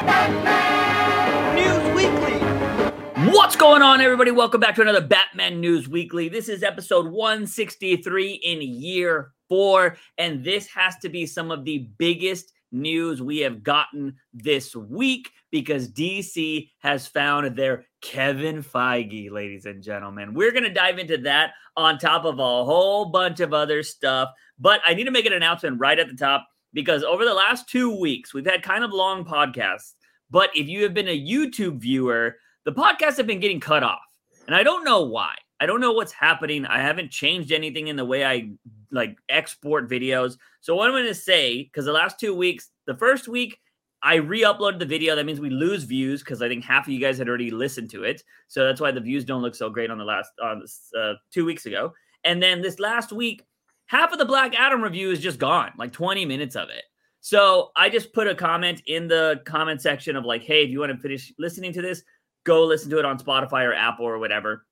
News Weekly. What's going on, everybody? Welcome back to another Batman News Weekly. This is episode 163 in year four, and this has to be some of the biggest news we have gotten this week because DC has found their Kevin Feige, ladies and gentlemen. We're going to dive into that on top of a whole bunch of other stuff. But I need to make an announcement right at the top because over the last two weeks, we've had kind of long podcasts. But if you have been a YouTube viewer, the podcasts have been getting cut off. And I don't know why. I don't know what's happening. I haven't changed anything in the way I like export videos. So what I'm going to say because the last 2 weeks, the first week I re-uploaded the video. That means we lose views because I think half of you guys had already listened to it. So that's why the views don't look so great on the last uh, 2 weeks ago. And then this last week, half of the Black Adam review is just gone, like 20 minutes of it. So I just put a comment in the comment section of like, hey, if you want to finish listening to this, go listen to it on Spotify or Apple or whatever.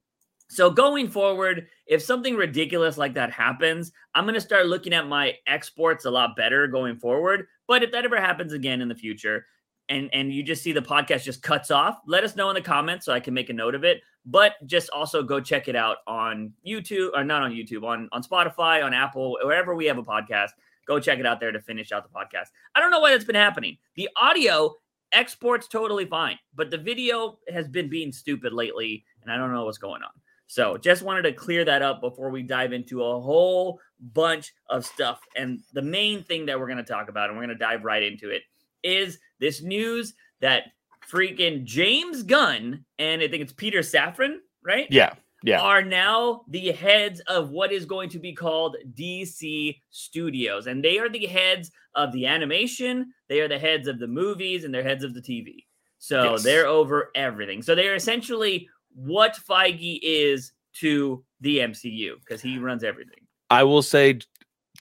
So going forward, if something ridiculous like that happens, I'm going to start looking at my exports a lot better going forward. But if that ever happens again in the future, and and you just see the podcast just cuts off, let us know in the comments so I can make a note of it. But just also go check it out on YouTube or not on YouTube, on on Spotify, on Apple, wherever we have a podcast. Go check it out there to finish out the podcast. I don't know why that's been happening. The audio exports totally fine, but the video has been being stupid lately, and I don't know what's going on. So just wanted to clear that up before we dive into a whole bunch of stuff. And the main thing that we're going to talk about, and we're going to dive right into it, is this news that freaking James Gunn and I think it's Peter Safran, right? Yeah. Yeah. Are now the heads of what is going to be called DC Studios. And they are the heads of the animation, they are the heads of the movies, and they're heads of the TV. So Yes. they're over everything. So they're essentially what Feige is to the MCU because he runs everything. I will say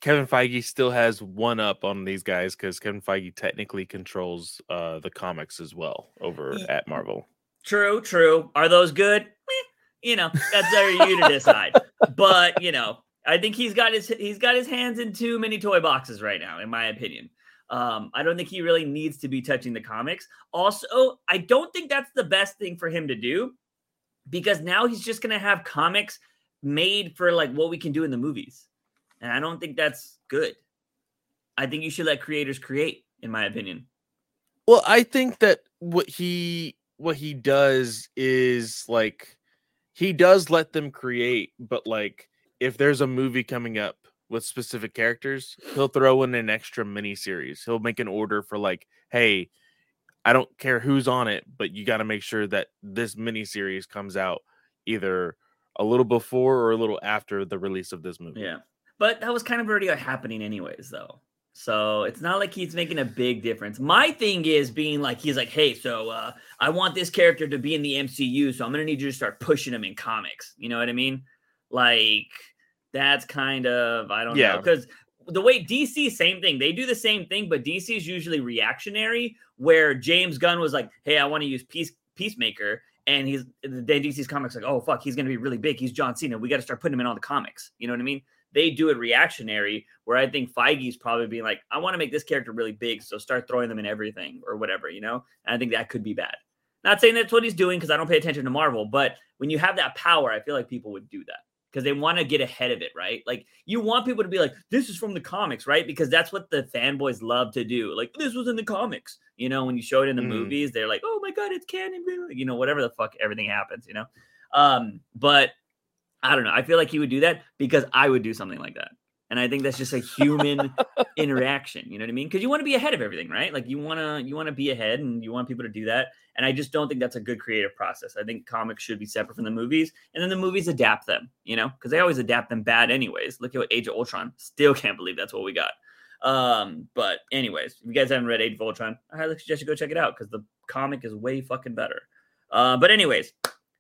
Kevin Feige still has one up on these guys because Kevin Feige technically controls uh, the comics as well over at Marvel. True, true. Are those good? You know, that's for you to decide. But you know, I think he's got his he's got his hands in too many toy boxes right now, in my opinion. Um, I don't think he really needs to be touching the comics. Also, I don't think that's the best thing for him to do because now he's just gonna have comics made for like what we can do in the movies. And I don't think that's good. I think you should let creators create, in my opinion. Well, I think that what he what he does is like he does let them create, but like if there's a movie coming up with specific characters, he'll throw in an extra mini series. He'll make an order for like, hey, I don't care who's on it, but you got to make sure that this mini series comes out either a little before or a little after the release of this movie. Yeah. But that was kind of already happening anyways, though. So it's not like he's making a big difference. My thing is being like he's like, hey, so uh, I want this character to be in the MCU, so I'm gonna need you to start pushing him in comics. You know what I mean? Like that's kind of I don't know because the way DC same thing they do the same thing, but DC is usually reactionary. Where James Gunn was like, hey, I want to use Peace Peacemaker, and he's then DC's comics like, oh fuck, he's gonna be really big. He's John Cena. We got to start putting him in all the comics. You know what I mean? They do it reactionary, where I think Feige's probably being like, I want to make this character really big, so start throwing them in everything or whatever, you know? And I think that could be bad. Not saying that's what he's doing because I don't pay attention to Marvel, but when you have that power, I feel like people would do that because they want to get ahead of it, right? Like you want people to be like, this is from the comics, right? Because that's what the fanboys love to do. Like this was in the comics, you know. When you show it in the Mm. movies, they're like, oh my god, it's canon, you know, whatever the fuck everything happens, you know. Um, but I don't know. I feel like he would do that because I would do something like that. And I think that's just a human interaction. You know what I mean? Because you want to be ahead of everything, right? Like you want to you want to be ahead, and you want people to do that. And I just don't think that's a good creative process. I think comics should be separate from the movies, and then the movies adapt them. You know, because they always adapt them bad, anyways. Look at what Age of Ultron. Still can't believe that's what we got. Um, but anyways, if you guys haven't read Age of Ultron, I highly suggest you go check it out because the comic is way fucking better. Uh, but anyways,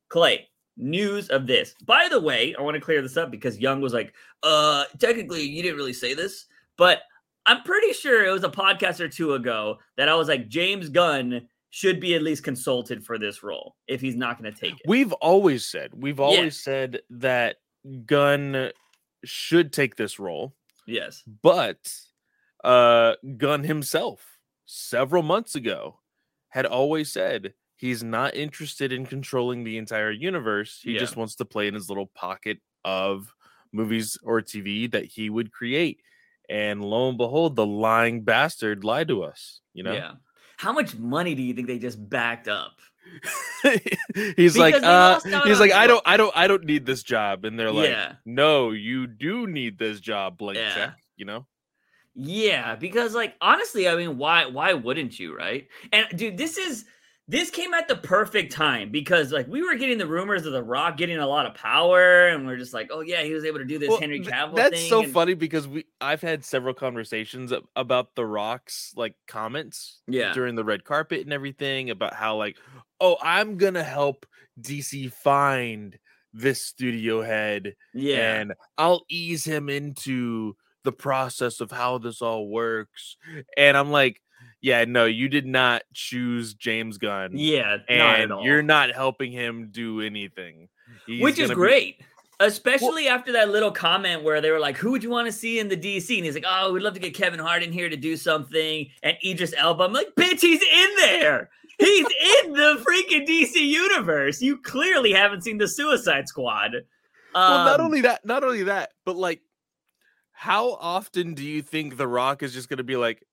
Clay, news of this. By the way, I want to clear this up because Young was like, uh, technically you didn't really say this, but I'm pretty sure it was a podcast or two ago that I was like, James Gunn should be at least consulted for this role if he's not going to take it. We've always said, we've always said that Gunn should take this role, yes. but uh Gunn himself several months ago had always said he's not interested in controlling the entire universe. He Yeah. just wants to play in his little pocket of movies or TV that he would create. And lo and behold, the lying bastard lied to us. You know, Yeah. How much money do you think they just backed up? he's like, Because they uh, he's like, I don't, I don't, I don't need this job. And they're like, Yeah. no, you do need this job, blank Yeah. check. You know, Yeah, because like honestly, I mean, why why wouldn't you, right? And dude, this is this came at the perfect time because like we were getting the rumors of The Rock getting a lot of power, and we're just like, oh yeah, he was able to do this Well, Henry Cavill That's thing. so and- funny because we I've had several conversations about the Rock's like comments Yeah. during the red carpet and everything about how like oh I'm gonna help DC find this studio head Yeah, and I'll ease him into the process of how this all works and I'm like yeah no you did not choose James Gunn yeah, not at and all. you're not helping him do anything He's which is gonna be- great. Especially after that little comment where they were like, "Who would you want to see in the DC?" And he's like, "Oh, we'd love to get Kevin Hart in here to do something." And Idris Elba, I'm like, "Bitch, he's in there. He's in the freaking DC universe. You clearly haven't seen the Suicide Squad." well not Um, only that not only that but like how often do you think the rock is just going to be like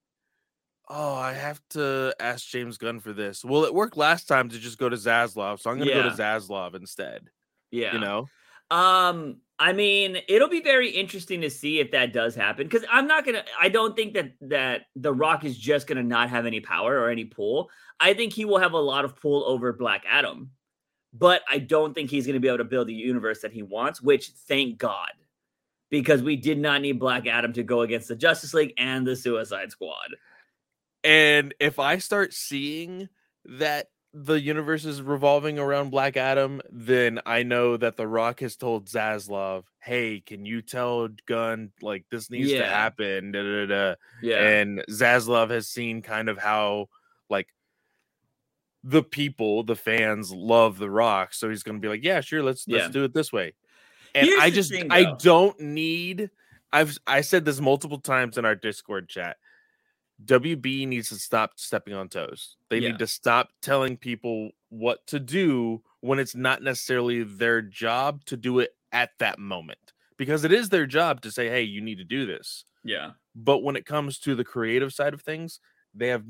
oh i have to ask james gunn for this well it worked last time to just go to zaslav so i'm going to go to zaslav instead yeah, you know Um, I mean, it'll be very interesting to see if that does happen because I'm not gonna. I don't think that that The Rock is just gonna not have any power or any pull. I think he will have a lot of pull over Black Adam, but I don't think he's gonna be able to build the universe that he wants. Which, thank God, because we did not need Black Adam to go against the Justice League and the Suicide Squad. And if i start seeing that the universe is revolving around black adam then i know that the rock has told zaslav hey can you tell gunn like this needs to happen da, da, da. Yeah, and Zaslav has seen kind of how like the people, the fans love The Rock, so he's going to be like, "Yeah, sure, let's let's do it this way." And Here's I just thing, I don't need I've I said this multiple times in our Discord chat. WB needs to stop stepping on toes. They Yeah. need to stop telling people what to do when it's not necessarily their job to do it at that moment. Because it is their job to say, "Hey, you need to do this." yeah. but when it comes to the creative side of things they have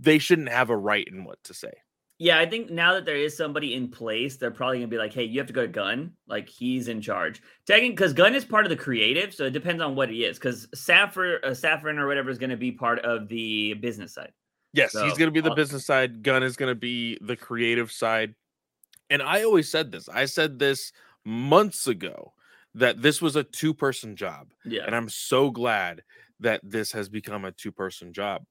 they shouldn't have a right in what to say Yeah, I think now that there is somebody in place, they're probably gonna be like, "Hey, you have to go to Gunn. Like he's in charge." Taking because Gunn is part of the creative, so it depends on what he is. Because Safran, uh, Safran or whatever is gonna be part of the business side. yes So, he's going to be the I'll- business side gunn is going to be the creative side and i always said this i said this months ago that this was a two person job Yeah, and i'm so glad that this has become a two person job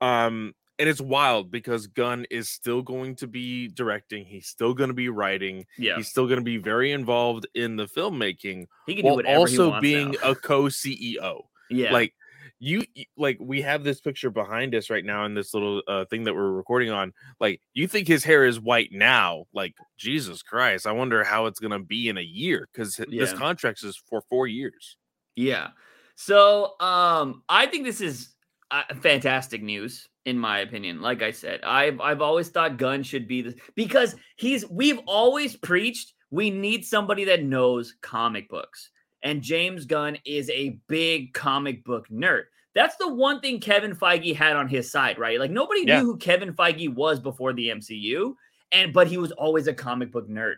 um and it's wild because gunn is still going to be directing he's still going to be writing yeah. he's still going to be very involved in the filmmaking He can do while whatever he also being now. a co-CEO. yeah, Like you like we have this picture behind us right now in this little uh, thing that we're recording on. Like you think his hair is white now? Like Jesus Christ! I wonder how it's gonna be in a year because this contract is for four years. Yeah. So um I think this is uh, fantastic news in my opinion. Like I said, I've I've always thought Gunn should be the because he's we've always preached we need somebody that knows comic books. And James Gunn is a big comic book nerd. That's the one thing Kevin Feige had on his side, right? Like nobody Yeah. knew who Kevin Feige was before the MCU, and but he was always a comic book nerd.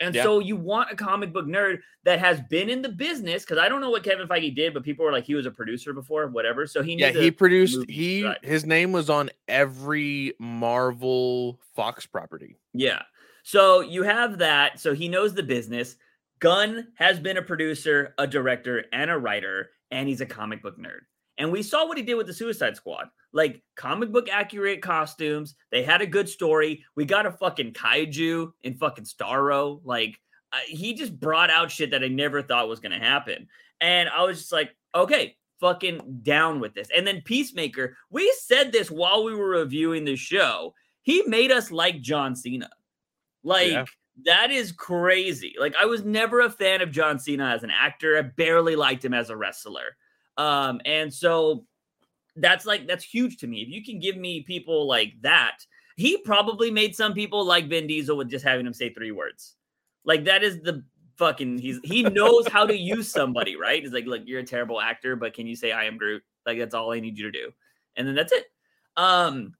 And Yeah. so you want a comic book nerd that has been in the business because I don't know what Kevin Feige did, but people were like he was a producer before, whatever. So he Yeah, he produced. movie He side. his name was on every Marvel Fox property. yeah. So you have that. So he knows the business. Gunn has been a producer, a director, and a writer, and he's a comic book nerd. And we saw what he did with the Suicide Squad. Like comic book accurate costumes. They had a good story. We got a fucking kaiju in fucking Starro. Like uh, he just brought out shit that I never thought was going to happen. And I was just like, okay, fucking down with this. And then Peacemaker, we said this while we were reviewing the show. He made us like John Cena. Like, Yeah. that is crazy. Like, I was never a fan of John Cena as an actor. I barely liked him as a wrestler. Um, and so that's like that's huge to me. If you can give me people like that, he probably made some people like Vin Diesel with just having him say three words. Like that is the fucking he's he knows how to use somebody, right? He's like, look, you're a terrible actor, but can you say I am Groot? Like that's all I need you to do. And then that's it. Um,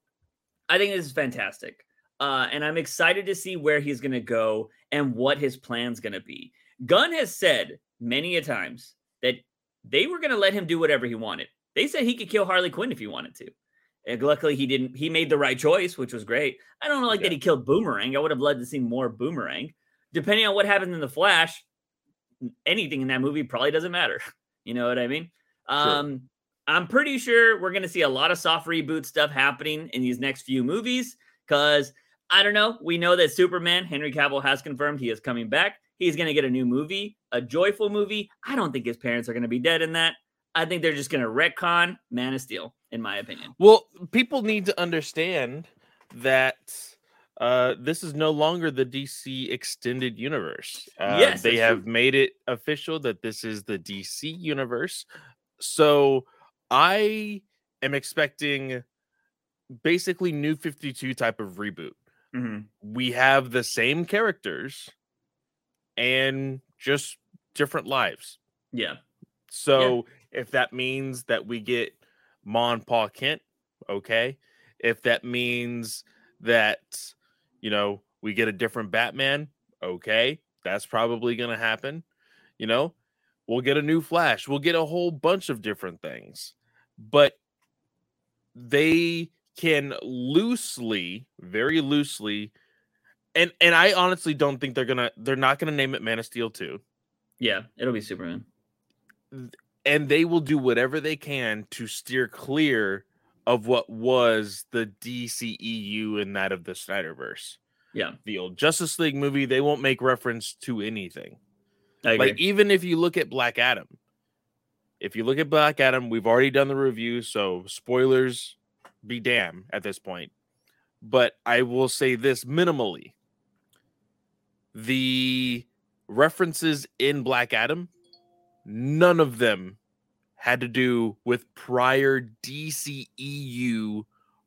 I think this is fantastic. Uh, and I'm excited to see where he's gonna go and what his plan's gonna be. Gunn has said many a times that they were gonna let him do whatever he wanted. They said he could kill Harley Quinn if he wanted to. And luckily he didn't. He made the right choice, which was great. I don't know like Yeah. that he killed Boomerang. I would have loved to see more Boomerang. Depending on what happens in the Flash, anything in that movie probably doesn't matter. You know what I mean? Um, I'm pretty sure we're gonna see a lot of soft reboot stuff happening in these next few movies because I don't know. We know that Superman, Henry Cavill has confirmed he is coming back. He's gonna get a new movie, a joyful movie. I don't think his parents are gonna be dead in that. I think they're just gonna retcon Man of Steel, in my opinion. Well, people need to understand that uh, this is no longer the DC extended universe. Uh, Yes, they have true. made it official that this is the DC universe. So I am expecting basically new 52 type of reboot. Mm-hmm. We have the same characters and just different lives. Yeah, So if that means that we get Mon Paul Kent, okay. If that means that you know we get a different Batman, okay, that's probably gonna happen. You know, we'll get a new Flash, we'll get a whole bunch of different things, but they can loosely, very loosely, and and I honestly don't think they're gonna they're not gonna name it Man of Steel 2 yeah, it'll be Superman. and they will do whatever they can to steer clear of what was the DCEU and that of the Snyderverse. Yeah, The old Justice League movie, they won't make reference to anything. Like even if you look at Black Adam, if you look at Black Adam, we've already done the review, so spoilers be damn at this point. But I will say this minimally. The references in Black Adam, none of them had to do with prior DCEU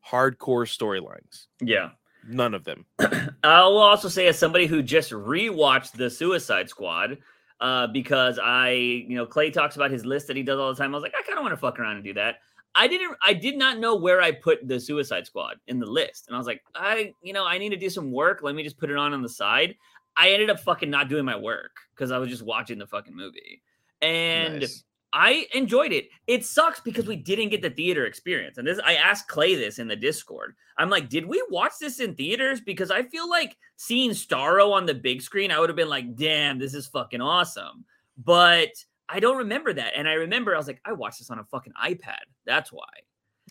hardcore storylines. yeah. None of them. I will also say, as somebody who just rewatched the Suicide Squad, uh, because I, you know, Clay talks about his list that he does all the time. I was like, I kind of want to fuck around and do that. I didn't, I did not know where I put the Suicide Squad in the list, and I was like, I, you know, I need to do some work. Let me just put it on on the side. I ended up fucking not doing my work because I was just watching the fucking movie, and Nice. I enjoyed it. It sucks because we didn't get the theater experience. And this I asked Clay this in the Discord. I'm like, did we watch this in theaters? Because I feel like seeing Starro on the big screen, I would have been like, damn, this is fucking awesome. But I don't remember that. And I remember I was like, I watched this on a fucking iPad. That's why.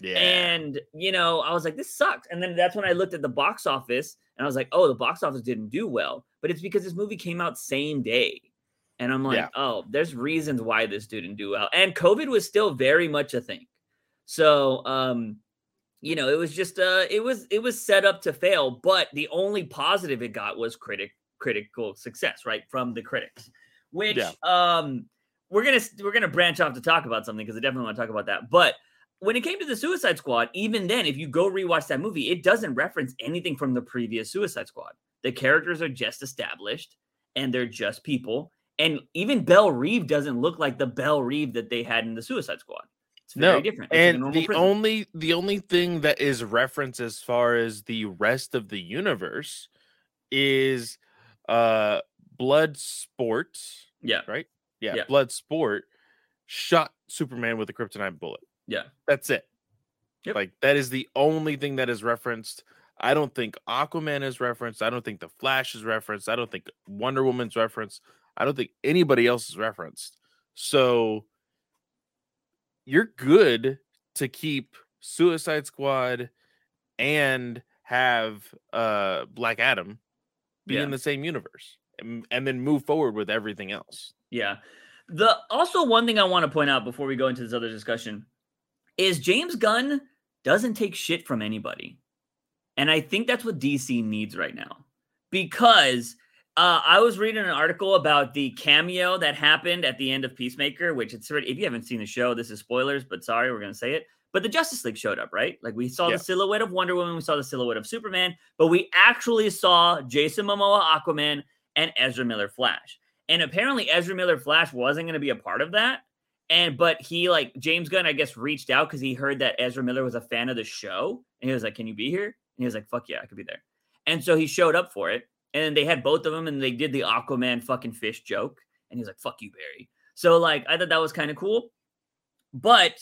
Yeah. And you know, I was like, this sucks. And then that's when I looked at the box office and I was like, oh, the box office didn't do well. But it's because this movie came out same day. And I'm like, Yeah. oh, there's reasons why this didn't do well. And COVID was still very much a thing. So um, you know, it was just uh it was it was set up to fail, but the only positive it got was critic critical success, right? From the critics. Which Yeah. um we're gonna we're gonna branch off to talk about something because I definitely want to talk about that. But when it came to the Suicide Squad, even then, if you go rewatch that movie, it doesn't reference anything from the previous Suicide Squad. The characters are just established and they're just people. And even Belle Reeve doesn't look like the Belle Reeve that they had in the Suicide Squad. It's very No, different. It's and normal the prison. only the only thing that is referenced as far as the rest of the universe is uh blood sport yeah, right yeah, Yeah. blood sport shot superman with a kryptonite bullet yeah, that's it. Yep. like that is the only thing that is referenced. I don't think aquaman is referenced. I don't think the flash is referenced. I don't think wonder woman's referenced. I don't think anybody else is referenced. So you're good to keep suicide squad and have uh black adam be Yeah. in the same universe and, and then move forward with everything else. Yeah. The also one thing I want to point out before we go into this other discussion is James Gunn doesn't take shit from anybody. And I think that's what DC needs right now. Because uh, I was reading an article about the cameo that happened at the end of Peacemaker, which it's already, if you haven't seen the show, this is spoilers, but sorry, we're going to say it. But the Justice League showed up, right? Like we saw Yeah. the silhouette of Wonder Woman, we saw the silhouette of Superman, but we actually saw Jason Momoa Aquaman and Ezra Miller Flash. And apparently Ezra Miller Flash wasn't going to be a part of that. And but he like James Gunn, I guess, reached out because he heard that Ezra Miller was a fan of the show, and he was like, "Can you be here?" And he was like, "Fuck yeah, I could be there." And so he showed up for it, and they had both of them, and they did the Aquaman fucking fish joke, and he's like, "Fuck you, Barry." So like, I thought that was kind of cool, but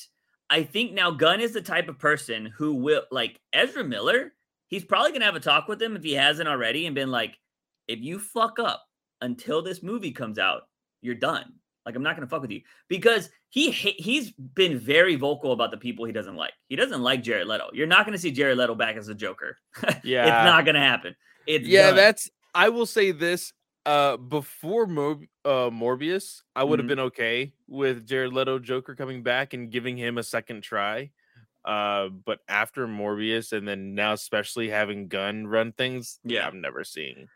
I think now Gunn is the type of person who will like Ezra Miller. He's probably gonna have a talk with him if he hasn't already, and been like, "If you fuck up until this movie comes out, you're done." Like I'm not gonna fuck with you because he ha- he's been very vocal about the people he doesn't like. He doesn't like Jared Leto. You're not gonna see Jared Leto back as a Joker. Yeah. it's not gonna happen. It's yeah, done. that's I will say this. Uh before Mo- uh Morbius, I would have Mhm. been okay with Jared Leto Joker coming back and giving him a second try. Uh, but after Morbius and then now especially having Gunn run things, Yeah. I'm never seeing.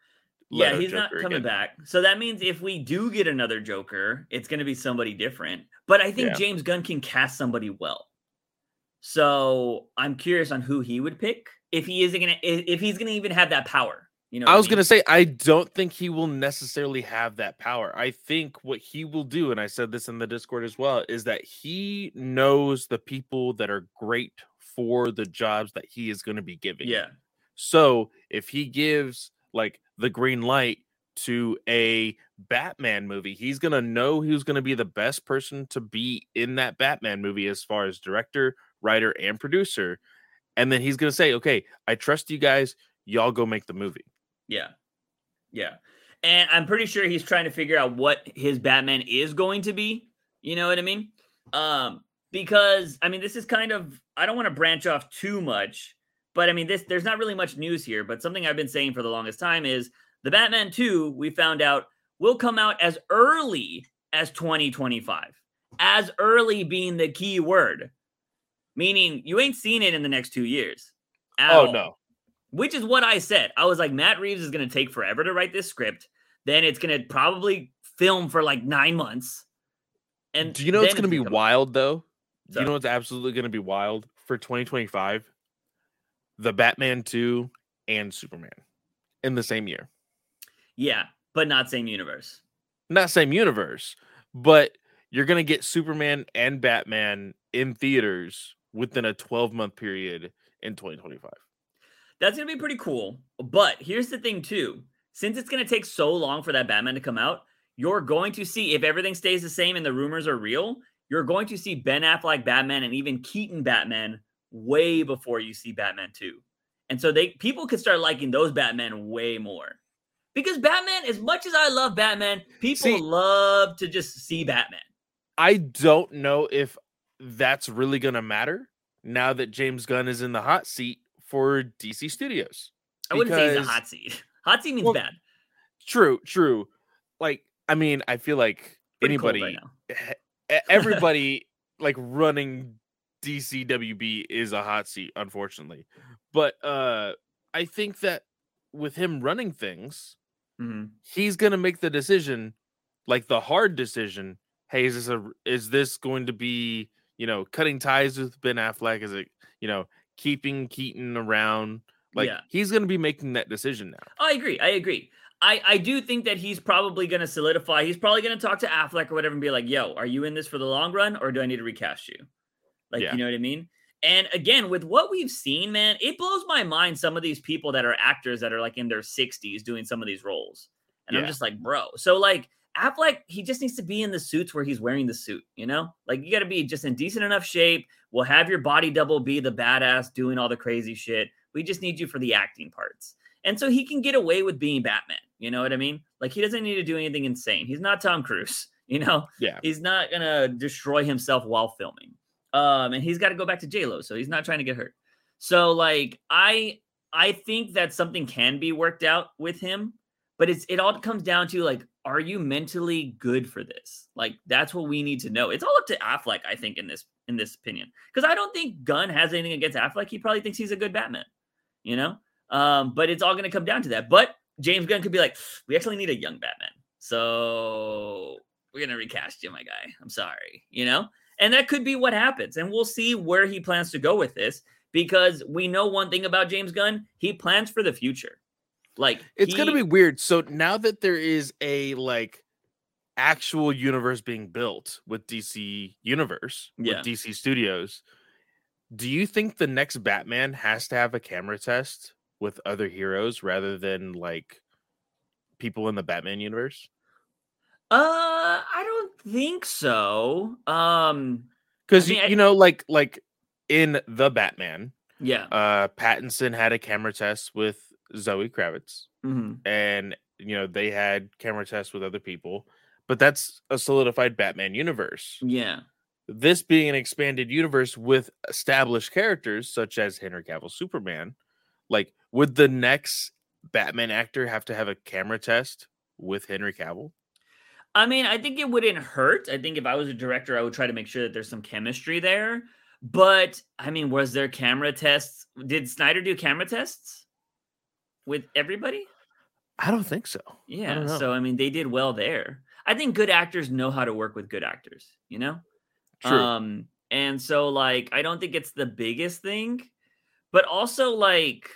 Yeah, he's not coming again. back. So that means if we do get another Joker, it's gonna be somebody different. But I think Yeah. James Gunn can cast somebody well. So I'm curious on who he would pick if he isn't gonna if he's gonna even have that power. You know, I was mean? gonna say I don't think he will necessarily have that power. I think what he will do, and I said this in the Discord as well, is that he knows the people that are great for the jobs that he is going to be giving. Yeah, So if he gives like the green light to a Batman movie, he's gonna know who's gonna be the best person to be in that Batman movie as far as director, writer, and producer. And then he's gonna say, Okay, I trust you guys, y'all go make the movie. yeah, yeah. And I'm pretty sure he's trying to figure out what his Batman is going to be. You know what I mean? Um, because I mean, this is kind of I don't want to branch off too much, but I mean, this there's not really much news here. But something I've been saying for the longest time is the Batman 2, we found out will come out as early as 2025. As early being the key word, meaning you ain't seen it in the next two years. Oh all no. which is what I said. I was like, Matt Reeves is going to take forever to write this script. Then it's going to probably film for like nine months. And Do you know what's going to be come out. wild though? Do So- you know what's absolutely going to be wild for 2025? The Batman 2 and Superman in the same year. Yeah, but not same universe. Not same universe, but you're going to get Superman and Batman in theaters within a 12 month period in 2025. That's going to be pretty cool. But here's the thing, too. Since it's going to take so long for that Batman to come out, you're going to see, if everything stays the same and the rumors are real, you're going to see Ben Affleck Batman and even Keaton Batman way before you see Batman 2. And so they people could start liking those Batman way more. Because Batman, as much as I love Batman, people See- love to just see Batman. I don't know if that's really going to matter now that James Gunn is in the hot seat for DC Studios. I wouldn't say he's a hot seat. Hot seat means Well, bad. True, true. Like, I mean, I feel like Pretty anybody, right everybody, like running DCWB is a hot seat, unfortunately. But uh I think that with him running things, Mhm. he's gonna make the decision, like the hard decision. Hey, is this a is this going to be you know cutting ties with Ben Affleck? Is it you know keeping Keaton around? Like Yeah. he's gonna be making that decision now. I agree. I agree. I, I do think that he's probably going to solidify. He's probably going to talk to Affleck or whatever and be like, yo, are you in this for the long run or do I need to recast you? Like, Yeah. you know what I mean? And again, with what we've seen, man, it blows my mind some of these people that are actors that are like in their 60s doing some of these roles. And I'm just like, bro. So, like, Affleck, he just needs to be in the suits where he's wearing the suit, you know? Like, you got to be just in decent enough shape. We'll have your body double be the badass doing all the crazy shit. We just need you for the acting parts. And so he can get away with being Batman. You know what I mean? Like, he doesn't need to do anything insane. He's not Tom Cruise, you know? Yeah. He's not going to destroy himself while filming. Um, and he's got to go back to J-Lo, so he's not trying to get hurt. So, like, I I think that something can be worked out with him, but it's it all comes down to like, are you mentally good for this? Like, that's what we need to know. It's all up to Affleck, I think, in this in this opinion, because I don't think Gunn has anything against Affleck. He probably thinks he's a good Batman, you know. Um, but it's all going to come down to that. But James Gunn could be like, we actually need a young Batman, so we're gonna recast you, my guy. I'm sorry, you know. And that could be what happens. And we'll see where he plans to go with this because we know one thing about James Gunn, he plans for the future. Like It's he- gonna be weird. So now that there is a like actual universe being built with DC Universe, Yeah. with DC Studios, do you think the next Batman has to have a camera test with other heroes rather than like people in the Batman universe? Uh, I don't think so. Um, Because mean, you, I- you know, like like in the Batman, yeah. uh Pattinson had a camera test with Zoe Kravitz. hmm and you know they had camera tests with other people but that's a solidified batman universe Yeah. this being an expanded universe with established characters such as henry cavill superman like would the next batman actor have to have a camera test with henry cavill I mean, I think it wouldn't hurt. I think if I was a director, I would try to make sure that there's some chemistry there. But I mean, was there camera tests? Did Snyder do camera tests with everybody? i don't think so Yeah. know. So I mean, they did well there. I think good actors know how to work with good actors, you know? true Um, and so like I don't think it's the biggest thing, but also like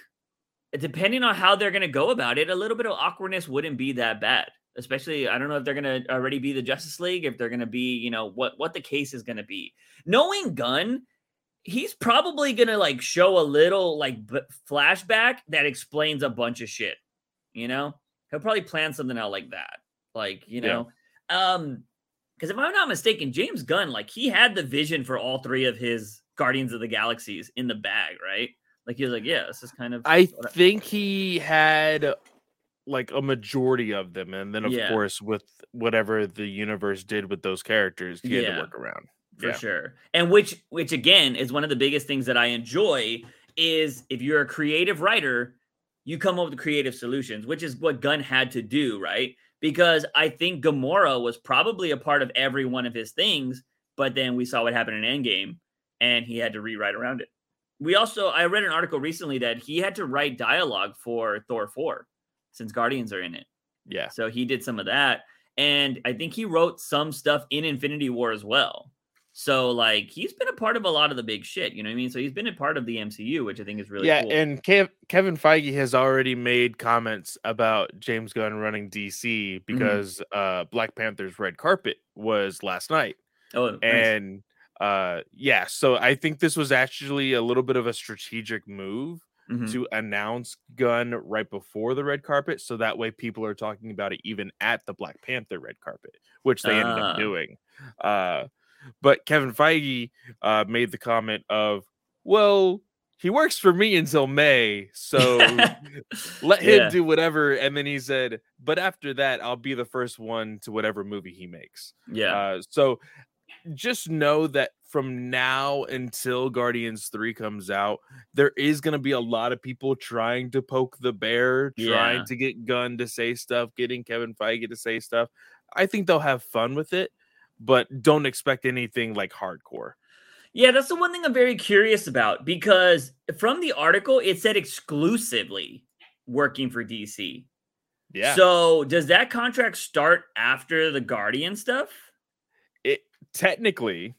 depending on how they're gonna go about it, a little bit of awkwardness wouldn't be that bad. Especially, I don't know if they're gonna already be the Justice League, if they're gonna be, you know, what what the case is gonna be. Knowing Gunn, he's probably gonna like show a little like b- flashback that explains a bunch of shit. You know, he'll probably plan something out like that. Like, you Yeah. know, um, because if I'm not mistaken, James Gunn, like he had the vision for all three of his Guardians of the Galaxies in the bag, right? Like he was like, yeah, this is kind of. i think he had like a majority of them and then of Yeah. course with whatever the universe did with those characters he had to work around for Yeah. sure. And which, which again, is one of the biggest things that I enjoy is if you're a creative writer, you come up with creative solutions, which is what Gunn had to do, right? Because I think Gamora was probably a part of every one of his things, but then we saw what happened in Endgame, and he had to rewrite around it. We also, I read an article recently that he had to write dialogue for Thor 4 since Guardians are in it. yeah So he did some of that. And I think he wrote some stuff in Infinity War as well. So like he's been a part of a lot of the big shit, you know what I mean? So he's been a part of the MCU, which I think is really yeah, cool. and Kev- Kevin Feige has already made comments about James Gunn running Mm-hmm. DC because uh, Black Panther's red carpet was last night, oh, nice. and uh, yeah, so I think this was actually a little bit of a strategic move Mhm. to announce Gunn right before the red carpet, so that way people are talking about it even at the Black Panther red carpet, which they ended Ah. up doing. Uh, but Kevin Feige uh, made the comment of, "Well, he works for me until May, so let him Yeah. do whatever." And then he said, "But after that, I'll be the first one to whatever movie he makes." yeah. Uh, so just know that from now until Guardians 3 comes out, there is going to be a lot of people trying to poke the bear, trying Yeah. to get Gunn to say stuff, getting Kevin Feige to say stuff. I think they'll have fun with it, but don't expect anything like hardcore. Yeah, that's the one thing I'm very curious about because from the article it said exclusively working for DC. Yeah. So does that contract start after the Guardian stuff? it technically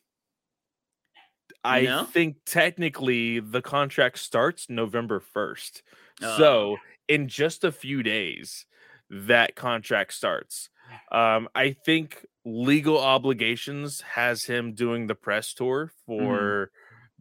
I know? think technically the contract starts November 1st. Oh. So in just a few days that contract starts. Um I think legal obligations has him doing the press tour for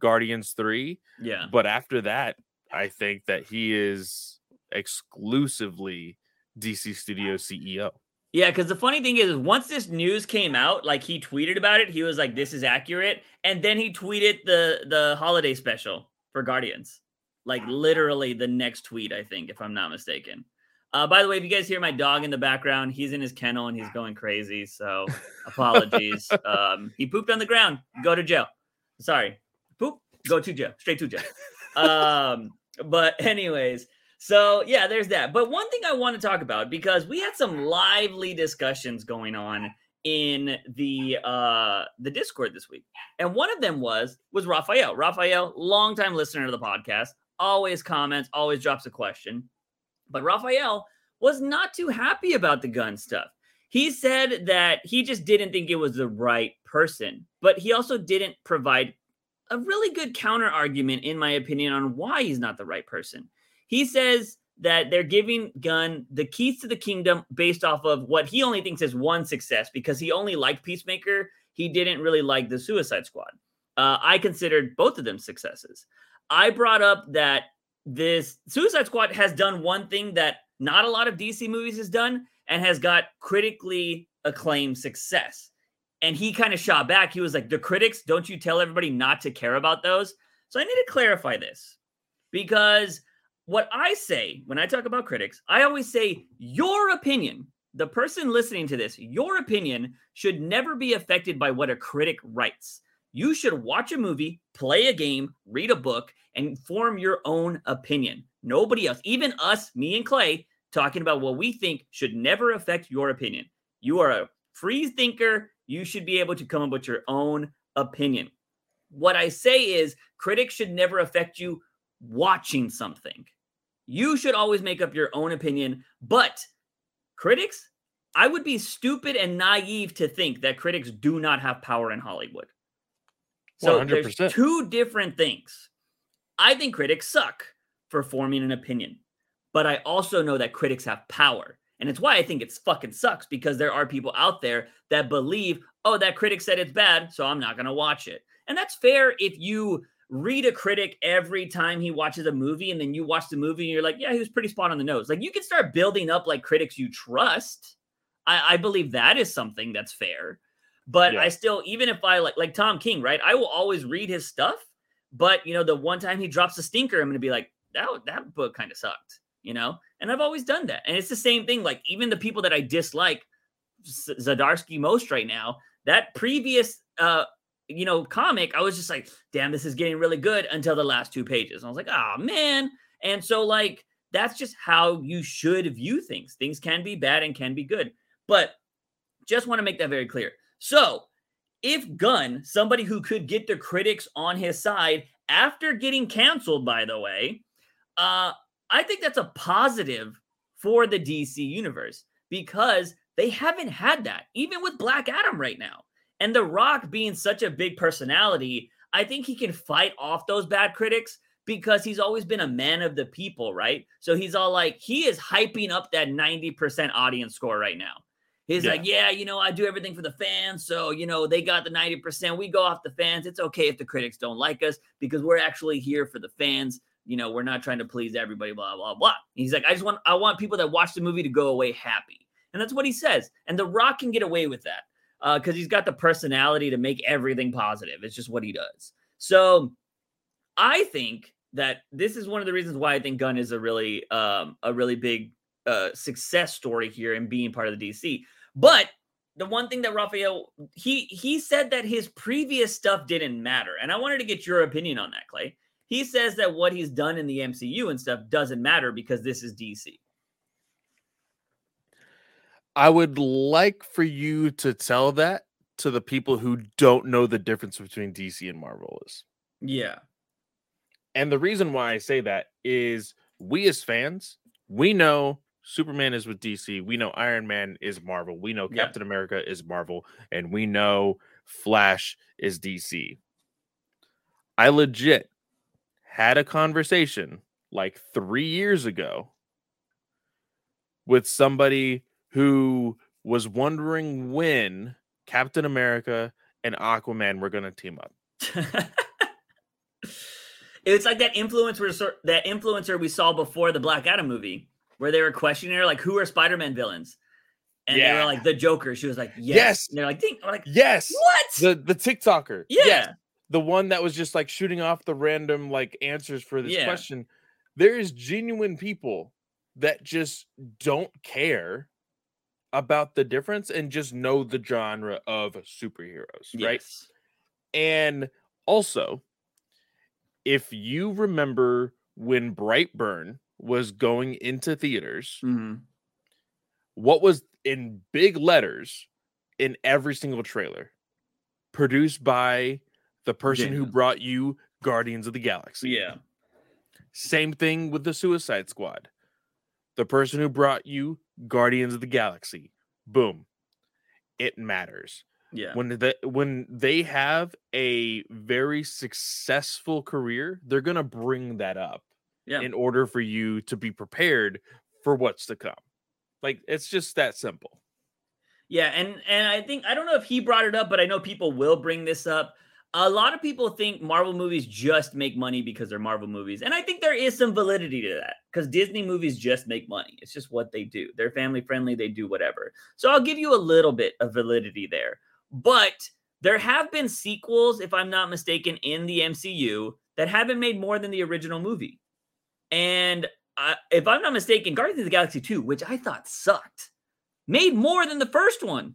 Guardians 3, Yeah. but after that I think that he is exclusively DC Studio CEO. Yeah, because the funny thing is, once this news came out, like he tweeted about it, he was like, "This is accurate," and then he tweeted the the holiday special for Guardians, like literally the next tweet, I think, if I'm not mistaken. Uh, by the way, if you guys hear my dog in the background, he's in his kennel and he's going crazy. So apologies. um, he pooped on the ground. Go to jail. Sorry, poop. Go to jail. Straight to jail. Um, but anyways, so yeah, there's that. But one thing I want to talk about because we had some lively discussions going on in the uh the Discord this week. And one of them was was Raphael. Raphael, longtime listener to the podcast, always comments, always drops a question. But Raphael was not too happy about the Gunn stuff. He said that he just didn't think it was the right person, but he also didn't provide a really good counter argument, in my opinion, on why he's not the right person. He says that they're giving Gunn the keys to the kingdom based off of what he only thinks is one success because he only liked Peacemaker. He didn't really like the Suicide Squad. Uh, I considered both of them successes. I brought up that this Suicide Squad has done one thing that not a lot of DC movies has done and has got critically acclaimed success. And he kind of shot back. He was like, The critics, don't you tell everybody not to care about those? So I need to clarify this because what I say when I talk about critics, I always say your opinion, the person listening to this, your opinion should never be affected by what a critic writes. You should watch a movie, play a game, read a book, and form your own opinion. Nobody else, even us, me and Clay, talking about what we think should never affect your opinion. You are a free thinker. You should be able to come up with your own opinion. What I say is, critics should never affect you watching something. You should always make up your own opinion. But critics, I would be stupid and naive to think that critics do not have power in Hollywood. So 100%. there's two different things. I think critics suck for forming an opinion, but I also know that critics have power. And it's why I think it's fucking sucks because there are people out there that believe, oh, that critic said it's bad, so I'm not going to watch it. And that's fair if you read a critic every time he watches a movie and then you watch the movie and you're like, yeah, he was pretty spot on the nose. Like you can start building up like critics you trust. I, I believe that is something that's fair. But yeah. I still, even if I like like Tom King, right? I will always read his stuff. But you know, the one time he drops a stinker, I'm gonna be like, that that book kind of sucked, you know. And I've always done that. And it's the same thing. Like even the people that I dislike, Zdarsky most right now, that previous uh you know, comic, I was just like, damn, this is getting really good until the last two pages. I was like, oh man. And so, like, that's just how you should view things. Things can be bad and can be good. But just want to make that very clear. So, if Gunn, somebody who could get the critics on his side after getting canceled, by the way, uh, I think that's a positive for the DC universe because they haven't had that, even with Black Adam right now. And The Rock being such a big personality, I think he can fight off those bad critics because he's always been a man of the people, right? So he's all like, he is hyping up that 90% audience score right now. He's yeah. like, yeah, you know, I do everything for the fans. So, you know, they got the 90%. We go off the fans. It's okay if the critics don't like us because we're actually here for the fans. You know, we're not trying to please everybody, blah, blah, blah. He's like, I just want, I want people that watch the movie to go away happy. And that's what he says. And The Rock can get away with that because uh, he's got the personality to make everything positive. It's just what he does. So I think that this is one of the reasons why I think Gunn is a really um, a really big uh, success story here in being part of the DC. But the one thing that Raphael he he said that his previous stuff didn't matter, and I wanted to get your opinion on that, Clay. He says that what he's done in the MCU and stuff doesn't matter because this is DC. I would like for you to tell that to the people who don't know the difference between DC and Marvel is. Yeah. And the reason why I say that is we as fans, we know Superman is with DC, we know Iron Man is Marvel, we know Captain yeah. America is Marvel, and we know Flash is DC. I legit had a conversation like 3 years ago with somebody who was wondering when Captain America and Aquaman were going to team up. it's like that influencer that influencer we saw before the Black Adam movie where they were questioning her like who are Spider-Man villains? And yeah. they were like the Joker. She was like, yes. yes. And they're like, Ding. I'm like, yes. What? The the TikToker. Yeah. Yes. The one that was just like shooting off the random like answers for this yeah. question. There is genuine people that just don't care about the difference and just know the genre of superheroes, yes. right? And also, if you remember when Brightburn was going into theaters, mm-hmm. what was in big letters in every single trailer? Produced by the person yeah. who brought you Guardians of the Galaxy. Yeah. Same thing with the Suicide Squad. The person who brought you Guardians of the Galaxy. Boom. it matters. Yeah. When they when they have a very successful career, they're gonna bring that up Yeah. in order for you to be prepared for what's to come. Like it's just that simple. Yeah, and and I think I don't know if he brought it up, but I know people will bring this up. A lot of people think Marvel movies just make money because they're Marvel movies, and I think there is some validity to that because Disney movies just make money. It's just what they do. They're family friendly. They do whatever. So I'll give you a little bit of validity there. But there have been sequels, if I'm not mistaken, in the MCU that haven't made more than the original movie. And if I'm not mistaken, Guardians of the Galaxy 2, which I thought sucked, made more than the first one.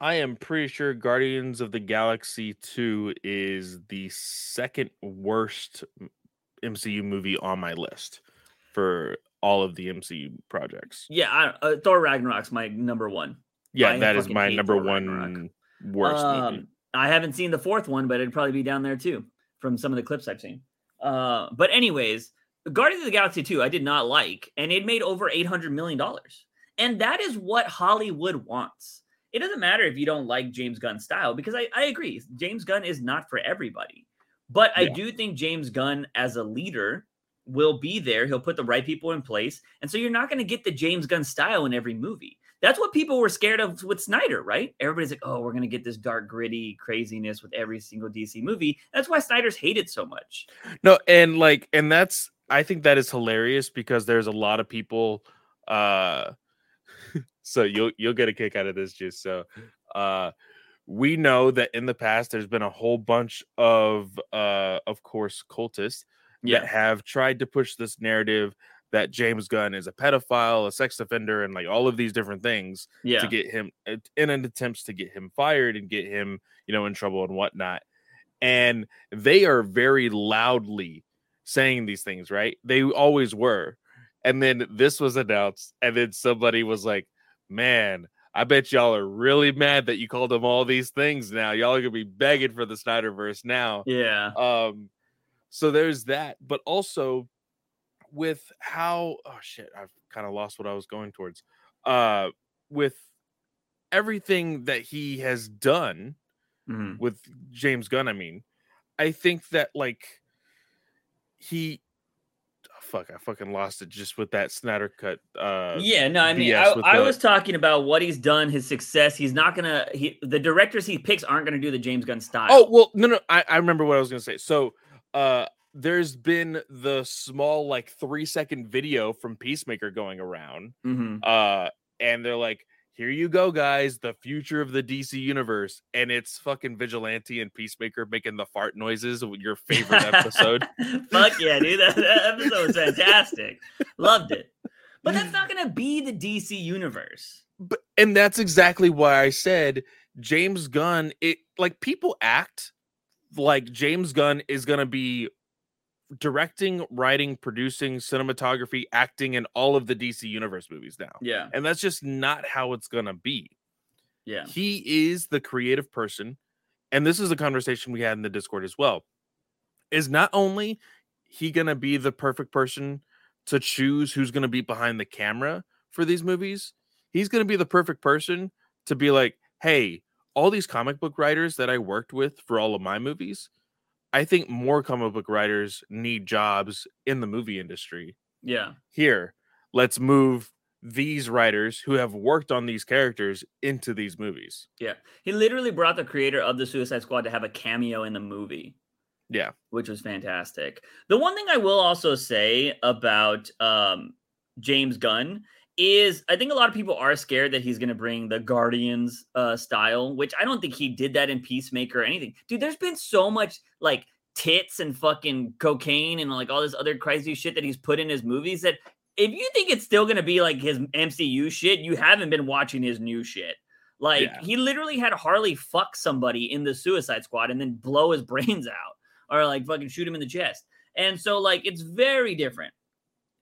I am pretty sure Guardians of the Galaxy 2 is the second worst MCU movie on my list for all of the MCU projects. Yeah, I, uh, Thor Ragnarok's my number one. Yeah, I that is my number Thor one Ragnarok. worst movie. Um, I haven't seen the fourth one, but it'd probably be down there too from some of the clips I've seen. Uh, but anyways, Guardians of the Galaxy 2, I did not like, and it made over $800 million. And that is what Hollywood wants. It doesn't matter if you don't like James Gunn's style, because I, I agree, James Gunn is not for everybody. But I do think James Gunn as a leader will be there. He'll put the right people in place. And so you're not going to get the James Gunn style in every movie. That's what people were scared of with Snyder, right? Everybody's like, oh, we're going to get this dark, gritty craziness with every single DC movie. That's why Snyder's hated so much. No, and like, and that's I think that is hilarious because there's a lot of people. uh So you'll you'll get a kick out of this, just so. uh We know that in the past there's been a whole bunch of, uh of course, cultists that have tried to push this narrative that James Gunn is a pedophile, a sex offender, and like all of these different things Yeah. to get him in an attempts to get him fired and get him, you know, in trouble and whatnot. And they are very loudly saying these things, right? They always were. And then this was announced, and then somebody was like, Man, I bet y'all are really mad that you called them all these things now. Y'all are gonna be begging for the Snyderverse now. Yeah. Um, so there's that, but also with how oh shit, I've kind of lost what I was going towards. Uh, with everything that he has done Mhm. with James Gunn, I mean, I think that like he fuck, I fucking lost it just with that Snyder cut. Uh, yeah, no, I mean, BS I, I was talking about what he's done, his success. He's not gonna. He, the directors he picks aren't gonna do the James Gunn style. Oh well, no, no. I, I remember what I was gonna say. So, uh, there's been the small like three second video from Peacemaker going around, Mhm. uh, and they're like, "Here you go, guys, the future of the DC universe," and it's fucking Vigilante and Peacemaker making the fart noises. Your favorite episode? Fuck yeah, dude! That, that episode was fantastic. Loved it. But that's not gonna be the DC universe. but and that's exactly why I said James Gunn. It like people act like James Gunn is gonna be directing, writing, producing, cinematography, acting in all of the DC universe movies now. Yeah, And that's just not how it's gonna be. yeah, He is the creative person, and this is a conversation we had in the Discord as well. Is not only he gonna be the perfect person to choose who's gonna be behind the camera for these movies, he's gonna be the perfect person to be like, hey, all these comic book writers that I worked with for all of my movies, I think more comic book writers need jobs in the movie industry yeah. here let's move these writers who have worked on these characters into these movies Yeah. He literally brought the creator of the Suicide Squad to have a cameo in the movie. Yeah. which was fantastic. The one thing I will also say about um, James Gunn is I think a lot of people are scared that he's going to bring the Guardians uh, style, which I don't think he did that in Peacemaker or anything. Dude, there's been so much like tits and fucking cocaine and like all this other crazy shit that he's put in his movies that if you think it's still to be like his MCU shit, you haven't been watching his new shit. Like Yeah. he literally had Harley fuck somebody in the Suicide Squad and then blow his brains out or like fucking shoot him in the chest. And so like it's very different.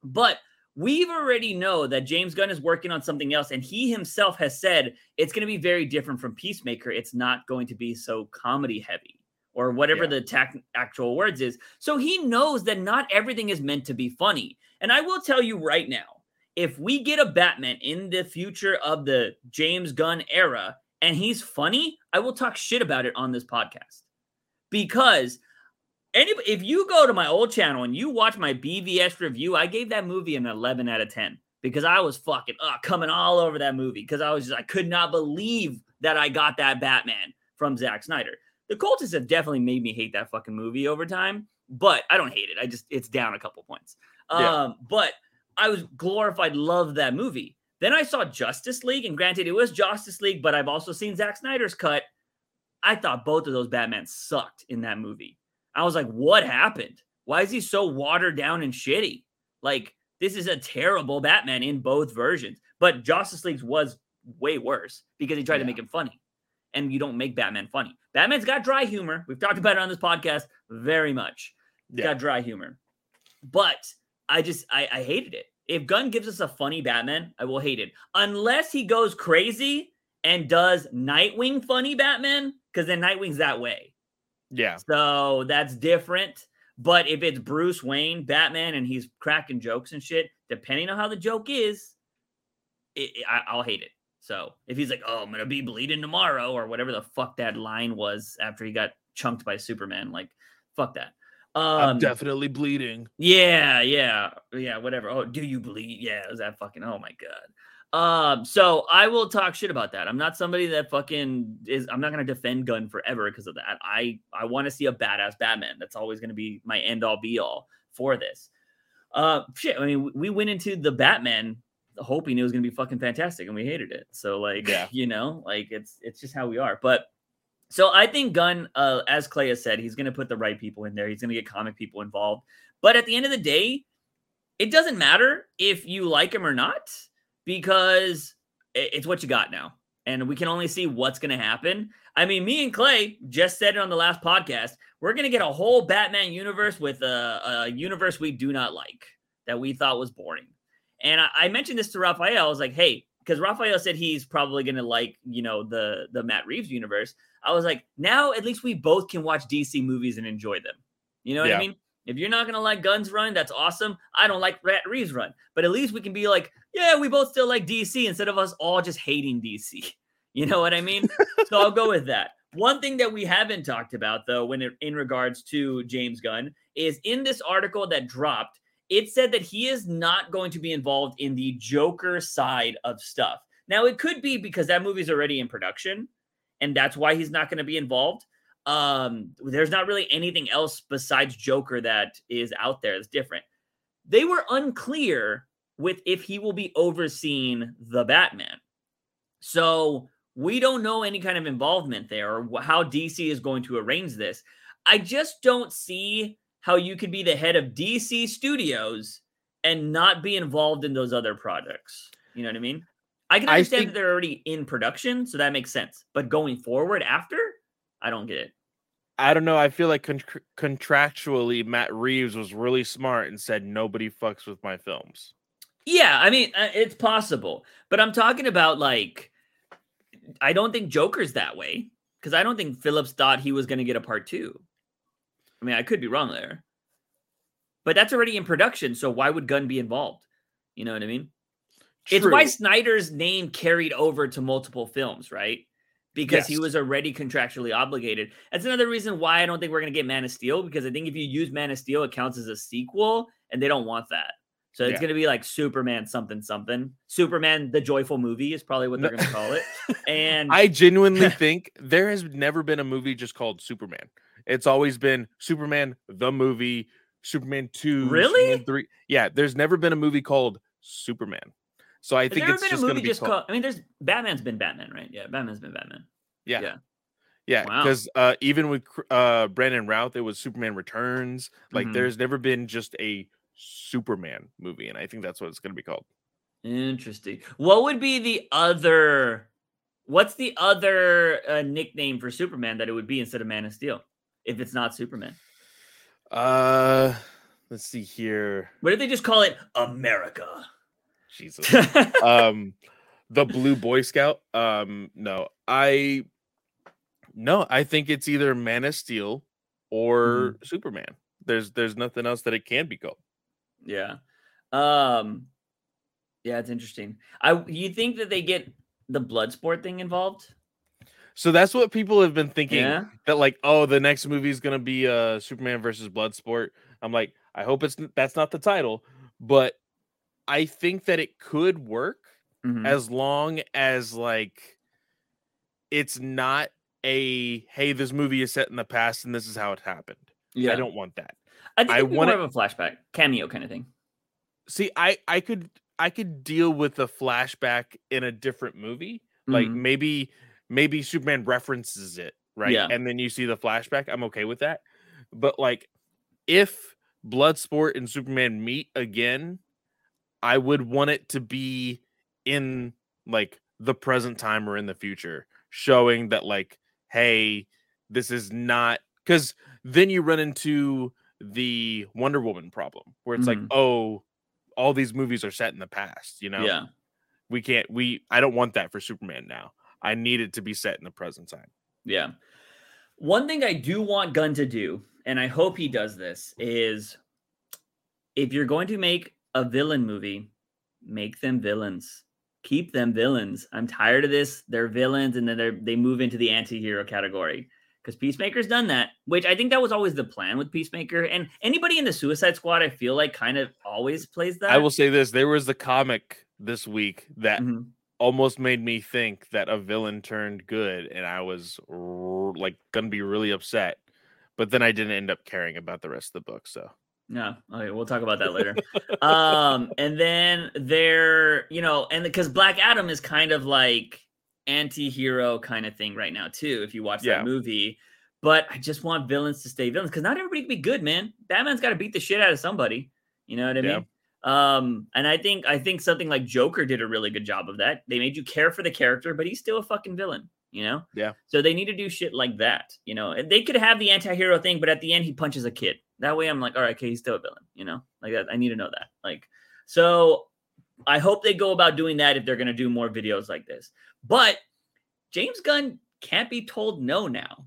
But we've already know that James Gunn is working on something else and he himself has said it's going to be very different from Peacemaker. It's not going to be so comedy heavy or whatever Yeah. the tac- actual words is. So he knows that not everything is meant to be funny. And I will tell you right now, if we get a Batman in the future of the James Gunn era and he's funny, I will talk shit about it on this podcast. Because any if you go to my old channel and you watch my BVS review, I gave that movie an 11 out of 10 because I was fucking uh, coming all over that movie because I was just I could not believe that I got that Batman from Zack Snyder. The cultists have definitely made me hate that fucking movie over time, but I don't hate it. I just it's down a couple points. Yeah. Um, but I was glorified, loved that movie. Then I saw Justice League, and granted, it was Justice League, but I've also seen Zack Snyder's cut. I thought both of those Batman sucked in that movie. I was like, what happened? Why is he so watered down and shitty? Like, this is a terrible Batman in both versions. But Justice League's was way worse because he tried to make him funny. And you don't make Batman funny. Batman's got dry humor. We've talked about it on this podcast very much. Yeah. got dry humor. But I just I, I hated it. If Gunn gives us a funny Batman, I will hate it. Unless he goes crazy and does Nightwing funny Batman, because then Nightwing's that way. Yeah. So that's different. But if it's Bruce Wayne, Batman, and he's cracking jokes and shit, depending on how the joke is, it, it- I, I'll hate it. So if he's like, "Oh, I'm gonna be bleeding tomorrow," or whatever the fuck that line was after he got chunked by Superman, like, fuck that. I'm Um, definitely bleeding. yeah, yeah, yeah, whatever. Oh, do you bleed? Yeah, is that fucking? Oh my god. Um, so I will talk shit about that. I'm not somebody that fucking is. I'm not gonna defend Gunn forever because of that. I I want to see a badass Batman. That's always gonna be my end all be all for this. Uh, shit. I mean, we went into the Batman hoping it was gonna be fucking fantastic, and we hated it. So like, Yeah. you know, like it's it's just how we are. But so I think Gunn, uh, as Clay has said, he's going to put the right people in there. He's going to get comic people involved. But at the end of the day, it doesn't matter if you like him or not because it's what you got now, and we can only see what's going to happen. I mean, me and Clay just said it on the last podcast. We're going to get a whole Batman universe with a, a universe we do not like that we thought was boring. And I, I mentioned this to Raphael. I was like, hey, because Raphael said he's probably going to like, you know, the the Matt Reeves universe. I was like, now at least we both can watch DC movies and enjoy them. You know what I mean? If you're not gonna like Gunn's Run, that's awesome. I don't like Rat Reeves Run, but at least we can be like, yeah, we both still like DC instead of us all just hating DC. You know what I mean? so I'll go with that. One thing that we haven't talked about though, when it, in regards to James Gunn, is in this article that dropped, it said that he is not going to be involved in the Joker side of stuff. Now it could be because that movie's already in production, and that's why he's not going to be involved. Um, there's not really anything else besides Joker that is out there that's different. They were unclear with if he will be overseeing the Batman. So we don't know any kind of involvement there or how DC is going to arrange this. I just don't see how you could be the head of DC Studios and not be involved in those other projects. You know what I mean? I can I understand think- that they're already in production, so that makes sense. But going forward after, I don't get it. I don't know. I feel like con- contractually, Matt Reeves was really smart and said nobody fucks with my films. Yeah, I mean, uh, it's possible, but I'm talking about like, I don't think Joker's that way because I don't think Phillips thought he was going to get a part two. I mean, I could be wrong there, but that's already in production. So why would Gunn be involved? You know what I mean? It's why Snyder's name carried over to multiple films, right? Because he was already contractually obligated. That's another reason why I don't think we're going to get Man of Steel because I think if you use Man of Steel, it counts as a sequel, and they don't want that. So it's Yeah. going to be like Superman something something. Superman the Joyful Movie is probably what they're going to call it. And I genuinely think there has never been a movie just called Superman. It's always been Superman the movie, Superman 2, Really? Superman 3. Yeah, there's never been a movie called Superman. So I has think it's ever been a just going to movie be just called, called? I mean, there's Batman's been Batman, right? Yeah, Batman's been Batman. Yeah. yeah. Yeah, Wow. because uh, even with uh, Brandon Routh, it was Superman Returns. Like, Mhm. there's never been just a Superman movie, and I think that's what it's going to be called. Interesting. What would be the other? What's the other uh, nickname for Superman that it would be instead of Man of Steel if it's not Superman? Uh, let's see here. What did they just call it America? Jesus. um, the Blue Boy Scout. Um, no, I no, I think it's either Man of Steel or Superman. There's there's nothing else that it can be called. yeah. Um. Yeah, it's interesting. I you think that they get the Bloodsport thing involved? So that's what people have been thinking Yeah. that like, oh, the next movie is gonna be uh Superman versus Bloodsport. I'm like, I hope it's that's not the title, but I think that it could work Mhm. as long as like it's not a hey, this movie is set in the past and this is how it happened. yeah. I don't want that. I think I want more of a flashback cameo kind of thing. See, I I could I could deal with the flashback in a different movie. Like Mhm. maybe maybe Superman references it, right? Yeah. And then you see the flashback. I'm okay with that. But like if Bloodsport and Superman meet again, I would want it to be in like the present time or in the future, showing that like, hey, this is not because then you run into the Wonder Woman problem where it's Mhm. like, oh, all these movies are set in the past, you know? Yeah. We can't we I don't want that for Superman now. I need it to be set in the present time. Yeah. One thing I do want Gunn to do, and I hope he does this, is if you're going to make a villain movie, make them villains. Keep them villains. I'm tired of this. They're villains, and then they they move into the anti-hero category. Because Peacemaker's done that, which I think that was always the plan with Peacemaker. And anybody in the Suicide Squad, I feel like kind of always plays that. I will say this, there was the comic this week that Mhm. Almost made me think that a villain turned good and I was r- like gonna be really upset. But then I didn't end up caring about the rest of the book, so No, okay, we'll talk about that later. um, and then there, you know, and because Black Adam is kind of like anti-hero kind of thing right now too. If you watch Yeah. that movie, but I just want villains to stay villains because not everybody can be good, man. Batman's got to beat the shit out of somebody. You know what I Yeah. mean? Um, and I think I think something like Joker did a really good job of that. They made you care for the character, but he's still a fucking villain. You know? Yeah. So they need to do shit like that. You know, and they could have the anti-hero thing, but at the end he punches a kid. That way I'm like, all right, okay, he's still a villain. You know, like that. I need to know that. Like, so I hope they go about doing that if they're gonna do more videos like this. But James Gunn can't be told no now.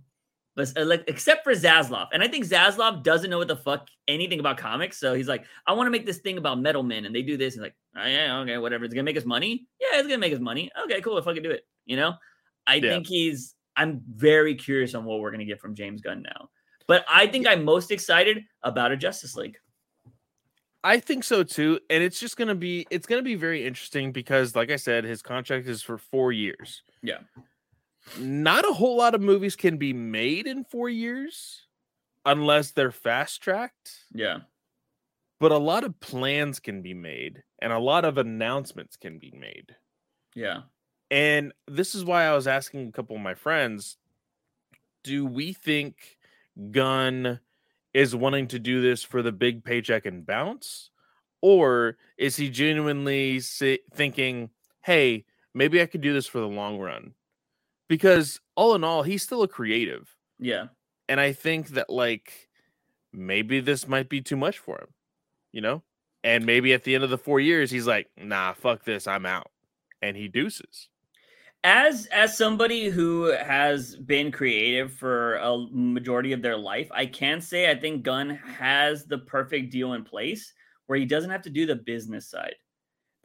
But uh, like, except for Zaslav, and I think Zaslav doesn't know what the fuck anything about comics. So he's like, I want to make this thing about metal men, and they do this. And like, oh, yeah, okay, whatever. It's gonna make us money. Yeah, it's gonna make us money. Okay, cool. If I can do it, you know. I Yeah. think he's. I'm very curious on what we're gonna get from James Gunn now. But I think I'm most excited about a Justice League. I think so too. And it's just gonna be it's gonna be very interesting because like I said, his contract is for four years. Yeah. Not a whole lot of movies can be made in four years unless they're fast tracked. Yeah. But a lot of plans can be made and a lot of announcements can be made. Yeah. And this is why I was asking a couple of my friends do we think Gunn is wanting to do this for the big paycheck and bounce? Or is he genuinely si- thinking, hey, maybe I could do this for the long run? Because all in all, he's still a creative. Yeah. And I think that, like, maybe this might be too much for him, you know? And maybe at the end of the four years, he's like, nah, fuck this, I'm out. And he deuces. as as somebody who has been creative for a majority of their life i can say i think gunn has the perfect deal in place where he doesn't have to do the business side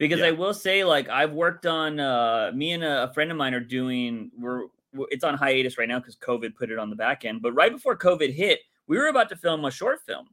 because Yeah. i will say like i've worked on uh me and a, a friend of mine are doing we're we're- it's on hiatus right now because covid put it on the back end but right before covid hit we were about to film a short film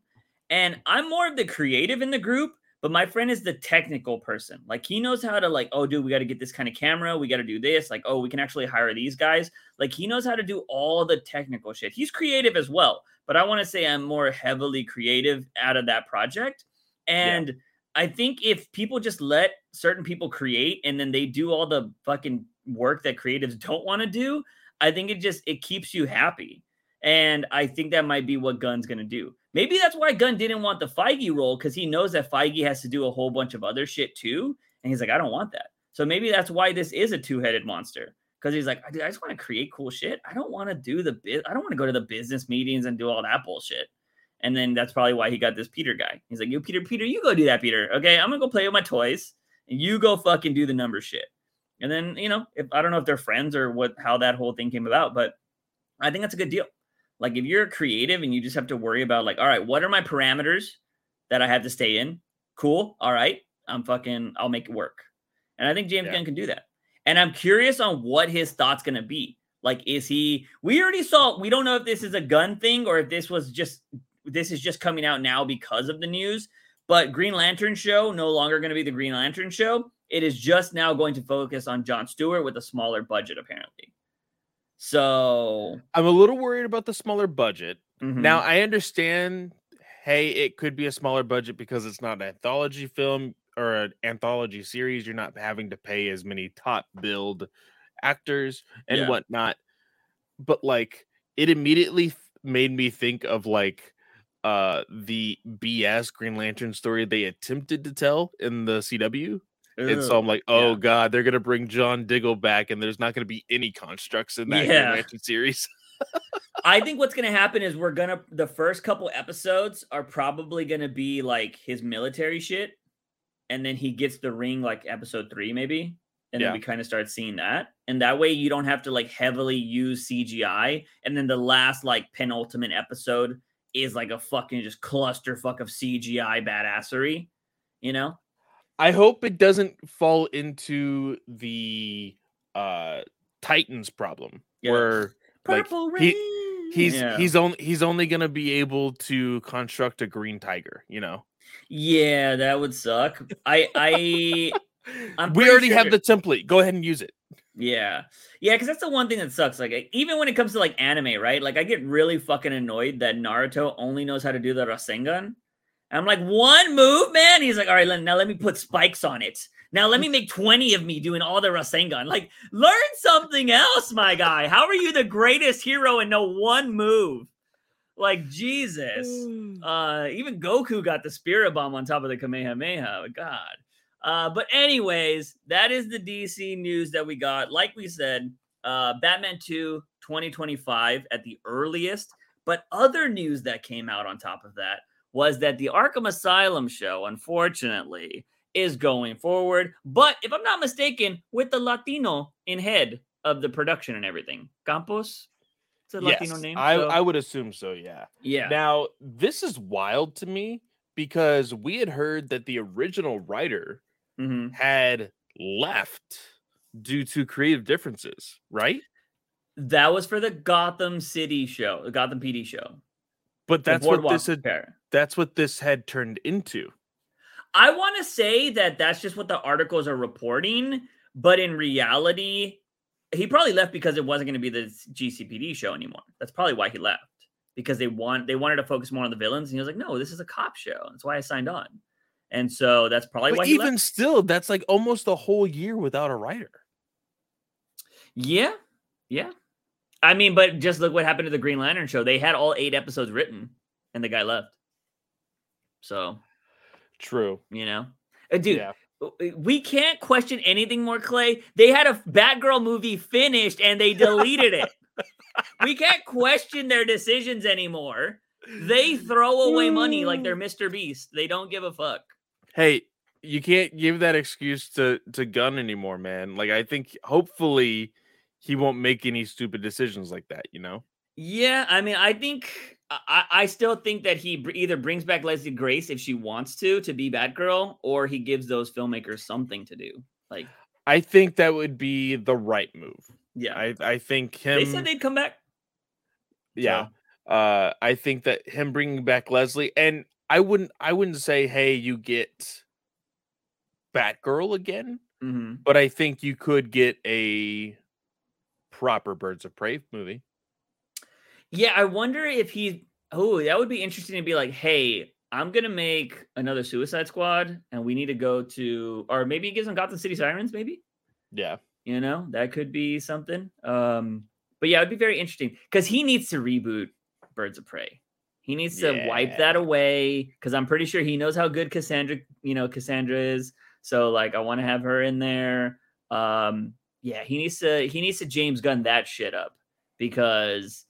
and i'm more of the creative in the group but my friend is the technical person. Like he knows how to like, oh, dude, we got to get this kind of camera. We got to do this. Like, oh, we can actually hire these guys. Like he knows how to do all the technical shit. He's creative as well. But I want to say I'm more heavily creative out of that project. And I think if people just let certain people create and then they do all the fucking work that creatives don't want to do, I think it just it keeps you happy. And I think that might be what Gunn's gonna do. Maybe that's why Gunn didn't want the Feige role because he knows that Feige has to do a whole bunch of other shit too. And he's like, I don't want that. So maybe that's why this is a two-headed monster. Because he's like, I just want to create cool shit. I don't want to do the bit. I don't want to go to the business meetings and do all that bullshit. And then that's probably why he got this Peter guy. He's like, you Peter, Peter, you go do that, Peter. Okay, I'm gonna go play with my toys, and you go fucking do the number shit. And then you know, if I don't know if they're friends or what, how that whole thing came about, but I think that's a good deal. Like if you're creative and you just have to worry about like, all right, what are my parameters that I have to stay in? Cool. All right. I'm fucking I'll make it work. And I think James Yeah. Gunn can do that. And I'm curious on what his thoughts gonna be. Like, is he? We already saw. We don't know if this is a Gunn thing or if this was just this is just coming out now because of the news. But Green Lantern show no longer going to be the Green Lantern show. It is just now going to focus on John Stewart with a smaller budget, apparently. So I'm a little worried about the smaller budget. mhm. Now I understand. Hey, it could be a smaller budget because it's not an anthology film or an anthology series. You're not having to pay as many top build actors and Yeah. whatnot. But like, it immediately made me think of like uh the BS Green Lantern story they attempted to tell in the CW. And so I'm like, oh yeah. god, they're gonna bring John Diggle back, and there's not gonna be any constructs in that Yeah. Green Lantern series. I think what's gonna happen is we're gonna the first couple episodes are probably gonna be like his military shit, and then he gets the ring like episode three maybe, and Yeah. then we kind of start seeing that, and that way you don't have to like heavily use CGI, and then the last like penultimate episode is like a fucking just clusterfuck of CGI badassery, you know? I hope it doesn't fall into the uh Titans problem Yeah. where Like, Purple he- he's Yeah. he's only he's only gonna be able to construct a green tiger, you know. yeah, that would suck. I I I'm we already have the template. Go ahead and use it. Yeah. Yeah, because that's the one thing that sucks. Like, even when it comes to like anime, right? Like, I get really fucking annoyed that Naruto only knows how to do the Rasengan. I'm like, one move, man. He's like, all right, now let me put spikes on it. Now let me make 20 of me doing all the Rasengan. Like, learn something else, my guy. How are you the greatest hero and know one move? Like, Jesus. Uh, even Goku got the Spirit Bomb on top of the Kamehameha. God. Uh, but anyways, that is the DC news that we got. Like we said, uh, Batman 2 2025 at the earliest. But other news that came out on top of that was that the Arkham Asylum show, unfortunately, is going forward. But if I'm not mistaken, with the Latino in head of the production and everything, Campos. It's a Latino name. I, so- I would assume so, yeah. yeah. Now, this is wild to me because we had heard that the original writer Mhm. had left due to creative differences, right? That was for the Gotham City show, the Gotham PD show. But that's what this had that's what this had turned into. I want to say that that's just what the articles are reporting, but in reality, he probably left because it wasn't going to be the GCPD show anymore. That's probably why he left because they want they wanted to focus more on the villains, and he was like, "No, this is a cop show. That's why I signed on." And so that's probably why But he even still, that's like almost a whole year without a writer. Yeah, yeah. I mean, but just look what happened to the Green Lantern show. They had all eight episodes written, and the guy left. So True. you know, Uh, dude. yeah. we can't question anything more, Clay. They had a Batgirl movie finished and they deleted it. we can't question their decisions anymore. They throw away money like they're Mr. Beast. They don't give a fuck. Hey, you can't give that excuse to to Gunn anymore, man. Like I think hopefully he won't make any stupid decisions like that, you know? Yeah, I mean, I think I, I still think that he either brings back Leslie Grace if she wants to to be Batgirl, or he gives those filmmakers something to do. Like, I think that would be the right move. yeah, I I think him they said they'd come back. yeah. Uh I think that him bringing back Leslie and I wouldn't I wouldn't say hey, you get Batgirl again, hmm but I think you could get a proper Birds of Prey movie. Yeah, I wonder if he. Oh, that would be interesting to be like, hey, I'm gonna make another Suicide Squad, and we need to go to, or maybe he gives them Gotham City Sirens. Maybe Yeah. you know that could be something. Um, but yeah, it'd be very interesting because he needs to reboot Birds of Prey. He needs to wipe that away because I'm pretty sure he knows how good Cassandra, you know, Cassandra is. So like, I want to have her in there. Um, yeah, he needs to he needs to James Gunn that shit up because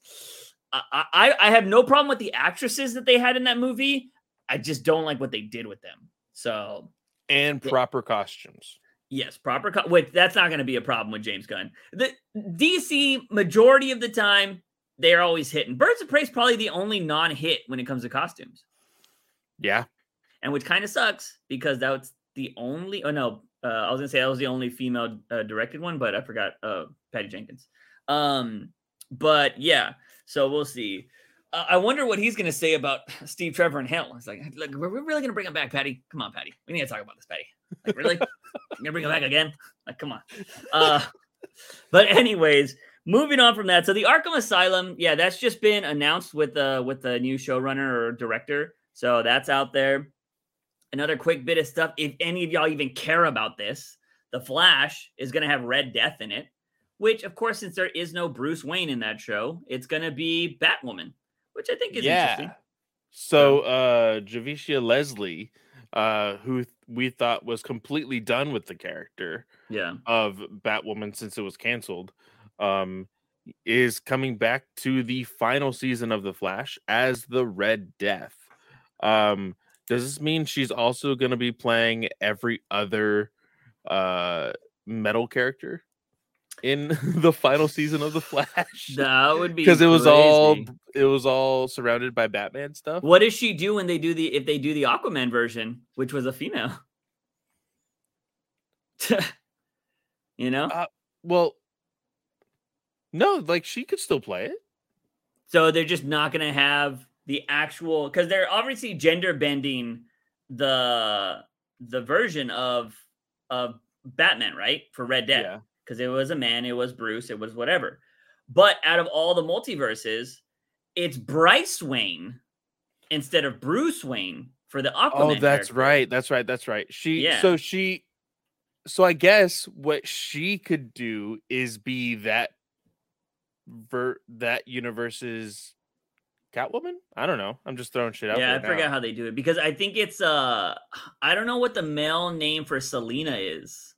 I, I I have no problem with the actresses that they had in that movie. I just don't like what they did with them. So And Yeah. proper costumes. yes, proper. Co- wait, that's not going to be a problem with James Gunn. The DC majority of the time they're always hitting. Birds of Prey is probably the only non-hit when it comes to costumes, Yeah. and which kind of sucks because that's the only. Oh no, uh, I was gonna say that was the only female uh, directed one, but I forgot. Uh, Patty Jenkins. Um, but yeah, so we'll see. Uh, I wonder what he's going to say about Steve Trevor and Hale. It's like, look, we're we really going to bring him back, Patty. Come on, Patty. We need to talk about this, Patty. Like, really? You're going to bring him back again? Like, come on. Uh, but anyways, moving on from that. So the Arkham Asylum, yeah, that's just been announced with the with the new showrunner or director. So that's out there. Another quick bit of stuff. If any of y'all even care about this, the Flash is going to have Red Death in it. Which, of course, since there is no Bruce Wayne in that show, it's going to be Batwoman which I think is yeah. interesting. So uh Javicia Leslie, uh, who we thought was completely done with the character yeah. of Batwoman since it was canceled, um, is coming back to the final season of The Flash as the Red Death. Um, does this mean she's also going to be playing every other uh metal character? in the final season of the Flash. That would be because it was all it was all surrounded by Batman stuff. What does she do when they do the if they do the Aquaman version, which was a female? you know? Uh, well, no, like she could still play it. So they're just not going to have the actual because they're obviously gender bending the the version of of Batman, right? For Red Death. Yeah because it was a man, it was Bruce, it was whatever. But out of all the multiverses, it's Bryce Wayne instead of Bruce Wayne for the oh, Aquaman. Oh, that's character. right. That's right. That's right. She yeah. so she so I guess what she could do is be that ver that universe's Catwoman? I don't know. I'm just throwing shit out. Yeah, I forget now. how they do it because I think it's uh I don't know what the male name for Selina is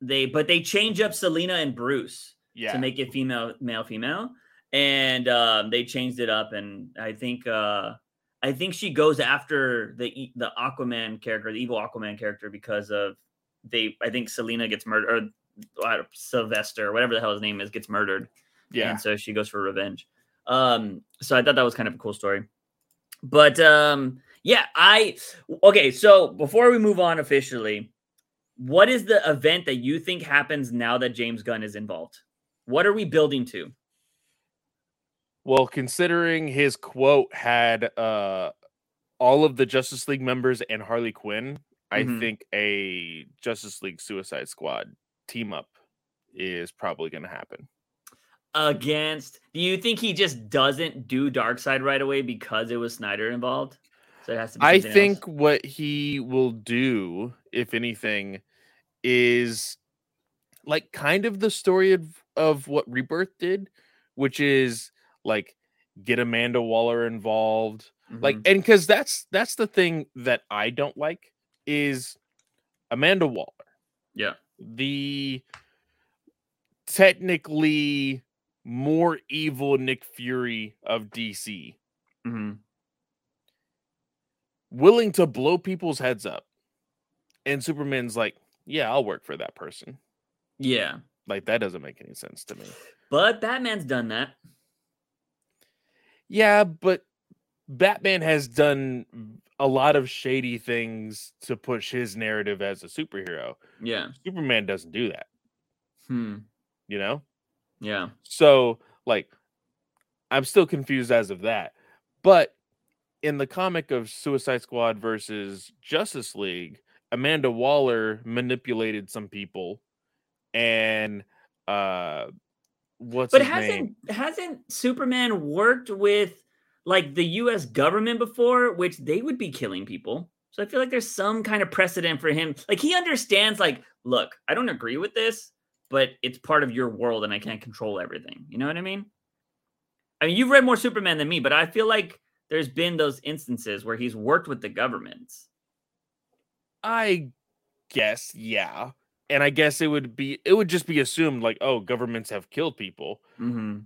they but they change up Selina and Bruce yeah. to make it female, male, female, and um, they changed it up. And I think uh, I think she goes after the the Aquaman character, the evil Aquaman character, because of they. I think Selina gets murdered, or Sylvester, whatever the hell his name is, gets murdered. Yeah, and so she goes for revenge. Um, so I thought that was kind of a cool story. But um, yeah, I okay. So before we move on officially, what is the event that you think happens now that James Gunn is involved? What are we building to? Well, considering his quote had uh all of the Justice League members and Harley Quinn, mm-hmm. I think a Justice League Suicide Squad team up is probably going to happen. Against, do you think he just doesn't do Darkseid right away because it was Snyder involved? So it has to be I think else. what he will do, if anything, is like kind of the story of, of what Rebirth did, which is like get Amanda Waller involved. Mm-hmm. Like, and because that's that's the thing that I don't like is Amanda Waller. Yeah. The technically more evil Nick Fury of DC. Mm-hmm willing to blow people's heads up. And Superman's like, yeah, I'll work for that person. Yeah. Like that doesn't make any sense to me. But Batman's done that. Yeah, but Batman has done a lot of shady things to push his narrative as a superhero. Yeah. Superman doesn't do that. Hmm. You know? Yeah. So, like, I'm still confused as of that. But in the comic of Suicide Squad versus Justice League, Amanda Waller manipulated some people and uh what's But hasn't name? hasn't Superman worked with like the US government before which they would be killing people? So I feel like there's some kind of precedent for him. Like he understands like, look, I don't agree with this, but it's part of your world and I can't control everything. You know what I mean? I mean, you've read more Superman than me, but I feel like there's been those instances where he's worked with the governments. I guess, yeah. And I guess it would be it would just be assumed like, oh, governments have killed people. Mm-hmm.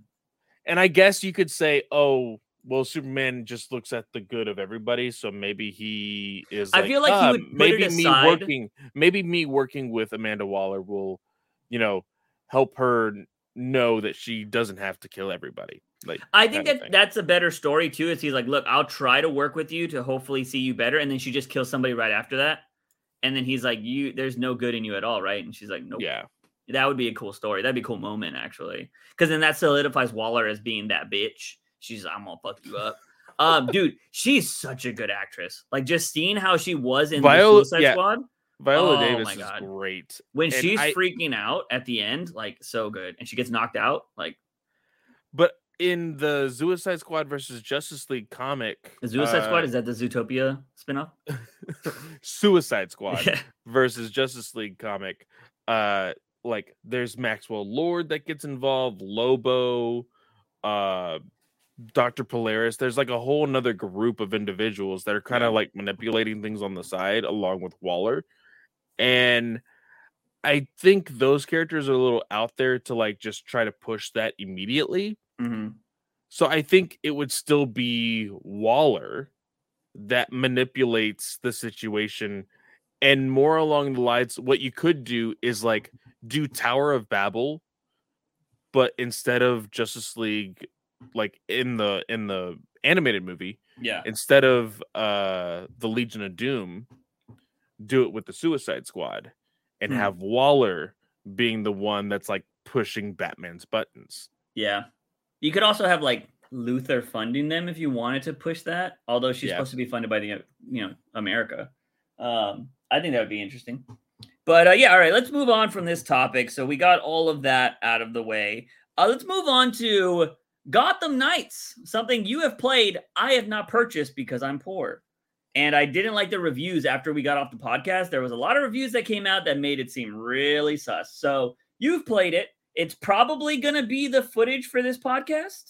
And I guess you could say, oh, well, Superman just looks at the good of everybody, so maybe he is. I feel like ah, he would maybe me working, maybe me working with Amanda Waller will, you know, help her know that she doesn't have to kill everybody. Like I think that that's a better story too. Is he's like, look, I'll try to work with you to hopefully see you better, and then she just kills somebody right after that, and then he's like, you, there's no good in you at all, right? And she's like, nope. Yeah, That would be a cool story. That'd be a cool moment, actually. Because then that solidifies Waller as being that bitch. She's, I'm gonna fuck you up. Um, dude, she's such a good actress. Like just seeing how she was in Viola- the Suicide yeah. Squad Viola Oh Davis is great. when And she's I- freaking out at the end, like so good, and she gets knocked out. Like But in the Suicide Squad versus Justice League comic, the Suicide uh, Squad is that the Zootopia spinoff? Suicide Squad Yeah. versus Justice League comic, uh, like there's Maxwell Lord that gets involved, Lobo, uh, Doctor Polaris. There's like a whole nother group of individuals that are kind of like manipulating things on the side, along with Waller, and I think those characters are a little out there to like just try to push that immediately. Mhm. So I think it would still be Waller that manipulates the situation and more along the lines what you could do is like do Tower of Babel but instead of Justice League like in the in the animated movie Yeah. instead of uh the Legion of Doom do it with the Suicide Squad and Hmm. have Waller being the one that's like pushing Batman's buttons. Yeah. You could also have like Luthor funding them if you wanted to push that, although she's Yeah. supposed to be funded by the you know America. Um, I think that would be interesting. But uh, yeah, all right, let's move on from this topic. So we got all of that out of the way. Uh, let's move on to Gotham Knights, something you have played. I have not purchased because I'm poor. And I didn't like the reviews after we got off the podcast. There was a lot of reviews that came out that made it seem really sus. So you've played it. It's probably going to be the footage for this podcast.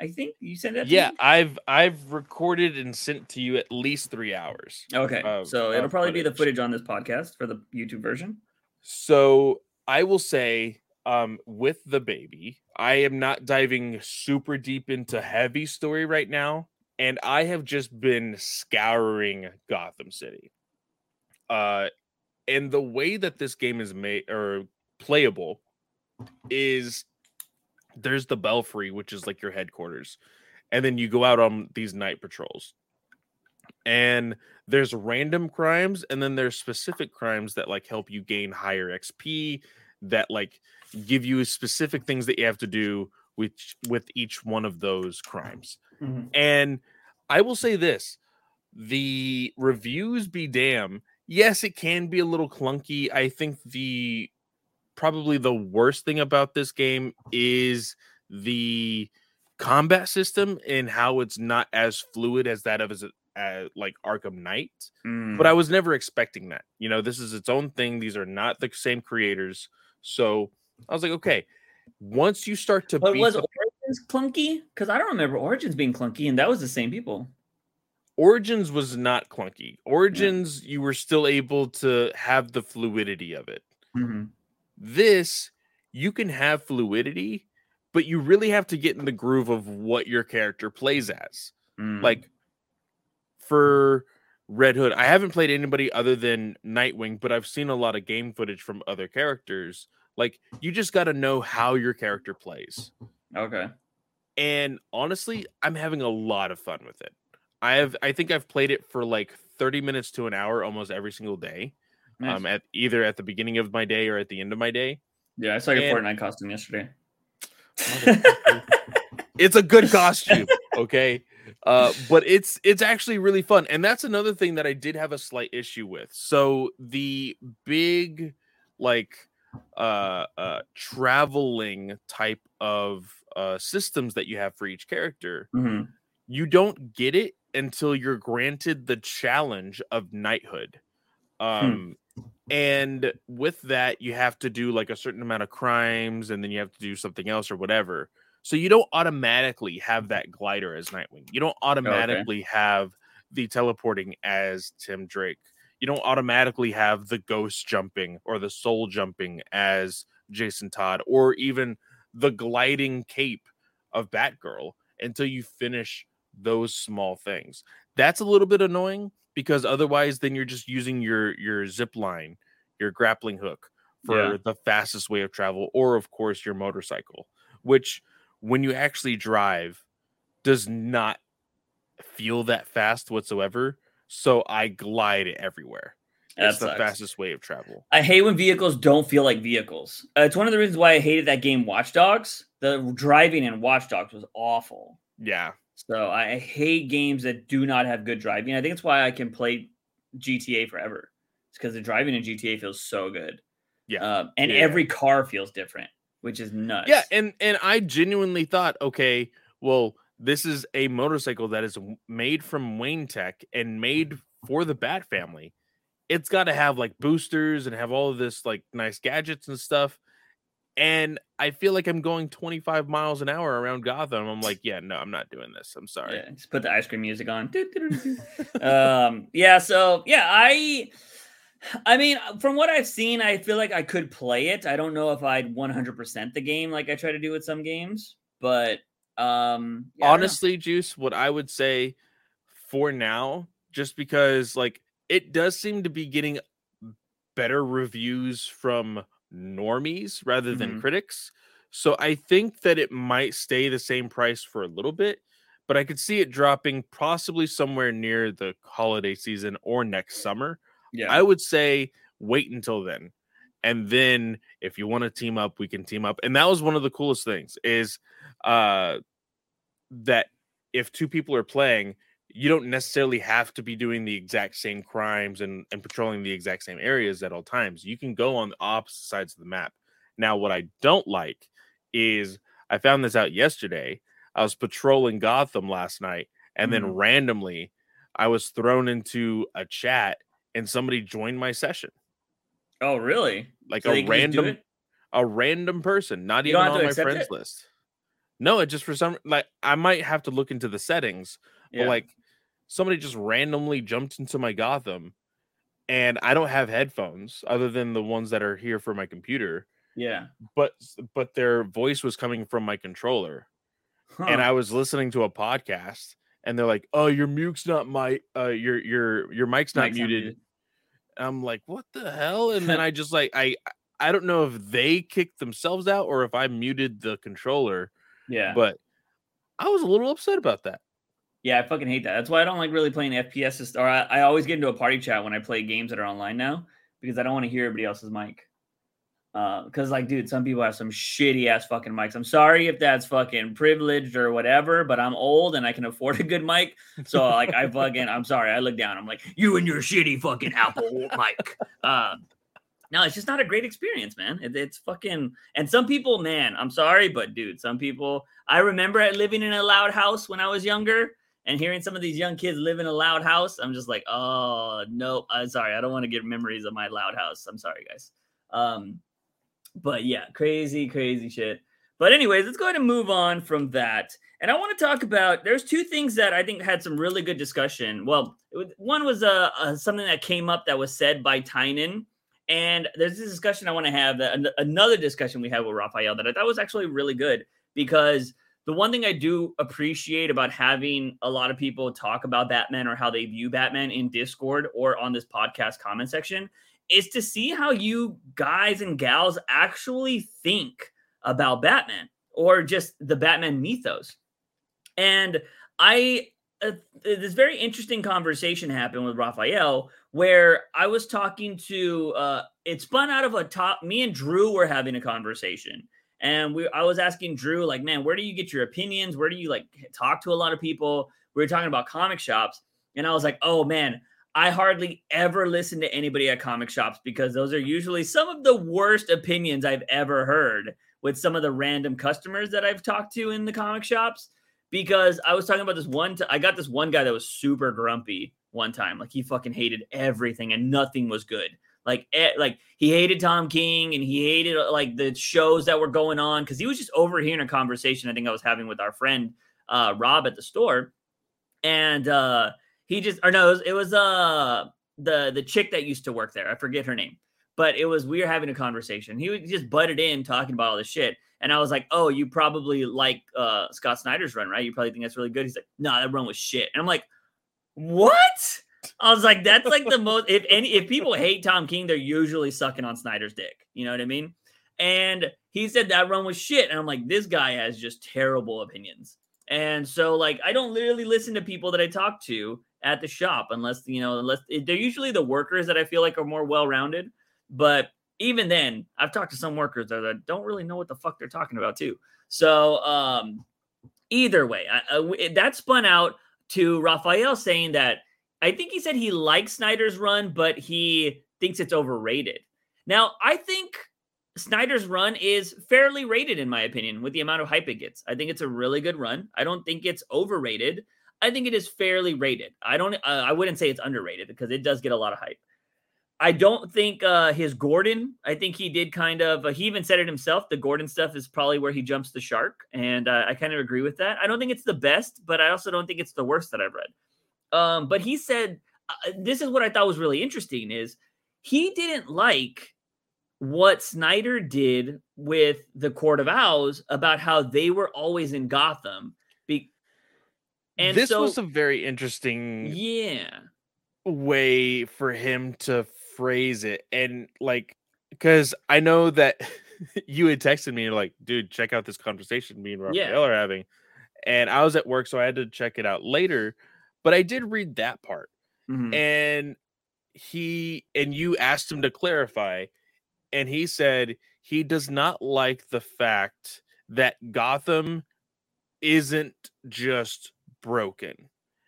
I think you sent that. to Yeah? I've I've recorded and sent to you at least three hours. Okay. of- so it'll probably be the footage. footage on this podcast for the YouTube version. So I will say, um, with the baby, I am not diving super deep into heavy story right now, and I have just been scouring Gotham City. Uh, and the way that this game is made or playable is there's the belfry, which is like your headquarters, and then you go out on these night patrols. And there's random crimes, and then there's specific crimes that like help you gain higher XP, that like give you specific things that you have to do with with each one of those crimes. And I will say this the reviews be damn. Yes, it can be a little clunky. I think the probably the worst thing about this game is the combat system and how it's not as fluid as that of as, uh, like Arkham Knight. Mm. But I was never expecting that. You know, this is its own thing. These are not the same creators. So I was like, okay, once you start to But was the Origins clunky? Because I don't remember Origins being clunky, and that was the same people. Origins was not clunky. Origins, you were still able to have the fluidity of it. This, you can have fluidity, but you really have to get in the groove of what your character plays as. Mm. Like for Red Hood, I haven't played anybody other than Nightwing, but I've seen a lot of game footage from other characters. Like you just got to know how your character plays. okay. and honestly i'm having a lot of fun with it i have i think i've played it for like 30 minutes to an hour almost every single day Nice. um at either at the beginning of my day or at the end of my day yeah, I saw your and- Fortnite costume yesterday. it's a good costume okay uh but it's it's actually really fun and that's another thing that i did have a slight issue with so the big like uh uh traveling type of uh systems that you have for each character Mhm. you don't get it until you're granted the challenge of knighthood. Um, and with that, you have to do like a certain amount of crimes, and then you have to do something else or whatever. So you don't automatically have that glider as Nightwing. You don't automatically have the teleporting as Tim Drake. You don't automatically have the ghost jumping or the soul jumping as Jason Todd, or even the gliding cape of Batgirl until you finish those small things. That's a little bit annoying because otherwise then you're just using your your zip line, your grappling hook for Yeah. the fastest way of travel or of course your motorcycle, which when you actually drive does not feel that fast whatsoever. So I glide everywhere. That's the sucks. fastest way of travel. I hate when vehicles don't feel like vehicles. Uh, it's one of the reasons why I hated that game Watch Dogs. The driving in Watch Dogs was awful. Yeah. So I I hate games that do not have good driving. I think it's why I can play GTA forever. It's because the driving in GTA feels so good. Yeah. Um, and Yeah. every car feels different, which is nuts. Yeah, and and I genuinely thought, okay, well, this is a motorcycle that is made from Wayne Tech and made for the Bat family. It's got to have like boosters and have all of this like nice gadgets and stuff. And I feel like I'm going 25 miles an hour around Gotham. I'm like, yeah, no, I'm not doing this. I'm sorry. Yeah, just put the ice cream music on. Um, yeah, so yeah, I I mean, from what I've seen, I feel like I could play it. I don't know if I'd 100% the game like I try to do with some games, but um yeah, I don't know. honestly juice what i would say for now just because like it does seem to be getting better reviews from normies rather than Mhm. critics so i think that it might stay the same price for a little bit but i could see it dropping possibly somewhere near the holiday season or next summer yeah. I would say wait until then. And then if you want to team up, we can team up. And that was one of the coolest things is uh that if two people are playing, you don't necessarily have to be doing the exact same crimes and, and patrolling the exact same areas at all times. You can go on the opposite sides of the map. Now, what I don't like is I found this out yesterday. I was patrolling Gotham last night, and then Mhm. randomly I was thrown into a chat and somebody joined my session. oh, really? Like So a you can just do random a random person, not You even on my friends it? list. No, it just for some like I might have to look into the settings, Yeah. but like somebody just randomly jumped into my Gotham and I don't have headphones other than the ones that are here for my computer, yeah. but but their voice was coming from my controller and I was listening to a podcast and they're like, "Oh, your mute's not my uh your your your mic's not not muted." muted. I'm like, "What the hell?" And then I just like I I don't know if they kicked themselves out or if I muted the controller, Yeah. but I was a little upset about that. Yeah, I fucking hate that. That's why I don't like really playing FPS. Or I, I always get into a party chat when I play games that are online now because I don't want to hear everybody else's mic. Because, like, dude, some people have some shitty ass fucking mics. I'm sorry if that's fucking privileged or whatever, but I'm old and I can afford a good mic. So, like, I fucking, I'm sorry. I look down. I'm like, you and your shitty fucking Apple mic. Uh, no, it's just not a great experience, man. It, it's fucking, and some people, man, I'm sorry, but dude, some people, I remember living in a loud house when I was younger and hearing some of these young kids live in a loud house. I'm just like, oh, no, I'm sorry. I don't want to get memories of my loud house. I'm sorry, guys. Um, but yeah, crazy, crazy shit. But anyways, let's go ahead and move on from that. And I want to talk about there's two things that I think had some really good discussion. Well, was, one was uh, uh, something that came up that was said by Tynion. And there's this discussion I want to have, that, an- another discussion we had with Raphael that I thought was actually really good because the one thing I do appreciate about having a lot of people talk about Batman or how they view Batman in Discord or on this podcast comment section is to see how you guys and gals actually think about Batman or just the Batman mythos. And I, uh, this very interesting conversation happened with Raphael where I was talking to, uh, it spun out of a top, me and Drew were having a conversation. And we, I was asking Drew, like, man, where do you get your opinions? Where do you like talk to a lot of people? We were talking about comic shops. And I was like, oh man, I hardly ever listen to anybody at comic shops because those are usually some of the worst opinions I've ever heard with some of the random customers that I've talked to in the comic shops. Because I was talking about this one, t- I got this one guy that was super grumpy one time. Like he fucking hated everything and nothing was good. Like, eh, like he hated Tom King and he hated uh, like the shows that were going on because he was just overhearing a conversation I think I was having with our friend uh, Rob at the store, and uh, he just or no, it was, it was uh the the chick that used to work there. I forget her name, but it was we were having a conversation. He just butted in talking about all this shit, and I was like, "Oh, you probably like uh Scott Snyder's run, right? You probably think that's really good." He's like, "No, that run was shit," and I'm like, "What?" I was like, "That's like the most if any if people hate Tom King, they're usually sucking on Snyder's dick." You know what I mean? And he said that run was shit, and I'm like, "This guy has just terrible opinions." And so, like, I don't literally listen to people that I talk to at the shop unless you know unless they're usually the workers that I feel like are more well rounded. But even then, I've talked to some workers that don't really know what the fuck they're talking about too. So um, either way, I, I, that spun out to Raphael saying that I think he said he likes Snyder's run, but he thinks it's overrated. Now, I think Snyder's run is fairly rated, in my opinion, with the amount of hype it gets. I think it's a really good run. I don't think it's overrated. I think it is fairly rated. I don't. Uh, I wouldn't say it's underrated because it does get a lot of hype. I don't think uh, his Gordon. I think he did kind of. Uh, he even said it himself. The Gordon stuff is probably where he jumps the shark, and uh, I kind of agree with that. I don't think it's the best, but I also don't think it's the worst that I've read. Um, but he said uh, this is what I thought was really interesting: is he didn't like what Snyder did with the Court of Owls about how they were always in Gotham. Be- and this so, was a very interesting yeah way for him to phrase it and like because I know that you had texted me like dude check out this conversation me and Raphael yeah. are having and I was at work so I had to check it out later but I did read that part mm-hmm. and he and you asked him to clarify and he said he does not like the fact that Gotham isn't just broken.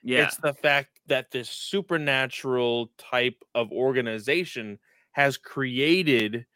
Yeah. It's the fact that this supernatural type of organization has created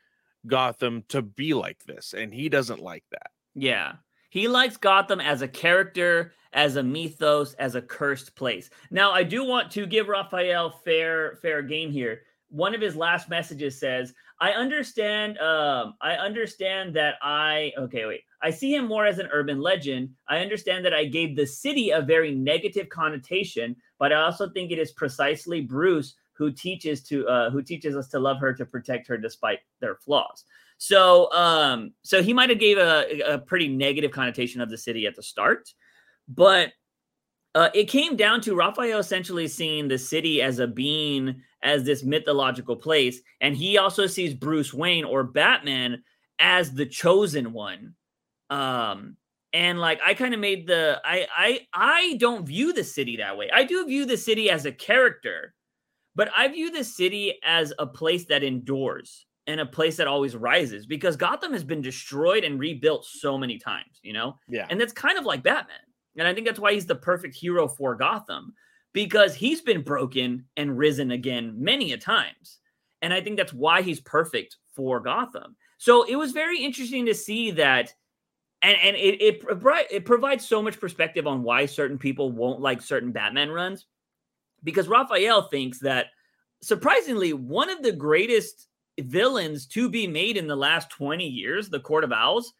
Gotham to be like this, and he doesn't like that. Yeah. He likes Gotham as a character, as a mythos, as a cursed place. Now, I do want to give Raphael fair fair game here. One of his last messages says, I understand. Um, I understand that I okay. Wait, I see him more as an urban legend. I understand that I gave the city a very negative connotation, but I also think it is precisely Bruce who teaches to uh, who teaches us to love her to protect her despite their flaws. So, um, so he might have gave a, a pretty negative connotation of the city at the start, but uh, it came down to Raphael essentially seeing the city as a being, as this mythological place. And he also sees Bruce Wayne or Batman as the chosen one. Um, and like I kind of made the I I I don't view the city that way. I do view the city as a character, but I view the city as a place that endures and a place that always rises because Gotham has been destroyed and rebuilt so many times, you know? Yeah. And that's kind of like Batman. And I think that's why he's the perfect hero for Gotham because he's been broken and risen again many a times. And I think that's why he's perfect for Gotham. So it was very interesting to see that. And, and it, it, it provides so much perspective on why certain people won't like certain Batman runs. Because Raphael thinks that surprisingly, one of the greatest villains to be made in the last 20 years, the Court of Owls,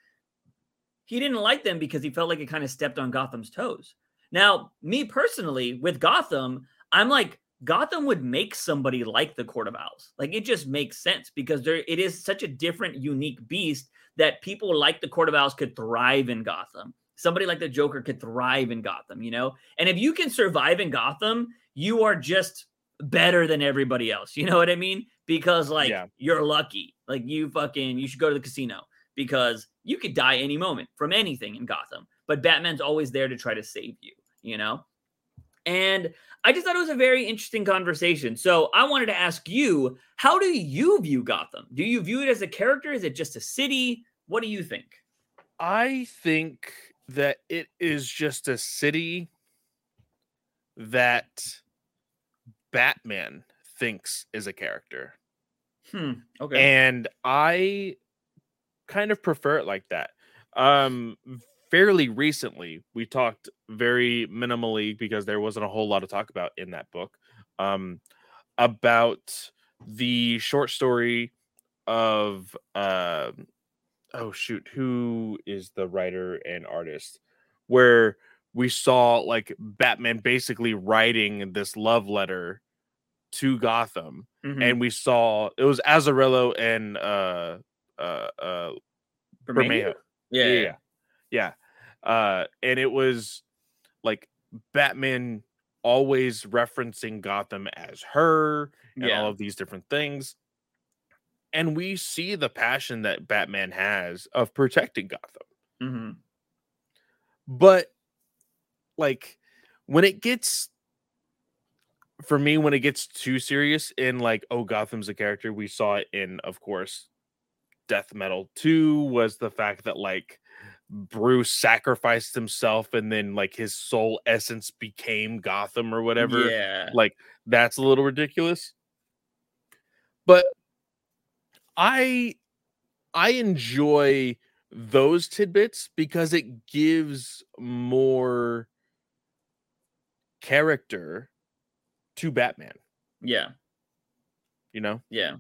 he didn't like them because he felt like it kind of stepped on Gotham's toes. Now, me personally, with Gotham, I'm like, Gotham would make somebody like the Court of Owls. Like it just makes sense because there it is such a different, unique beast that people like the Court of Owls could thrive in Gotham. Somebody like the Joker could thrive in Gotham, you know? And if you can survive in Gotham, you are just better than everybody else. You know what I mean? Because like yeah. you're lucky. Like you fucking you should go to the casino because you could die any moment from anything in Gotham, but Batman's always there to try to save you, you know? And I just thought it was a very interesting conversation. So I wanted to ask you, how do you view Gotham? Do you view it as a character? Is it just a city? What do you think? I think that it is just a city that Batman thinks is a character. Hmm. Okay. And I kind of prefer it like that. Um, fairly recently, we talked very minimally because there wasn't a whole lot to talk about in that book. Um, about the short story of uh, oh shoot, who is the writer and artist? Where we saw like Batman basically writing this love letter to Gotham, mm-hmm. and we saw it was Azzarello and uh uh uh Bermejo. Yeah, yeah, yeah, yeah. Uh, and it was like Batman always referencing Gotham as her and yeah. all of these different things. And we see the passion that Batman has of protecting Gotham. Mm-hmm. But like when it gets for me when it gets too serious in like oh Gotham's a character, we saw it in of course Death Metal 2 was the fact that like Bruce sacrificed himself and then like his soul essence became Gotham or whatever. Yeah. Like that's a little ridiculous. But I I enjoy those tidbits because it gives more character to Batman, Yeah. you know? Yeah.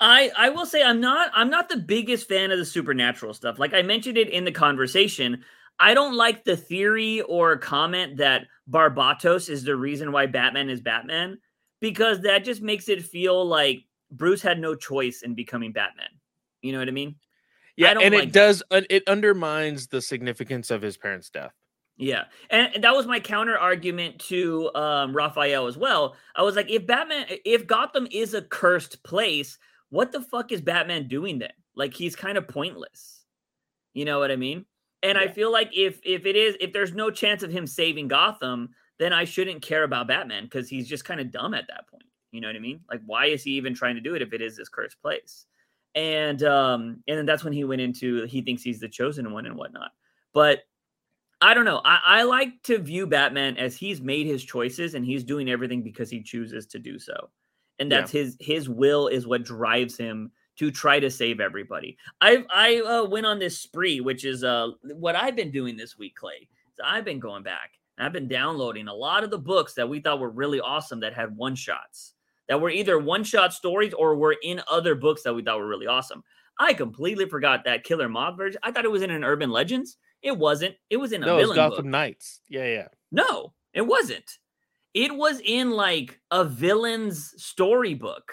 I I will say I'm not I'm not the biggest fan of the supernatural stuff. Like I mentioned it in the conversation, I don't like the theory or comment that Barbatos is the reason why Batman is Batman because that just makes it feel like Bruce had no choice in becoming Batman. You know what I mean? Yeah, don't and like it does uh, it undermines the significance of his parents' death. Yeah. And that was my counter argument to um, Raphael as well. I was like, if Batman, if Gotham is a cursed place, what the fuck is Batman doing then? Like he's kind of pointless. You know what I mean? And I feel like if if it is if there's no chance of him saving Gotham, then I shouldn't care about Batman because he's just kind of dumb at that point. You know what I mean? Like why is he even trying to do it if it is this cursed place? And um and then that's when he went into he thinks he's the chosen one and whatnot. But I don't know. I, I like to view Batman as he's made his choices and he's doing everything because he chooses to do so. And Yeah. that's his his will is what drives him to try to save everybody. I I uh, went on this spree, which is uh what I've been doing this week, Clay. So I've been going back and I've been downloading a lot of the books that we thought were really awesome that had one shots that were either one shot stories or were in other books that we thought were really awesome. I completely forgot that Killer Moth version. I thought it was in an Urban Legends. It wasn't. It was in a No, villain Gotham book. Knights. Yeah, yeah. No, it wasn't. It was in like a villain's storybook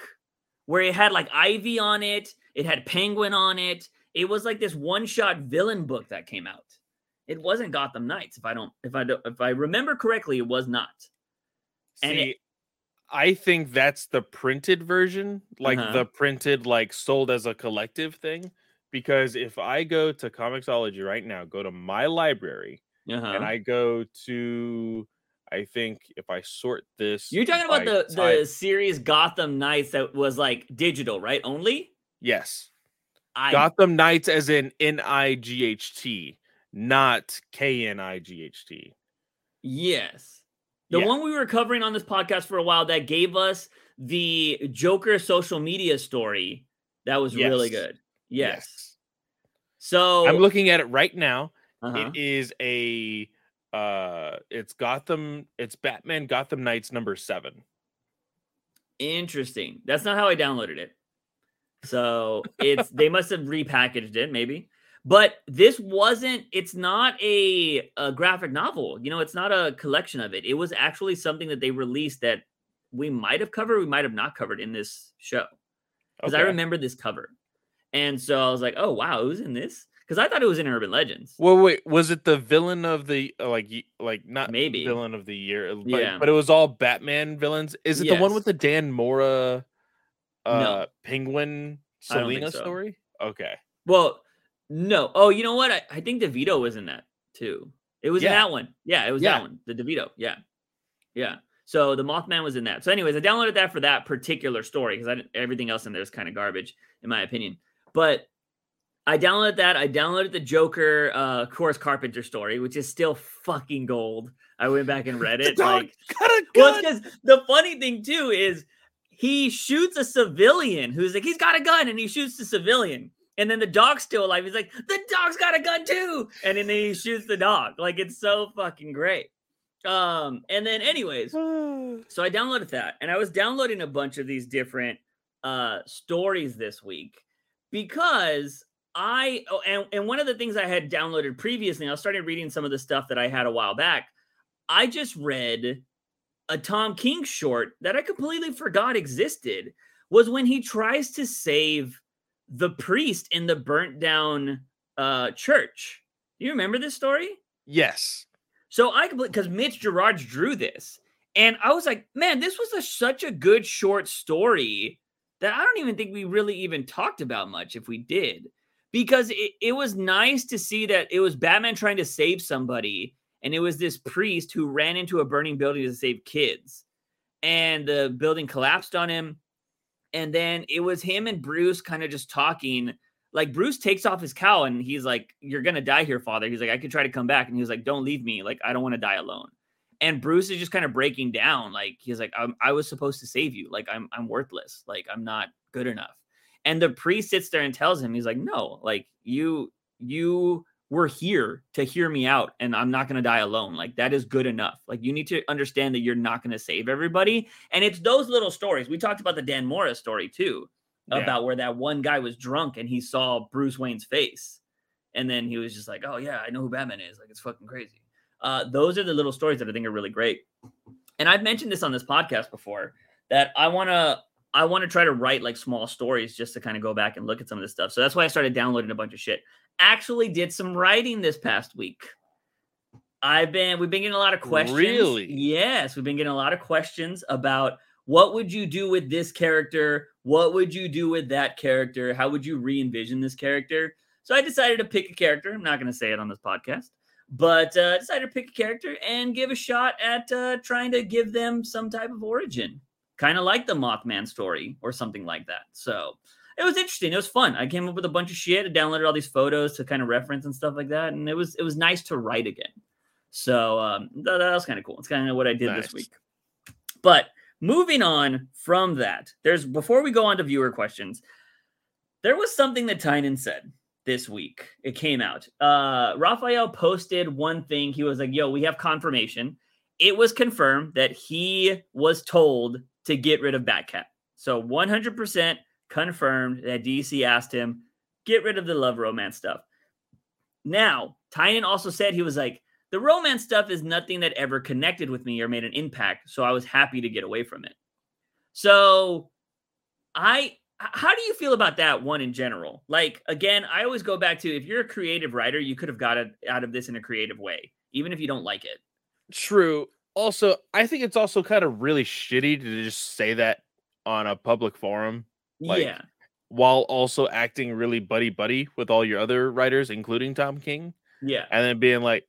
where it had like Ivy on it, it had Penguin on it. It was like this one-shot villain book that came out. It wasn't Gotham Knights if I don't if I don't if I remember correctly, it was not. See, And it- I think that's the printed version, like Uh-huh. the printed, like sold as a collective thing. Because if I go to Comixology right now, go to my library, Uh-huh. and I go to, I think if I sort this, You're talking about the type- the series Gotham Knights that was like digital, right? Only? yes, I Gotham Knights as in N I G H T, not K N I G H T. Yes. The Yeah. one we were covering on this podcast for a while that gave us the Joker social media story that was really Yes. good. Yes. So I'm looking at it right now. uh-huh. It is a uh it's Gotham, it's Batman Gotham Knights number seven. interesting. That's not how I downloaded it. So it's they must have repackaged it, maybe. But this wasn't, it's not a, a graphic novel. You know, it's not a collection of it. It was actually something that they released that we might have covered, we might have not covered in this show. because I remember this cover. And so I was like, oh, wow, it was in this? Because I thought it was in Urban Legends. Well, wait, was it the villain of the uh, like like not Maybe. villain of the year? But, Yeah. but it was all Batman villains. Is it the one with the Dan Mora, uh, No. Penguin I don't think Selina so. story? Okay, Well, no. Oh, you know what? I, I think DeVito was in that too. It was in Yeah. that one. Yeah, it was Yeah. that one. The DeVito. Yeah. Yeah. So the Mothman was in that. So, anyways, I downloaded that for that particular story because I didn't, everything else in there is kind of garbage, in my opinion. But I downloaded that. I downloaded the Joker, uh, course, Carpenter story, which is still fucking gold. I went back and read it. like, got a Well, because the funny thing too is he shoots a civilian who's like, he's got a gun, and he shoots the civilian. And then the dog's still alive. He's like, the dog's got a gun too. And then he shoots the dog. Like it's so fucking great. Um, and then anyways, so I downloaded that, and I was downloading a bunch of these different uh stories this week because I oh, and, and one of the things I had downloaded previously, I started reading some of the stuff that I had a while back. I just read a Tom King short that I completely forgot existed was when he tries to save the priest in the burnt down uh church. Do you remember this story? yes, So I completely because Mitch Gerads drew this, and I was like, man, this was a, such a good short story that I don't even think we really even talked about much if we did, because it, it was nice to see that it was Batman trying to save somebody, and it was this priest who ran into a burning building to save kids. and the building collapsed on him. And then it was him and Bruce kind of just talking. Like Bruce takes off his cowl and he's like, You're gonna die here, father. He's like, I could try to come back. And he was like, Don't leave me. Like, I don't want to die alone. And Bruce is just kind of breaking down. Like, he's like, I was supposed to save you. Like, I'm I'm worthless. Like, I'm not good enough. And the priest sits there and tells him, he's like, No, like you, you were here to hear me out and I'm not going to die alone. Like that is good enough. Like you need to understand that you're not going to save everybody. And it's those little stories. We talked about the Dan Mora's story too, yeah. about where that one guy was drunk and he saw Bruce Wayne's face. And then he was just like, oh, yeah, I know who Batman is. Like it's fucking crazy. Uh, those are the little stories that I think are really great. And I've mentioned this on this podcast before that I want to I want to try to write like small stories just to kind of go back and look at some of this stuff. So that's why I started downloading a bunch of shit. Actually, did some writing this past week. I've been we've been getting a lot of questions. Really? Yes, we've been getting a lot of questions about what would you do with this character? What would you do with that character? How would you re-envision this character? So I decided to pick a character. I'm not going to say it on this podcast, but uh, decided to pick a character and give a shot at uh, trying to give them some type of origin kind of like the Mothman story or something like that. So it was interesting. It was fun. I came up with a bunch of shit. I downloaded all these photos to kind of reference and stuff like that, and it was it was nice to write again. So um, that, that was kind of cool. It's kind of what I did nice. this week. But moving on from that, there's before we go on to viewer questions, there was something that Tynion said this week. It came out. Uh, Raphael posted one thing. He was like, "Yo, we have confirmation." It was confirmed that he was told to get rid of Batcat. So 100% confirmed that DC asked him, get rid of the love romance stuff. Now, Tynion also said he was like, the romance stuff is nothing that ever connected with me or made an impact. So I was happy to get away from it. So I how do you feel about that one in general? Like again, I always go back to if you're a creative writer, you could have got it out of this in a creative way, even if you don't like it. True also, I think it's also kind of really shitty to just say that on a public forum. Like, yeah. While also acting really buddy buddy with all your other writers, including Tom King. Yeah. And then being like,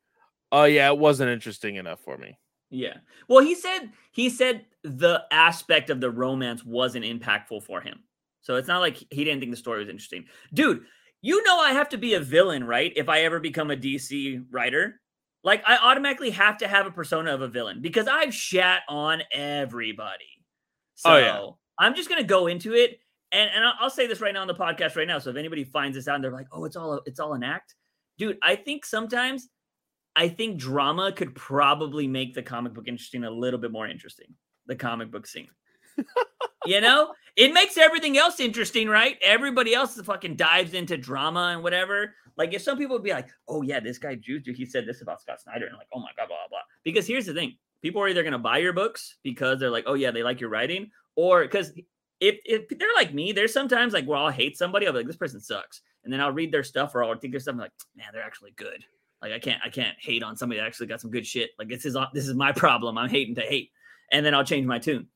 oh, yeah, it wasn't interesting enough for me. Yeah. Well, he said, he said the aspect of the romance wasn't impactful for him. So it's not like he didn't think the story was interesting. Dude, you know I have to be a villain, right? If I ever become a DC writer. Like I automatically have to have a persona of a villain because I've shat on everybody. So oh, yeah. I'm just gonna go into it, and and I'll say this right now on the podcast right now. So if anybody finds this out and they're like, "Oh, it's all a, it's all an act," dude, I think sometimes I think drama could probably make the comic book interesting a little bit more interesting. The comic book scene. you know, it makes everything else interesting, right? Everybody else fucking dives into drama and whatever. Like if some people would be like, "Oh yeah, this guy Juju, he said this about Scott Snyder," and like, "Oh my god, blah blah blah." Because here's the thing: people are either gonna buy your books because they're like, "Oh yeah, they like your writing," or because if, if they're like me, there's sometimes like where I'll hate somebody, I'll be like, "This person sucks," and then I'll read their stuff or I'll think stuff, I'm like, "Man, they're actually good." Like I can't I can't hate on somebody that actually got some good shit. Like this is this is my problem. I'm hating to hate, and then I'll change my tune.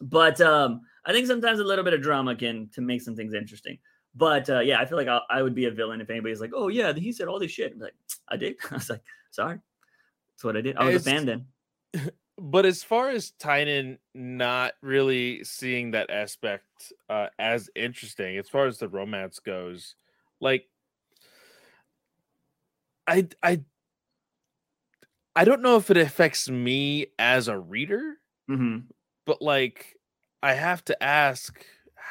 But um, I think sometimes a little bit of drama can to make some things interesting. But uh, yeah, I feel like I, I, would be a villain if anybody's like, "Oh yeah, he said all this shit." I'm like, "I did." I was like, "Sorry, that's what I did." I was a fan then. But as far as Tynion not really seeing that aspect uh, as interesting, as far as the romance goes, like I I I don't know if it affects me as a reader, mm-hmm. but like I have to ask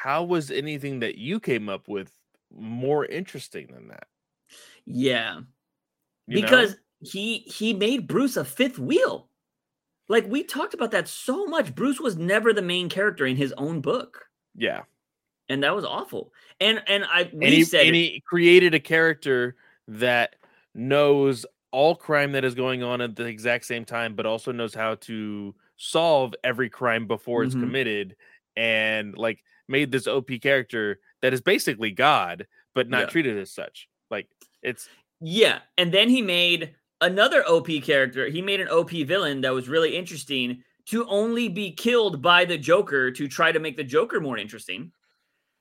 how was anything that you came up with more interesting than that? Yeah. You because know? he he made Bruce a fifth wheel. Like we talked about that so much. Bruce was never the main character in his own book. Yeah. And that was awful. And and I and he, said and he created a character that knows all crime that is going on at the exact same time, but also knows how to solve every crime before mm-hmm. it's committed. And like made this OP character that is basically God, but not yeah. treated as such. Like it's yeah. And then he made another OP character. He made an OP villain that was really interesting to only be killed by the Joker to try to make the Joker more interesting.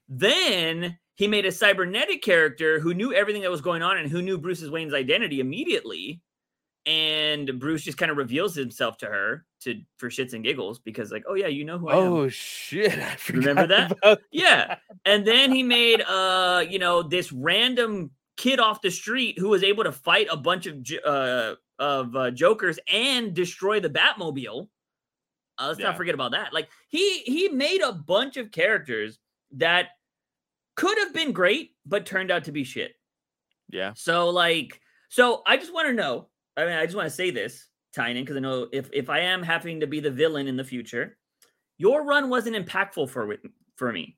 Then he made a cybernetic character who knew everything that was going on and who knew Bruce's Wayne's identity immediately and Bruce just kind of reveals himself to her to for shits and giggles because like, oh yeah, you know who I am. Oh shit! I Remember forgot that? Yeah. And then he made uh, you know, this random kid off the street who was able to fight a bunch of uh of uh, jokers and destroy the Batmobile. Uh, let's Yeah. not forget about that. Like he he made a bunch of characters that could have been great but turned out to be shit. Yeah. So like, so I just want to know. I mean, I just want to say this, Tynion, because I know if if I am having to be the villain in the future, your run wasn't impactful for for me.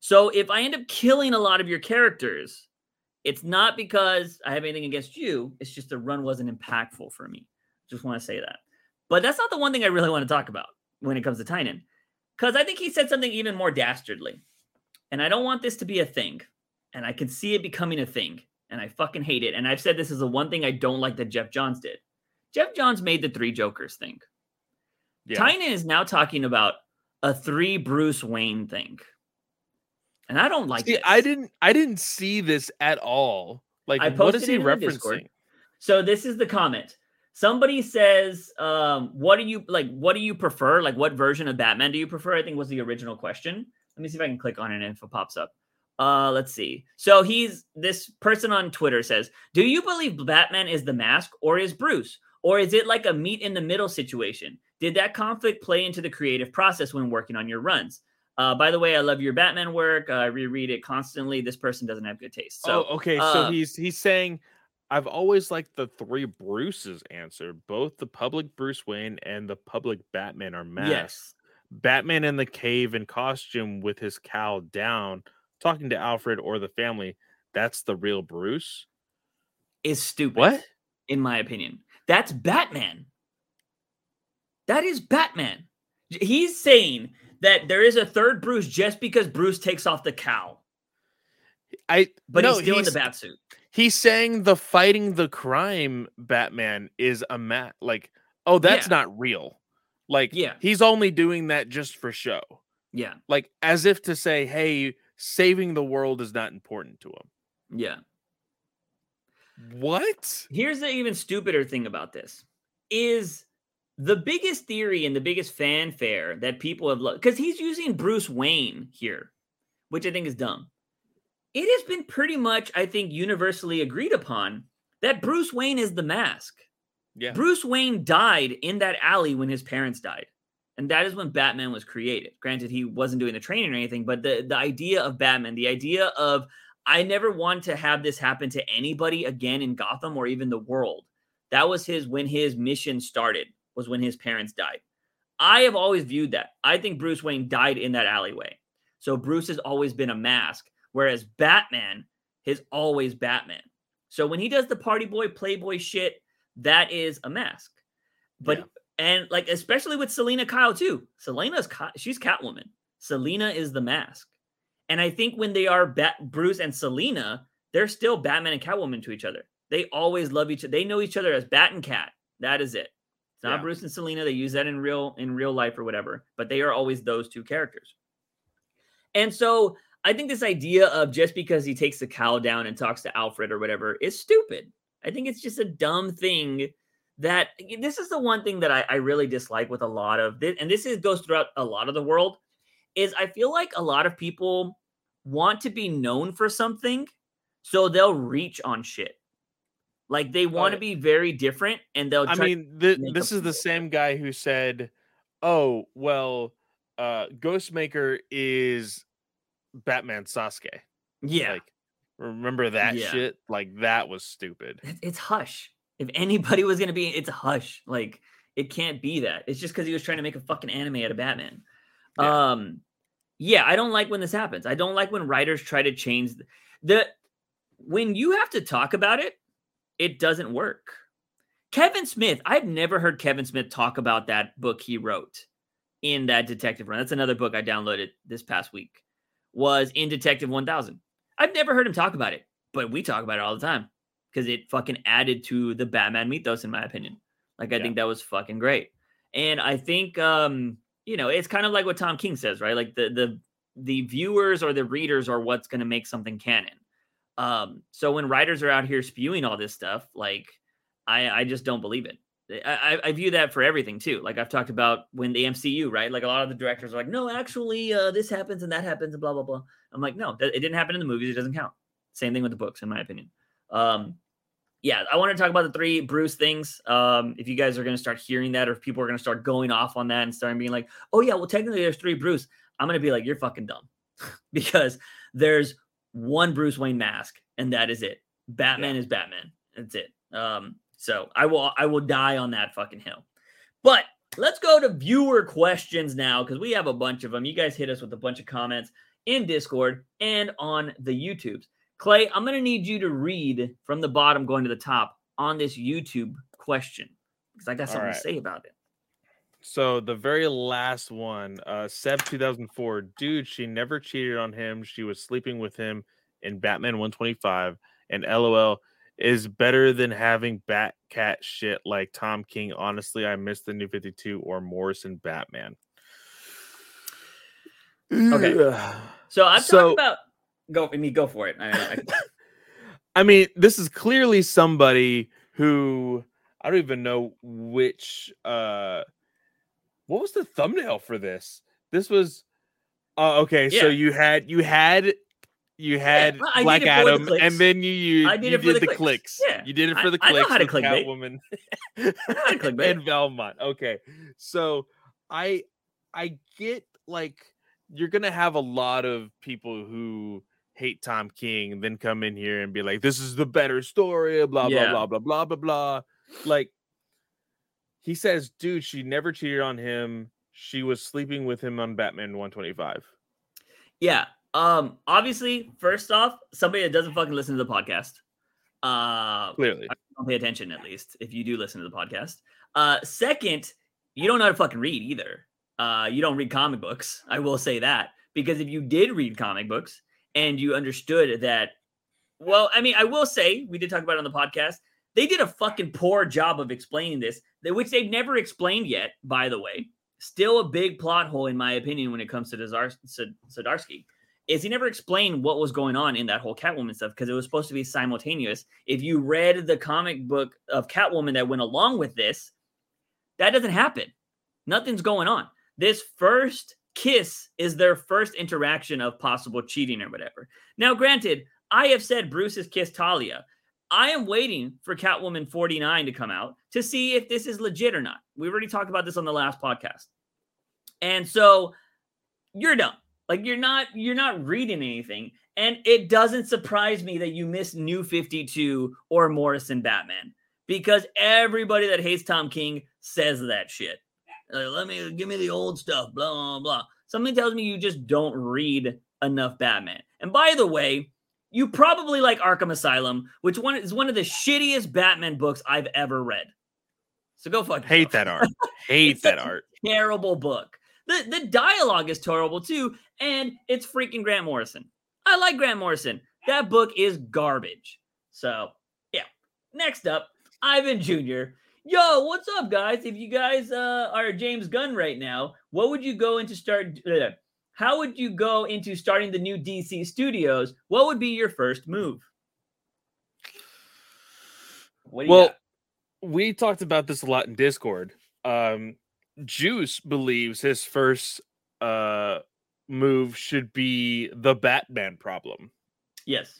So if I end up killing a lot of your characters, it's not because I have anything against you. It's just the run wasn't impactful for me. Just want to say that. But that's not the one thing I really want to talk about when it comes to Tynion, because I think he said something even more dastardly, and I don't want this to be a thing, and I can see it becoming a thing and I fucking hate it. And I've said this is the one thing I don't like that Geoff Johns did. Geoff Johns made the three Jokers thing. Yeah. Tynion is now talking about a three Bruce Wayne thing. And I don't like See, this. I didn't. I didn't see this at all. Like, I what is posted he it in the Discord. referencing? So this is the comment. Somebody says, um, what do you like? What do you prefer? Like, what version of Batman do you prefer? I think was the original question. Let me see if I can click on it and if it pops up. Uh, let's see. So he's this person on Twitter says, Do you believe Batman is the mask or is Bruce? Or is it like a meet in the middle situation? Did that conflict play into the creative process when working on your runs? Uh, by the way, I love your Batman work. Uh, I reread it constantly. This person doesn't have good taste. So oh, okay. uh, so he's he's saying, I've always liked the three Bruces answer. Both the public Bruce Wayne and the public Batman are masks. yes, Batman in the cave in costume with his cowl down, talking to Alfred or the family. That's the real Bruce. is stupid. What? in my opinion. That's Batman. That is Batman. He's saying that there is a third Bruce just because Bruce takes off the cowl, I but no, he's still in the bat suit. he's saying the fighting the crime Batman is a mat like oh that's Yeah. not real. Like Yeah. he's only doing that just for show. Yeah, Like as if to say, hey, saving the world is not important to him. yeah. What? Here's the even stupider thing about this is the biggest theory and the biggest fanfare that people have loved because he's using Bruce Wayne here, which I think is dumb. It has been pretty much, I think, universally agreed upon that Bruce Wayne is the mask. Yeah. Bruce Wayne died in that alley when his parents died. And that is when Batman was created. Granted, he wasn't doing the training or anything, but the, the idea of Batman, the idea of I never want to have this happen to anybody again in Gotham or even the world. That was his when his mission started, was when his parents died. I have always viewed that. I think Bruce Wayne died in that alleyway. So Bruce has always been a mask, whereas Batman is always Batman. So when he does the party boy, playboy shit, that is a mask. But Yeah. And like especially with Selina Kyle too. Selina's she's Catwoman. Selina is the mask. And I think when they are Bat- Bruce and Selina, they're still Batman and Catwoman to each other. They always love each other. They know each other as Bat and Cat. That is it. It's not Yeah. Bruce and Selina. They use that in real in real life or whatever, but they are always those two characters. And so I think this idea of just because he takes the cowl down and talks to Alfred or whatever is stupid. I think it's just a dumb thing that this is the one thing that I, I really dislike with a lot of this, and this is goes throughout a lot of the world, is I feel like a lot of people want to be known for something, so they'll reach on shit. Like they want to be very different, and they'll. I mean, th- this is the same guy who said, "Oh, well, uh Ghostmaker is Batman Sasuke." yeah, Like, remember that Yeah. shit? Like that was stupid. it- it's hush. If anybody was gonna be, it's a hush. Like it can't be that. It's just because he was trying to make a fucking anime out of Batman. Yeah. Um, yeah, I don't like when this happens. I don't like when writers try to change th- the when you have to talk about it, it doesn't work. Kevin Smith, I've never heard Kevin Smith talk about that book he wrote in that detective run. That's another book I downloaded this past week. Was in Detective 1000. I've never heard him talk about it, but we talk about it all the time because it fucking added to the Batman mythos, in my opinion. Like, I Yeah. think that was fucking great. And I think, um, you know, it's kind of like what Tom King says, right? Like the the the viewers or the readers are what's going to make something canon. Um, so when writers are out here spewing all this stuff, like I I just don't believe it. I, I view that for everything too. Like I've talked about when the MCU, right? Like a lot of the directors are like, no, actually, uh, this happens and that happens and blah blah blah. I'm like, no, it didn't happen in the movies. It doesn't count. Same thing with the books, in my opinion. Um, yeah, I want to talk about the three Bruce things. Um, if you guys are going to start hearing that, or if people are going to start going off on that and starting being like, oh yeah, well technically there's three Bruce. I'm going to be like, you're fucking dumb, because there's one Bruce Wayne mask, and that is it. Batman yeah. is Batman. That's it. Um, so I will I will die on that fucking hill. But let's go to viewer questions now because we have a bunch of them. You guys hit us with a bunch of comments in Discord and on the YouTubes. Clay, I'm going to need you to read from the bottom going to the top on this YouTube question because I got something right. to say about it. So the very last one, uh Seb 2004, dude, she never cheated on him. She was sleeping with him in Batman 125 and LOL is better than having Batcat shit like Tom King. Honestly, I miss the new 52 or Morrison Batman. Okay. So I'm so, talking about go I mean go for it. I, I, mean, this is clearly somebody who I don't even know which uh what was the thumbnail for this? This was uh, okay, yeah. so you had you had you had yeah, Black Adam, the and then you you, I did, you did the, clicks. clicks. Yeah, you did it for the I, clicks. I know how to click Catwoman and Valmont. Okay, so I I get like you're gonna have a lot of people who hate Tom King, then come in here and be like, "This is the better story." Blah yeah. blah blah blah blah blah blah. Like he says, dude, she never cheated on him. She was sleeping with him on Batman 125. Yeah, um, obviously, first off, somebody that doesn't fucking listen to the podcast. Uh, clearly, don't pay attention at least if you do listen to the podcast. Uh, second, you don't know how to fucking read either. Uh, you don't read comic books. I will say that because if you did read comic books and you understood that, well, I mean, I will say we did talk about it on the podcast. They did a fucking poor job of explaining this, which they've never explained yet. By the way, still a big plot hole in my opinion when it comes to Zdarsky is he never explained what was going on in that whole Catwoman stuff because it was supposed to be simultaneous. If you read the comic book of Catwoman that went along with this, that doesn't happen. Nothing's going on. This first kiss is their first interaction of possible cheating or whatever. Now, granted, I have said Bruce has kissed Talia. I am waiting for Catwoman 49 to come out to see if this is legit or not. We've already talked about this on the last podcast. And so you're dumb. Like you're not you're not reading anything. And it doesn't surprise me that you miss New 52 or Morrison Batman because everybody that hates Tom King says that shit. Like, Let me give me the old stuff, blah, blah, blah. Something tells me you just don't read enough Batman. And by the way, you probably like Arkham Asylum, which one is one of the shittiest Batman books I've ever read. So go fuck. Hate that art. Hate that art. Terrible book. The the dialogue is terrible too, and it's freaking Grant Morrison. I like Grant Morrison. That book is garbage. So yeah. Next up, Ivan Jr. Yo, what's up, guys? If you guys uh, are James Gunn right now, what would you go into start? Uh, how would you go into starting the new DC studios? What would be your first move? well, we talked about this a lot in Discord. Um, Juice believes his first uh move should be the Batman problem. Yes.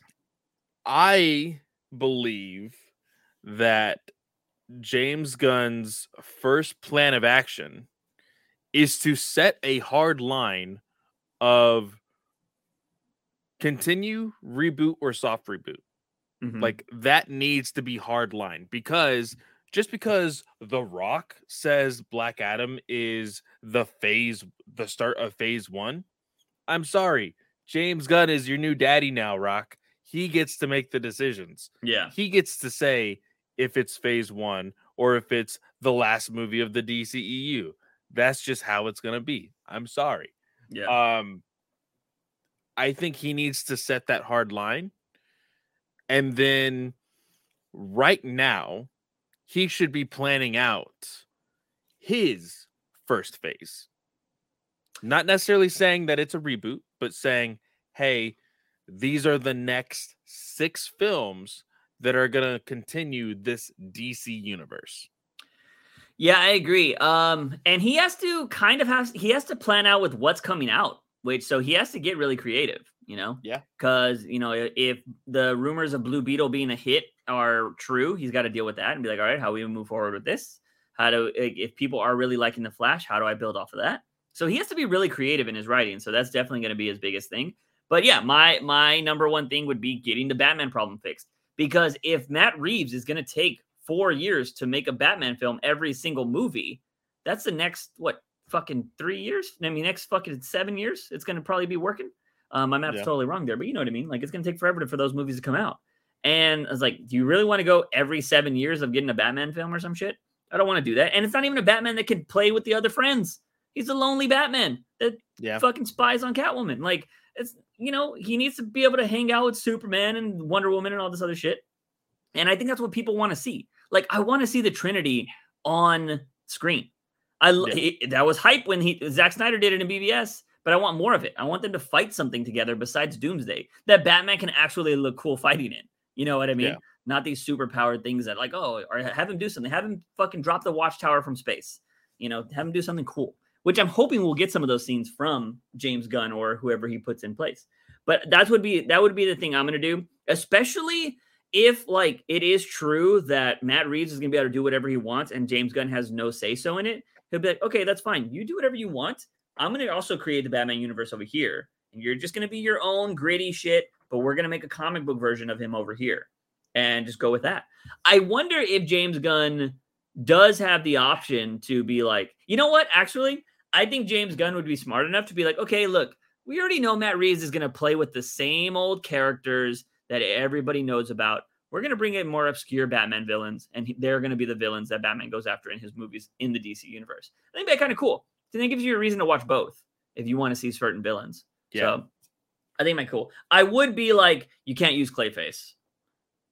I believe that James Gunn's first plan of action is to set a hard line of continue, reboot, or soft reboot. Mm-hmm. Like that needs to be hard line because just because The Rock says Black Adam is the phase, the start of phase one, I'm sorry. James Gunn is your new daddy now, Rock. He gets to make the decisions. Yeah. He gets to say if it's phase one or if it's the last movie of the DCEU. That's just how it's going to be. I'm sorry. Yeah. Um, I think he needs to set that hard line. And then right now, he should be planning out his first phase. Not necessarily saying that it's a reboot, but saying, hey, these are the next six films that are gonna continue this DC universe. Yeah, I agree. Um, and he has to kind of has he has to plan out with what's coming out, which so he has to get really creative, you know? Yeah. Because you know, if the rumors of Blue Beetle being a hit are true, he's got to deal with that and be like, all right, how we move forward with this? How do if people are really liking the Flash, how do I build off of that? So he has to be really creative in his writing. So that's definitely going to be his biggest thing. But yeah, my my number one thing would be getting the Batman problem fixed. Because if Matt Reeves is going to take four years to make a Batman film every single movie, that's the next what fucking three years? I mean, next fucking seven years. It's going to probably be working. Um, my math's Yeah. totally wrong there, but you know what I mean. Like it's going to take forever to, for those movies to come out. And I was like, do you really want to go every seven years of getting a Batman film or some shit? I don't want to do that. And it's not even a Batman that can play with the other friends. He's a lonely Batman that Yeah. fucking spies on Catwoman. Like it's you know he needs to be able to hang out with Superman and Wonder Woman and all this other shit. And I think that's what people want to see. Like I want to see the Trinity on screen. I Yeah. it- that was hype when he Zack Snyder did it in BVS, but I want more of it. I want them to fight something together besides Doomsday that Batman can actually look cool fighting in. You know what I mean? Yeah. Not these super powered things that like oh or have him do something. Have him fucking drop the watchtower from space. You know, have him do something cool. Which I'm hoping we'll get some of those scenes from James Gunn or whoever he puts in place. But that would be that would be the thing I'm gonna do, especially if like it is true that Matt Reeves is gonna be able to do whatever he wants and James Gunn has no say so in it. He'll be like, okay, that's fine. You do whatever you want. I'm gonna also create the Batman universe over here, and you're just gonna be your own gritty shit. But we're gonna make a comic book version of him over here, and just go with that. I wonder if James Gunn does have the option to be like, you know what? Actually, I think James Gunn would be smart enough to be like, okay, look, we already know Matt Reeves is going to play with the same old characters that everybody knows about. We're going to bring in more obscure Batman villains, and they're going to be the villains that Batman goes after in his movies in the DC universe. I think that'd kind of cool. So then it gives you a reason to watch both if you want to see certain villains. Yeah. So I think might cool. I would be like, you can't use Clayface.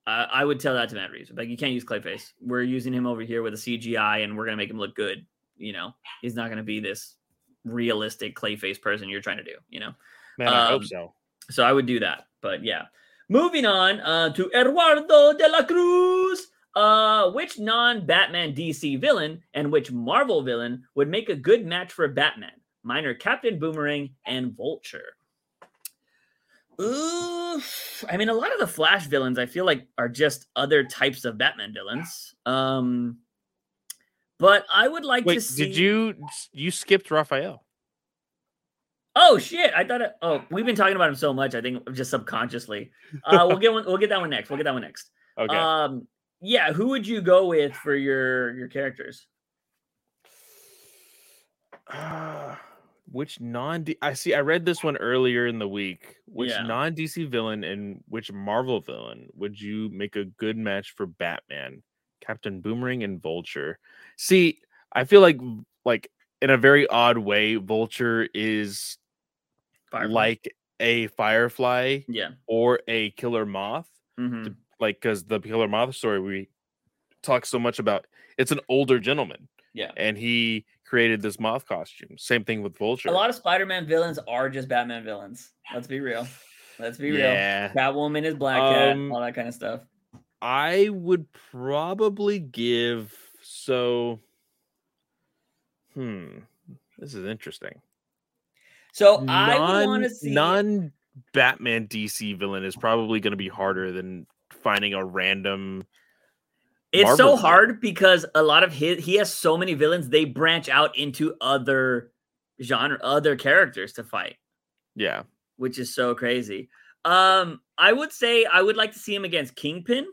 Uh, I would tell that to Matt Reeves. Like, you can't use Clayface. We're using him over here with a CGI, and we're gonna make him look good. You know, he's not gonna be this realistic Clayface person you're trying to do. You know, Man, I hope Um, so. so I would do that. But yeah, moving on uh, to Eduardo de la Cruz. Uh, which non-Batman DC villain and which Marvel villain would make a good match for Batman? Mine are Captain Boomerang and Vulture. Ooh, I mean, a lot of the Flash villains I feel like are just other types of Batman villains. Um, but I would like to Wait, see. did you you skipped Raphael? Oh shit! I thought. It, oh, we've been talking about him so much. I think just subconsciously. Uh, we'll get one. We'll get that one next. We'll get that one next. Okay. Um, yeah. Who would you go with for your your characters? Uh, which non I see I read this one earlier in the week. Which Yeah. non DC villain and which Marvel villain would you make a good match for Batman? Captain Boomerang and Vulture. See, I feel like like in a very odd way, Vulture is Firefly? like a Firefly yeah. or a Killer Moth. mhm, Like because the Killer Moth story we talk so much about, it's an older gentleman Yeah. and he created this moth costume. Same thing with Vulture. A lot of Spider-Man villains are just Batman villains. Let's be real. Let's be yeah. real. Catwoman is Black Cat. Um, all that kind of stuff. I would probably give so hmm this is interesting. So I want to see. non Batman DC villain is probably going to be harder than finding a random It's Marvel so villain. hard because a lot of his he has so many villains. They branch out into other genre, other characters to fight. yeah. which is so crazy. Um, I would say I would like to see him against Kingpin.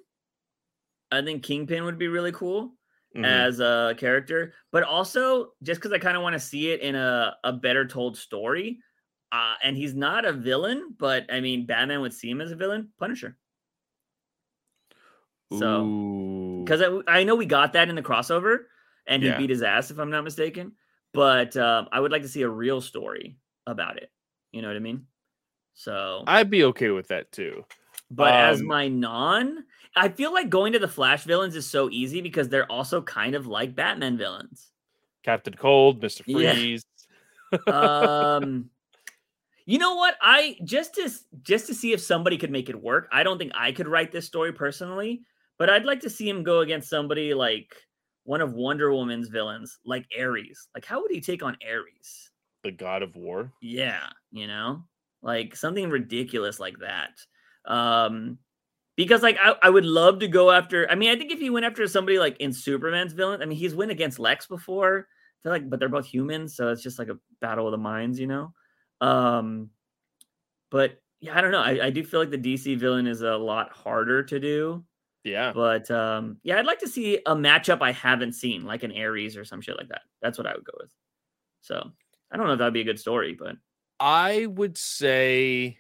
I think Kingpin would be really cool mhm. as a character, but also just because I kind of want to see it in a, a better told story. Uh, and he's not a villain, but I mean, Batman would see him as a villain. Punisher. So, because I, I know we got that in the crossover, and he Yeah. beat his ass, if I'm not mistaken. But um, I would like to see a real story about it. You know what I mean? So I'd be okay with that too. But as Um, my non, I feel like going to the Flash villains is so easy because they're also kind of like Batman villains. Captain Cold, Mr. Yeah. Freeze. Um, You know what? I just to just to see if somebody could make it work. I don't think I could write this story personally, but I'd like to see him go against somebody like one of Wonder Woman's villains, like Ares. Like, how would he take on Ares? The god of war. Yeah, you know, like something ridiculous like that. Um, because like I, I would love to go after. I mean, I think if he went after somebody like in Superman's villain, I mean, he's went against Lex before. I feel like, but they're both humans, so it's just like a battle of the minds, you know. Um, but yeah, I don't know. I, I do feel like the DC villain is a lot harder to do. Yeah. But um, yeah, I'd like to see a matchup I haven't seen, like an Ares or some shit like that. That's what I would go with. So I don't know if that'd be a good story, but I would say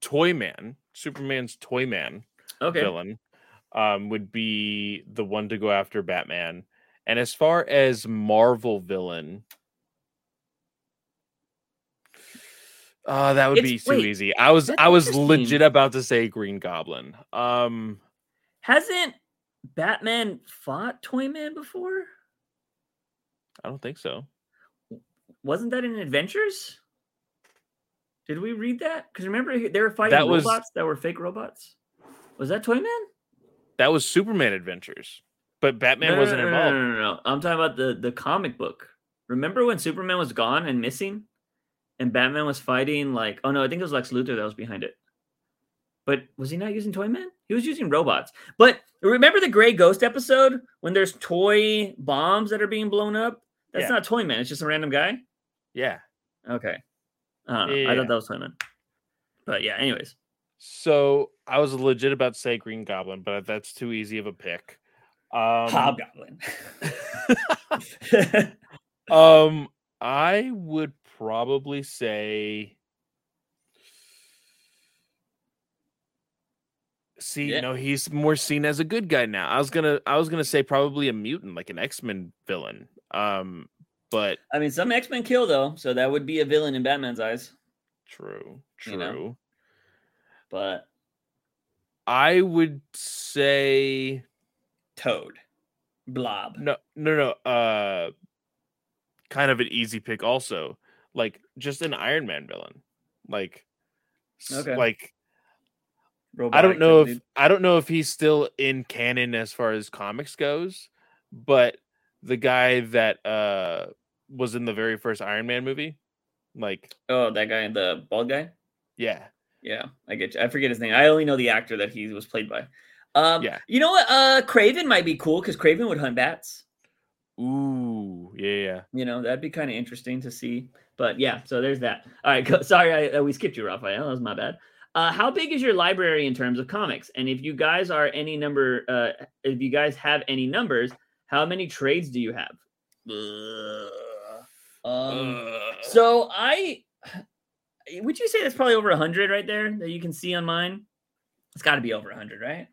Toyman, Superman's Toyman okay. villain, um, would be the one to go after Batman. And as far as Marvel villain, uh, that would It's- be too wait, easy. I was I was legit about to say Green Goblin. Um, Hasn't Batman fought Toyman before? I don't think so. Wasn't that in Adventures? Did we read that? Because remember he- they were fighting That was- robots that were fake robots. Was that Toyman? That was Superman Adventures, but Batman No, wasn't no, no, involved. No, no, no, no. I'm talking about the the comic book. Remember when Superman was gone and missing, and Batman was fighting like oh no, I think it was Lex Luthor that was behind it. But was he not using Toyman? He was using robots. But remember the Gray Ghost episode when there's toy bombs that are being blown up? That's Yeah. not Toyman. It's just a random guy. Yeah. Okay. I don't know. I thought that was Toyman. But yeah. Anyways. So I was legit about to say Green Goblin, but that's too easy of a pick. Um, Hobgoblin. um, I would probably say. See, Yeah. no, he's more seen as a good guy now. I was gonna, I was gonna say probably a mutant, like an X Men villain. Um, but I mean, some X Men kill though, so that would be a villain in Batman's eyes. true, true. You know? But I would say Toad, Blob. no, no, no. Uh, kind of an easy pick, also. Like just an Iron Man villain, like, Okay. like I don't know if dude. I don't know if he's still in canon as far as comics goes, but the guy that uh was in the very first Iron Man movie, like Oh, that guy, the bald guy. yeah, Yeah, I get you. I forget his name. I only know the actor that he was played by. Um, Yeah. You know what? Uh, Kraven might be cool because Kraven would hunt bats. ooh, yeah, yeah. You know, that'd be kind of interesting to see. But yeah, so there's that. All right, go, sorry, I, uh, we skipped you, Raphael. That was my bad. Uh, how big is your library in terms of comics? And if you guys are any number, uh, if you guys have any numbers, how many trades do you have? Um, so I would you say that's probably over 100 right there that you can see on mine? It's got to be over 100, right?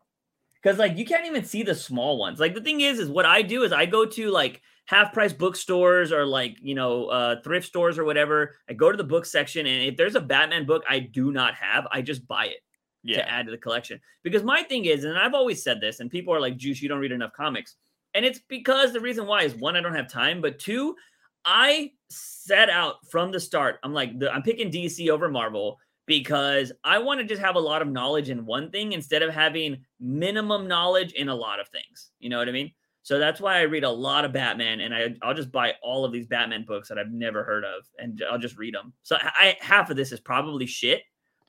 Because like you can't even see the small ones. Like the thing is, is what I do is I go to like half price bookstores or like you know uh, thrift stores or whatever. I go to the book section, and if there's a Batman book I do not have, I just buy it yeah. to add to the collection. Because my thing is, and I've always said this, and people are like, Juice, you don't read enough comics. And it's because the reason why is one, I don't have time, but two, I set out from the start. I'm like, the, I'm picking DC over Marvel because I want to just have a lot of knowledge in one thing instead of having minimum knowledge in a lot of things. You know what I mean? So that's why I read a lot of Batman, and I, I'll just buy all of these Batman books that I've never heard of, and I'll just read them. So I half of this is probably shit,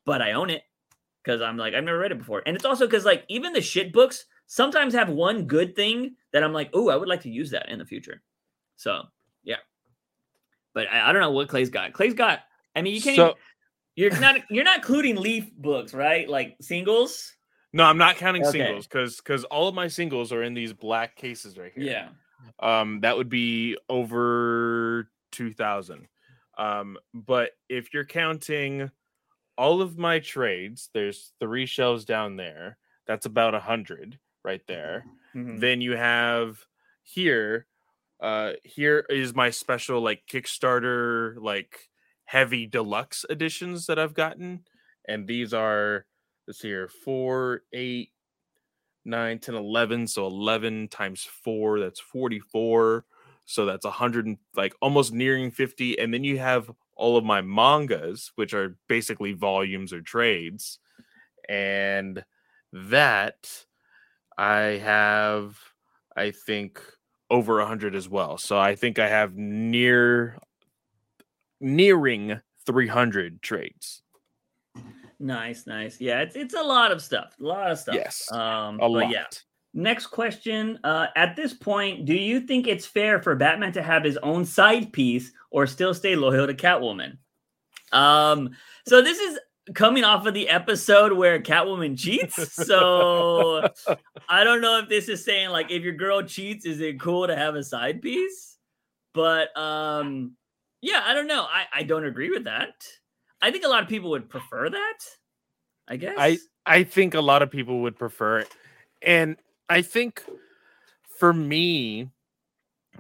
but I own it because I'm like I've never read it before, and it's also because like even the shit books sometimes have one good thing that I'm like, oh, I would like to use that in the future. So yeah, but I, I don't know what Clay's got. Clay's got. I mean, you can't. So even, you're not. You're not including Leaf books, right? Like singles. no, I'm not counting Okay. singles because because all of my singles are in these black cases right here. Yeah. um that would be over 2000 um but if you're counting all of my trades there's three shelves down there that's about a hundred right there. Mhm. then you have here uh here is my special like kickstarter like heavy deluxe editions that i've gotten. And these are let's see here four eight 9 10 11 so 11 times 4 that's 44 so that's 100 like almost nearing 50 and then you have all of my mangas, which are basically volumes or trades. And that I have, I think, over 100 as well. So I think I have near nearing 300 trades. Nice, nice. Yeah, it's it's a lot of stuff. A lot of stuff. Yes. Um A but lot. yeah. Next question. Uh at this point, do you think it's fair for Batman to have his own side piece or still stay loyal to Catwoman? Um so this is coming off of the episode where Catwoman cheats. So I don't know if this is saying like if your girl cheats, is it cool to have a side piece? But um yeah, I don't know. I, I don't agree with that. I think a lot of people would prefer that. I guess. I I think a lot of people would prefer it. And I think for me,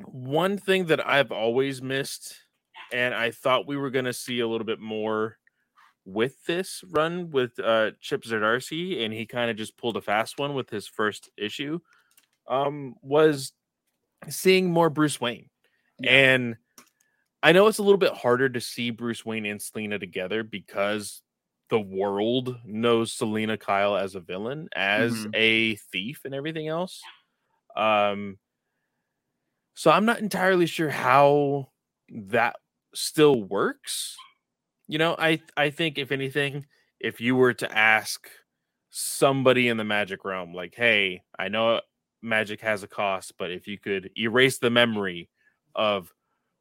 one thing that I've always missed, and I thought we were going to see a little bit more with this run with uh, Chip Zdarsky, and he kind of just pulled a fast one with his first issue, um, was seeing more Bruce Wayne. Yeah. And I know it's a little bit harder to see Bruce Wayne and Selina together because the world knows Selina Kyle as a villain, as Mhm. a thief, and everything else. Um, so I'm not entirely sure how that still works. You know, I I think if anything, if you were to ask somebody in the magic realm, like, hey, I know magic has a cost, but if you could erase the memory of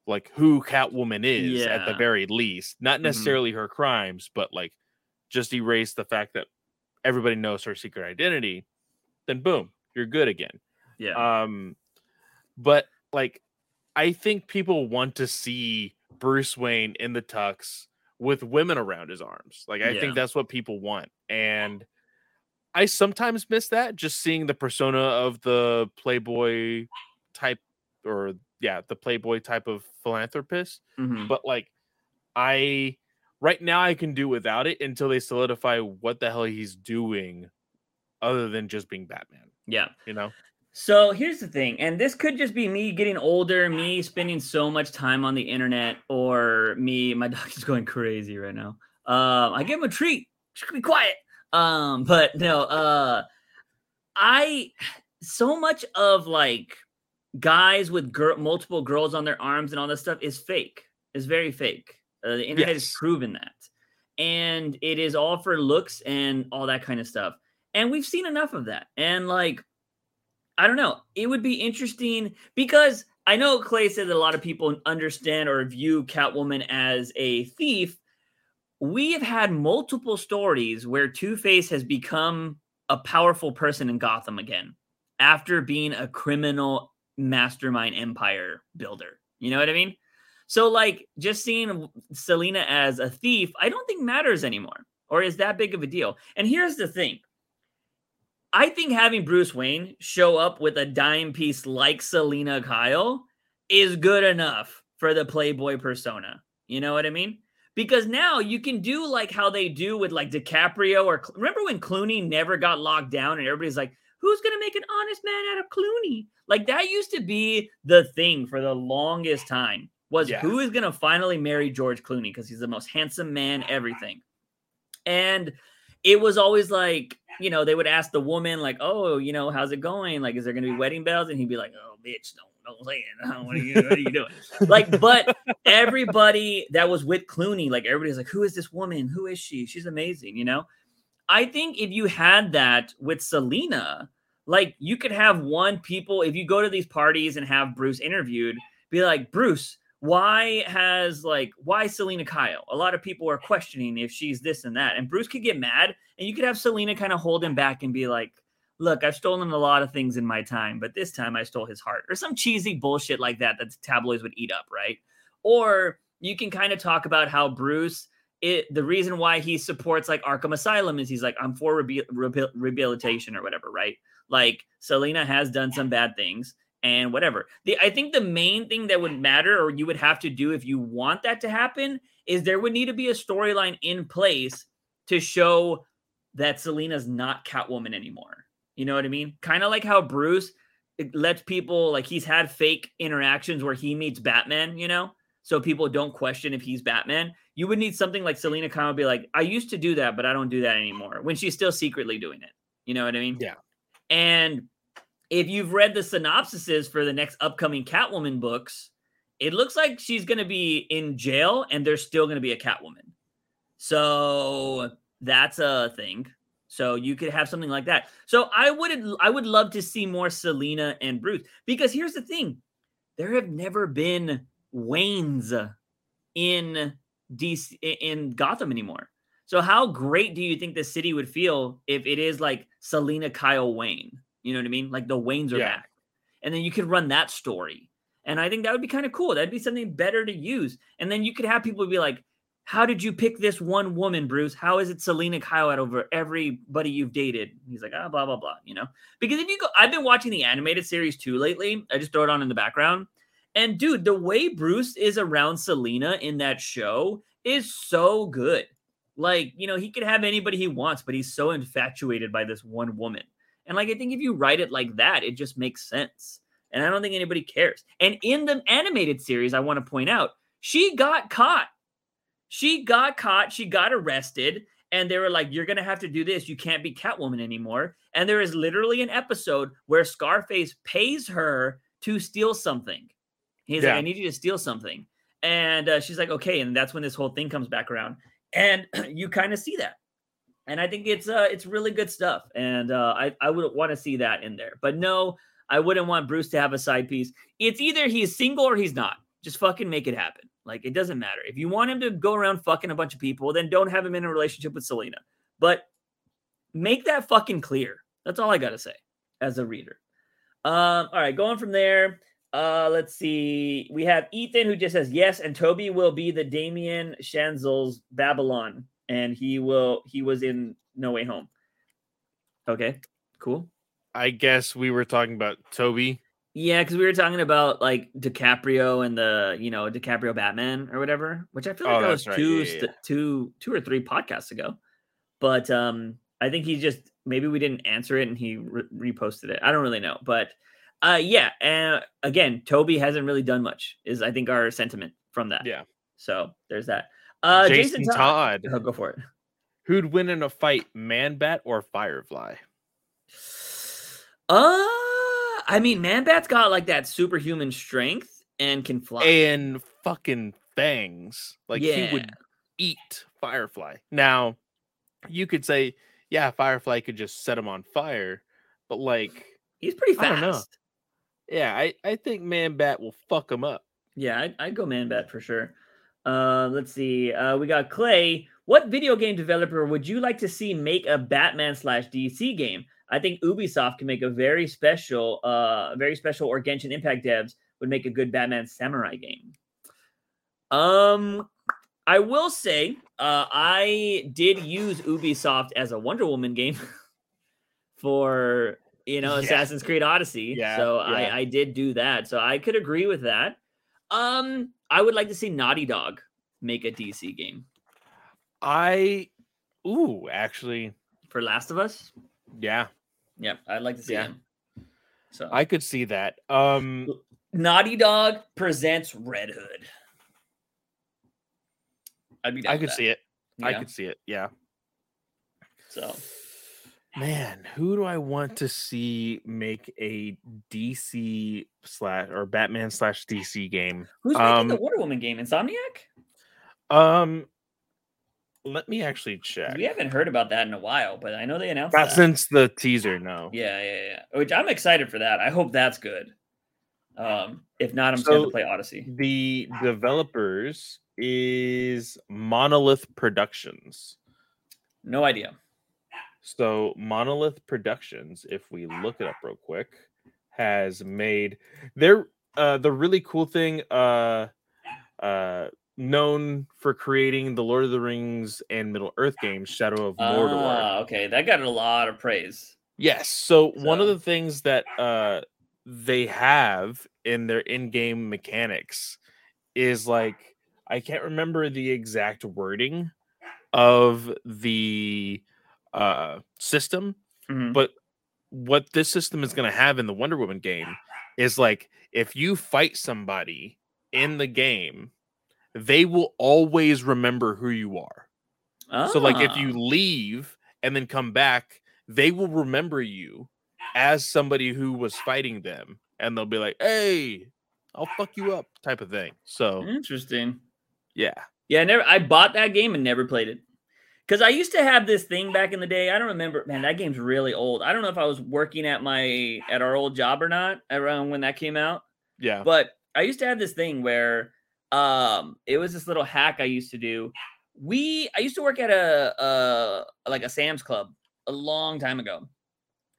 like who Catwoman is at the very least, not necessarily her crimes, but like just erase the fact that everybody knows her secret identity, then boom, you're good again. yeah. Um, but like, I think people want to see Bruce Wayne in the tux with women around his arms. Like, I Yeah. think that's what people want, and I sometimes miss that just seeing the persona of the playboy type, or yeah, the playboy type of philanthropist. Mhm. But like, I right now I can do without it until they solidify what the hell he's doing, other than just being Batman. yeah. You know. So here's the thing, and this could just be me getting older, me spending so much time on the internet, or me, my dog is going crazy right now. Um, I give him a treat. Just be quiet. Um, but no, uh, I so much of like guys with girl, multiple girls on their arms and all this stuff is fake. Is very fake. Uh, the internet has proven that, and it is all for looks and all that kind of stuff. And we've seen enough of that. And like, I don't know. It would be interesting because I know Clay said that a lot of people understand or view Catwoman as a thief. We have had multiple stories where Two Face has become a powerful person in Gotham again after being a criminal mastermind empire builder. You know what I mean? So, like, just seeing Selina as a thief, I don't think matters anymore or is that big of a deal. And here's the thing I think having Bruce Wayne show up with a dime piece like Selina Kyle is good enough for the Playboy persona. You know what I mean? Because now you can do like how they do with like DiCaprio or remember when Clooney never got locked down and everybody's like, who's going to make an honest man out of Clooney? Like that used to be the thing for the longest time was Yeah. who is going to finally marry George Clooney because he's the most handsome man, everything. And it was always like, you know, they would ask the woman, like, oh, you know, how's it going? Like, is there gonna be wedding bells? And he'd be like, oh, bitch, don't don't say it. What are you what are you doing? like, but everybody that was with Clooney, like everybody's like, who is this woman? Who is she? She's amazing, you know? I think if you had that with Selina, like you could have one people, if you go to these parties and have Bruce interviewed, be like, Bruce, why has like why Selina Kyle? A lot of people are questioning if she's this and that. And Bruce could get mad, and you could have Selina kind of hold him back and be like, Look, I've stolen a lot of things in my time, but this time I stole his heart, or some cheesy bullshit like that that tabloids would eat up, right? Or you can kind of talk about how Bruce it the reason why he supports like Arkham Asylum is he's like I'm for rehabil- rehabil- rehabilitation or whatever, right? Like Selina has done some bad things and whatever. The I think the main thing that would matter or you would have to do if you want that to happen is there would need to be a storyline in place to show that Selina's not Catwoman anymore. You know what I mean? Kind of like how Bruce lets people like he's had fake interactions where he meets Batman, you know? so people don't question if he's Batman. You would need something like Selina Kyle be like, I used to do that, but I don't do that anymore when she's still secretly doing it. You know what I mean? Yeah. And if you've read the synopsises for the next upcoming Catwoman books, it looks like she's going to be in jail and there's still going to be a Catwoman. So that's a thing. So you could have something like that. So I would I would love to see more Selina and Bruce because here's the thing. There have never been Waynes in DC in Gotham anymore. So how great do you think the city would feel if it is like Selina Kyle Wayne? You know what I mean? Like the Waynes are Yeah. back. And then you could run that story. And I think that would be kind of cool. That'd be something better to use. And then you could have people be like, How did you pick this one woman, Bruce? How is it Selina Kyle out over everybody you've dated? He's like, ah, blah, blah, blah, you know? Because if you go, I've been watching the animated series too lately. I just throw it on in the background. And dude, the way Bruce is around Selina in that show is so good. Like, you know, he could have anybody he wants, but he's so infatuated by this one woman. And like, I think if you write it like that, it just makes sense. And I don't think anybody cares. And in the animated series, I want to point out, she got caught. She got caught. She got arrested. And they were like, You're going to have to do this. You can't be Catwoman anymore. And there is literally an episode where Scarface pays her to steal something. He's like, I need you to steal something. And uh, she's like, Okay. And that's when this whole thing comes back around. And you kind of see that. And I think it's uh it's really good stuff. And uh I, I would want to see that in there. But no, I wouldn't want Bruce to have a side piece. It's either he's single or he's not. Just fucking make it happen. Like it doesn't matter. If you want him to go around fucking a bunch of people, then don't have him in a relationship with Selina. But make that fucking clear. That's all I gotta say as a reader. Um, all right, going from there. Uh, let's see. We have Ethan who just says yes, and Tobey will be the Damien Chazelle's Babylon, and he will he was in No Way Home. Okay, cool. I guess we were talking about Tobey. Yeah, because we were talking about like DiCaprio and the you know DiCaprio Batman or whatever, which I feel like Oh, that was right. two, Yeah, yeah, st- two two or three podcasts ago. But um, I think he just maybe we didn't answer it and he re- reposted it. I don't really know, but uh, yeah. And again, Tobey hasn't really done much. Is I think our sentiment from that. Yeah. So there's that. Uh, Jason, Jason, Todd. Oh, go for it. Who'd win in a fight, Man Bat or Firefly? Uh, I mean, Man Bat's got like that superhuman strength and can fly. And fucking fangs. Like he would eat Firefly. Now, you could say, yeah, Firefly could just set him on fire, but like, He's pretty I fast. don't know. yeah, I, I think Man Bat will fuck him up. Yeah, I'd, I'd go man bat for sure. Uh, let's see. Uh, we got Clay. What video game developer would you like to see make a Batman slash DC game? I think Ubisoft can make a very special, uh, very special or Genshin Impact devs would make a good Batman Samurai game. Um, I will say, uh, I did use Ubisoft as a Wonder Woman game for you know Yeah. Assassin's Creed Odyssey. Yeah, so yeah. I I did do that. So I could agree with that. Um, I would like to see Naughty Dog make a DC game I, ooh, actually, for Last of Us. yeah, Yep, I'd like to see Yeah. him. So I could see that. Um, Naughty Dog presents Red Hood. I'd be I could that, see it. you I know? could see it. Yeah. So Man, who do I want to see make a DC slash or Batman slash DC game? who's making the Um, Wonder Woman game? Insomniac? Um, let me actually check. We haven't heard about that in a while, but I know they announced Not that. since the teaser. No. Yeah, yeah, yeah. Which I'm excited for that. I hope that's good. Um, if not, I'm So- to play Odyssey. The developers is Monolith Productions. No idea. So Monolith Productions, if we look it up real quick, has made they're uh the really cool thing uh uh known for creating the Lord of the Rings and Middle Earth games, Shadow of Mordor. Ah, okay, that got a lot of praise. Yes. So, one of the things that uh they have in their in-game mechanics is like I can't remember the exact wording of the uh system, Mhm. but what this system is going to have in the Wonder Woman game is like if you fight somebody in the game they will always remember who you are. So like if Ah. you leave and then come back, they will remember you as somebody who was fighting them and they'll be like, "Hey, I'll fuck you up," type of thing. So, interesting. yeah. Yeah, I never. I bought that game and never played it because I used to have this thing back in the day. I don't remember. Man, that game's really old. I don't know if I was working at my at our old job or not around when that came out. Yeah. But I used to have this thing where um it was this little hack I used to do. We I used to work at a uh like a Sam's Club a long time ago.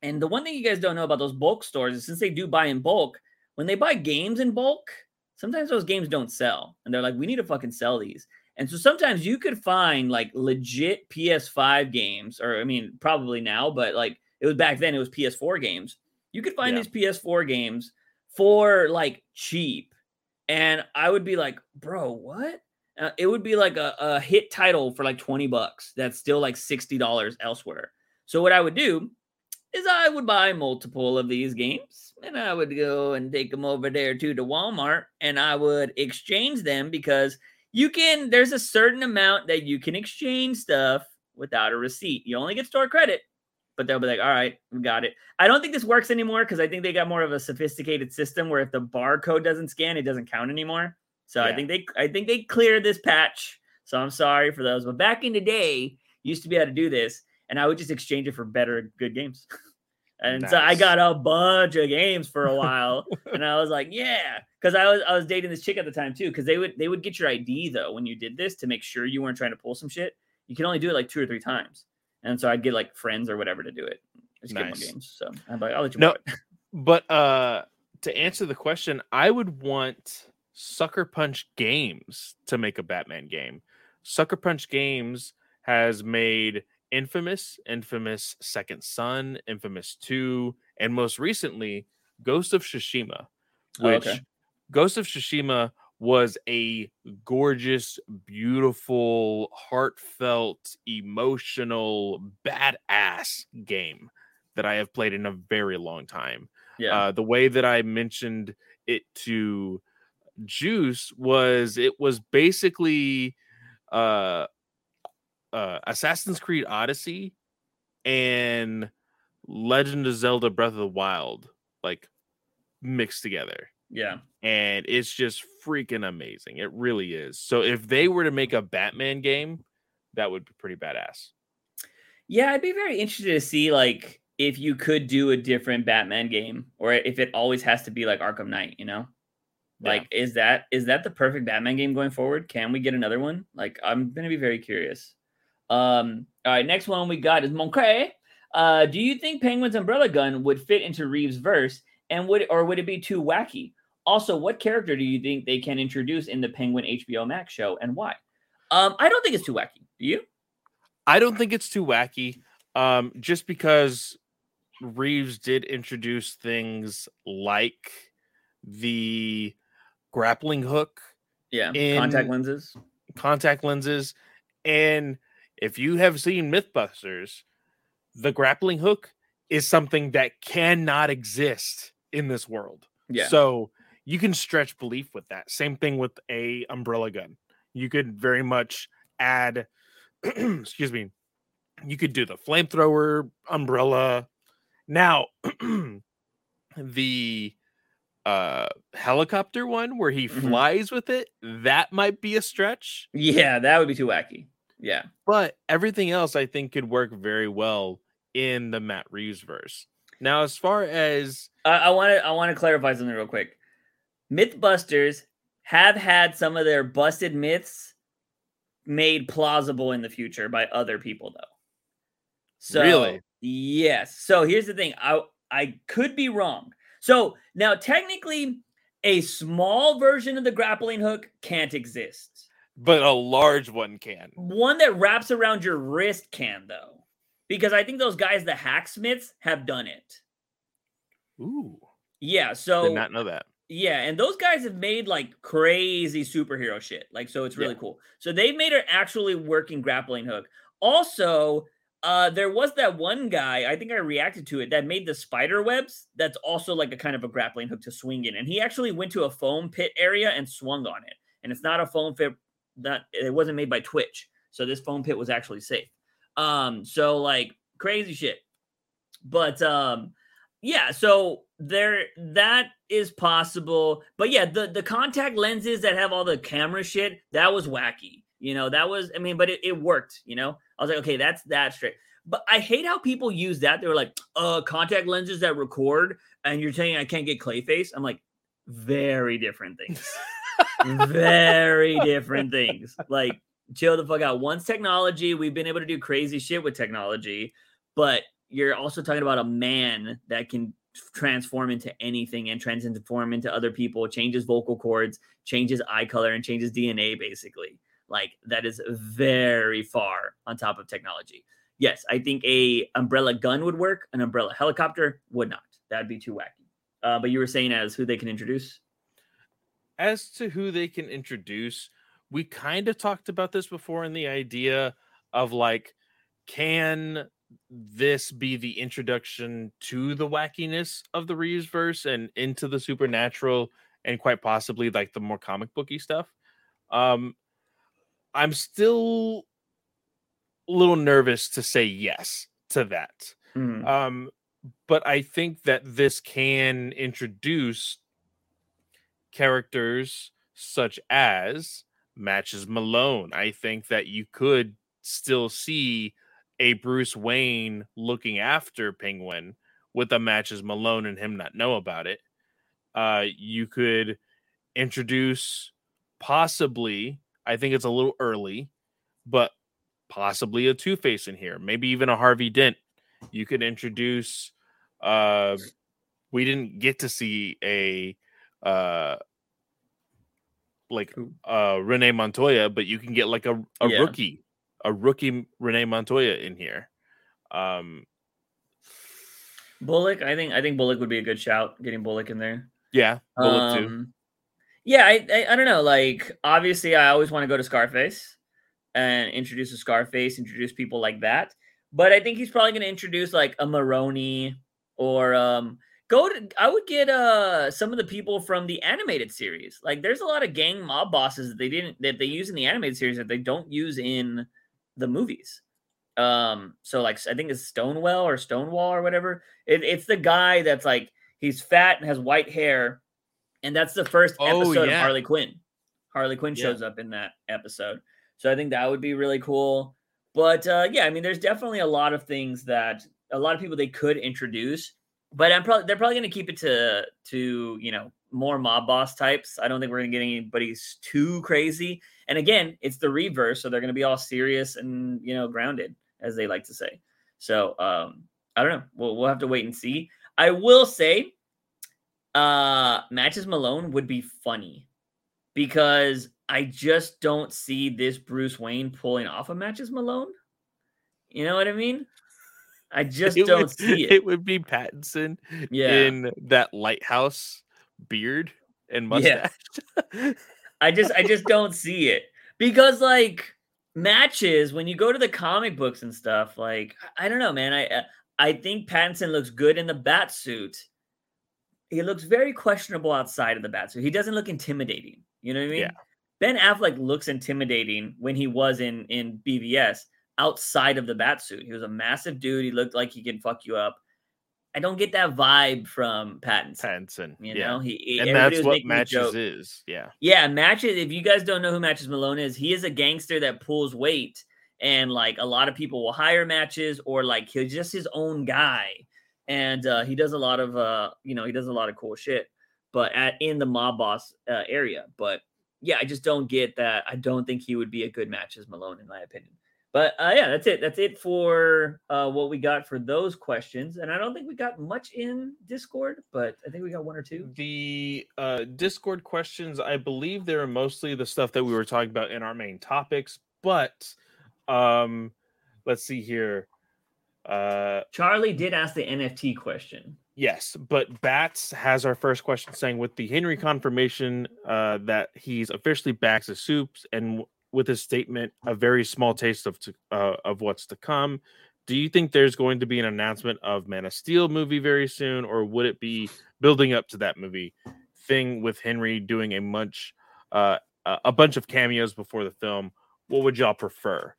And the one thing you guys don't know about those bulk stores is since they do buy in bulk, when they buy games in bulk, sometimes those games don't sell. And they're like, we need to fucking sell these. And so sometimes you could find like legit PS5 games, or I mean, probably now, but like it was back then, it was PS4 games. You could find Yeah. these PS4 games for like cheap. And I would be like, bro, what? Uh, it would be like a, a hit title for like 20 bucks. That's still like $60 elsewhere. So what I would do is I would buy multiple of these games and I would go and take them over there to the Walmart and I would exchange them because you can there's a certain amount that you can exchange stuff without a receipt. You only get store credit, but they'll be like, "All right, we got it." I don't think this works anymore because I think they got more of a sophisticated system where if the barcode doesn't scan, it doesn't count anymore. So I think they I think they cleared this patch. So I'm sorry for those. But back in the day, used to be able to do this, and I would just exchange it for better good games. and so I got a bunch of games for a while, and I was like, yeah, because I was I was dating this chick at the time too. Because they would they would get your ID though when you did this to make sure you weren't trying to pull some shit. You can only do it like two or three times, and so I'd get like friends or whatever to do it. Just get games. So I'm like, I'll let you No. But uh to answer the question, I would want Sucker Punch Games to make a Batman game. Sucker Punch Games has made Infamous, Infamous Second Son, Infamous 2, and most recently Ghost of Tsushima, Oh, which okay. Ghost of Tsushima was a gorgeous, beautiful, heartfelt, emotional, badass game that I have played in a very long time. Yeah. Uh, the way that I mentioned it to Juice was it was basically uh, uh, Assassin's Creed Odyssey and Legend of Zelda Breath of the Wild like mixed together yeah. and it's just freaking amazing. It really is. So if they were to make a Batman game, that would be pretty badass. Yeah, I'd be very interested to see like if you could do a different Batman game or if it always has to be like Arkham Knight, you know? Yeah. Like is that is that the perfect Batman game going forward? Can we get another one? Like I'm going to be very curious. Um all right, next one we got is Moncre. Uh do you think Penguin's umbrella gun would fit into Reeves' verse and would or would it be too wacky? Also, what character do you think they can introduce in the Penguin HBO Max show and why? Um I don't think it's too wacky. Do you? I don't think it's too wacky. Um, just because Reeves did introduce things like the grappling hook, Yeah. Contact lenses. contact lenses, and if you have seen Mythbusters, the grappling hook is something that cannot exist in this world. Yeah. So you can stretch belief with that. Same thing with a umbrella gun. You could very much add excuse me. You could do the flamethrower umbrella. Now the uh helicopter one where he Mhm. flies with it, that might be a stretch, Yeah, that would be too wacky. Yeah. but everything else I think could work very well in the Matt Reeves verse. Now, as far as I want to I want to clarify something real quick. Mythbusters have had some of their busted myths made plausible in the future by other people though. So Really? yes. So here's the thing. I I could be wrong. So now technically a small version of the grappling hook can't exist. But a large one can. One that wraps around your wrist can though. Because I think those guys the hacksmiths have done it. Ooh, Yeah, so did not know that. Yeah, and those guys have made like crazy superhero shit. Like, so it's really Yeah. cool. So they've made an actually working grappling hook. Also, uh, there was that one guy, I think I reacted to it, that made the spider webs. That's also like a kind of a grappling hook to swing in. And he actually went to a foam pit area and swung on it. And it's not a foam pit that it wasn't made by Twitch. So this foam pit was actually safe. Um, so like crazy shit. But um, yeah, so there that is possible. But yeah, the the contact lenses that have all the camera shit, that was wacky. You know, that was I mean, but it, it worked, you know. I was like, okay, that's that straight. But I hate how people use that. They were like, uh, contact lenses that record, and you're saying I can't get clayface. I'm like, very different things. very different things. Like, chill the fuck out. Once technology, we've been able to do crazy shit with technology, but you're also talking about a man that can transform into anything and transform into other people, changes vocal cords, changes eye color, and changes DNA basically. Like that is very far on top of technology. Yes, I think a umbrella gun would work. An umbrella helicopter would not. That'd be too wacky. Uh, but you were saying as who they can introduce. As to who they can introduce, we kind of talked about this before in the idea of like, can this be the introduction to the wackiness of the Reeves verse and into the supernatural and quite possibly like the more comic booky stuff? Um, I'm still a little nervous to say yes to that. Mm. Um, but I think that this can introduce characters such as Matches Malone. I think that you could still see a Bruce Wayne looking after Penguin with a Matches Malone and him not know about it. Uh, you could introduce possibly, I think it's a little early, but possibly a Two Face in here, maybe even a Harvey Dent. You could introduce. Uh, we didn't get to see a uh like uh Renee Montoya, but you can get like a, a Yeah. rookie, a rookie Renee Montoya in here. Um Bullock, I think I think Bullock would be a good shout. Getting Bullock in there. yeah, too. Um, Yeah, I, I I don't know. Like obviously, I always want to go to Scarface and introduce a Scarface, introduce people like that. But I think he's probably going to introduce like a Maroni or um go to. I would get uh some of the people from the animated series. Like there's a lot of gang mob bosses that they didn't that they use in the animated series that they don't use in the movies. Um, so like I think it's Stonewell or Stonewall or whatever. It, it's the guy that's like he's fat and has white hair, and that's the first Oh, episode yeah. of Harley Quinn. Harley Quinn Yeah. shows up in that episode, so I think that would be really cool. But uh, yeah, I mean, there's definitely a lot of things that a lot of people they could introduce, but I'm probably they're probably going to keep it to to you know more mob boss types. I don't think we're going to get anybody's too crazy. And again, it's the Reeves verse, so they're going to be all serious and you know grounded, as they like to say. So um, I don't know. We'll we'll have to wait and see. I will say, uh, Matches Malone would be funny because I just don't see this Bruce Wayne pulling off a Matches Malone. You know what I mean? I just It don't would- see it. It would be Pattinson Yeah. in that lighthouse beard and mustache. Yeah. I just I just don't see it because like matches when you go to the comic books and stuff like I don't know man I I think Pattinson looks good in the bat suit. He looks very questionable outside of the bat suit. He doesn't look intimidating. You know what I mean? Yeah. Ben Affleck looks intimidating when he was in in BVS outside of the bat suit. He was a massive dude. He looked like he could fuck you up. I don't get that vibe from Pattinson. Pattinson. You yeah. know, he he- and that's what matches is. Yeah. Yeah, Matches. If you guys don't know who Matches Malone is, he is a gangster that pulls weight, and like a lot of people will hire Matches, or like he's just his own guy, and uh, he does a lot of uh, you know, he does a lot of cool shit, but at in the mob boss uh, area. But yeah, I just don't get that. I don't think he would be a good Matches Malone, in my opinion. But uh, yeah, that's it. That's it for uh, what we got for those questions, and I don't think we got much in Discord, but I think we got one or two. The uh, Discord questions, I believe they're mostly the stuff that we were talking about in our main topics, but um, let's see here. Uh, Charlie did ask the NFT question. Yes, but Bats has our first question saying with the Henry confirmation uh, that he's officially back to Supes and with his statement a very small taste of to, uh, of what's to come. Do you think there's going to be an announcement of Man of Steel movie very soon, or would it be building up to that movie thing with Henry doing a much uh, a bunch of cameos before the film. What would y'all prefer?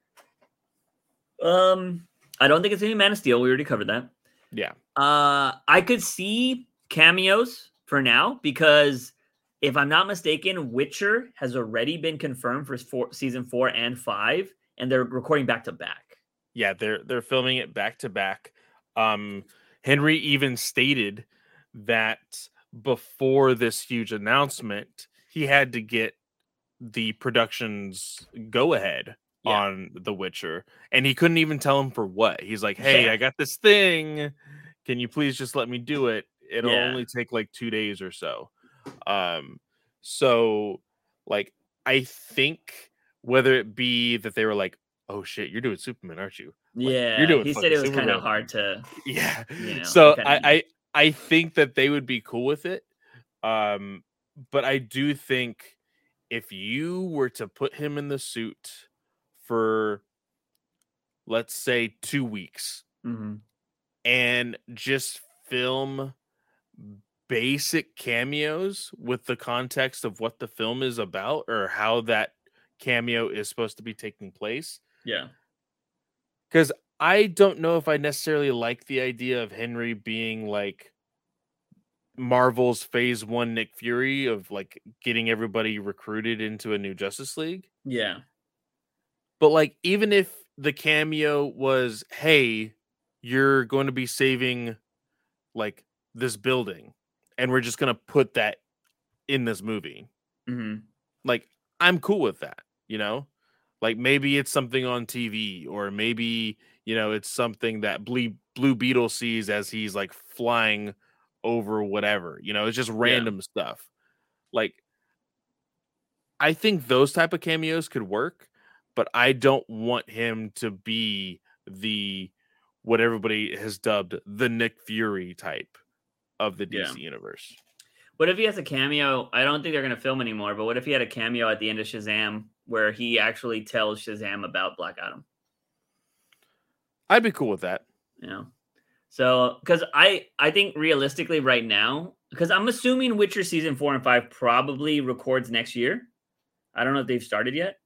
Um, I don't think it's any Man of Steel. We already covered that. Yeah. Uh, I could see cameos for now because if I'm not mistaken, Witcher has already been confirmed for four, season four and five, and they're recording back to back. Yeah, they're they're filming it back to back. Um, Henry even stated that before this huge announcement, he had to get the production's go ahead Yeah. on The Witcher, and he couldn't even tell him for what. He's like, "Hey, Yeah. I got this thing. Can you please just let me do it? It'll Yeah. only take like two days or so." Um, so like, I think whether it be that they were like, "Oh shit, you're doing Superman, aren't you?" Yeah, you're doing he said it was kind of hard to. Yeah. You know, so kinda- I, I I think that they would be cool with it. Um, but I do think if you were to put him in the suit for let's say two weeks Mhm. and just film basic cameos with the context of what the film is about or how that cameo is supposed to be taking place. Yeah, because I don't know if I necessarily like the idea of Henry being like Marvel's phase one Nick Fury of like getting everybody recruited into a new Justice League. yeah, But like, even if the cameo was, hey, you're going to be saving like this building, and we're just going to put that in this movie, hmm like, I'm cool with that, you know? Like maybe it's something on TV, or maybe you know it's something that Blue Blue Beetle sees as he's like flying over whatever. You know, it's just random stuff. Like, I think those type of cameos could work, but I don't want him to be the what everybody has dubbed the Nick Fury type of the Yeah. DC universe. What if he has a cameo? I don't think they're gonna film anymore. But what if he had a cameo at the end of Shazam where he actually tells Shazam about Black Adam? I'd be cool with that. Yeah. so because i i think realistically right now because i'm assuming witcher season four and five probably records next year i don't know if they've started yet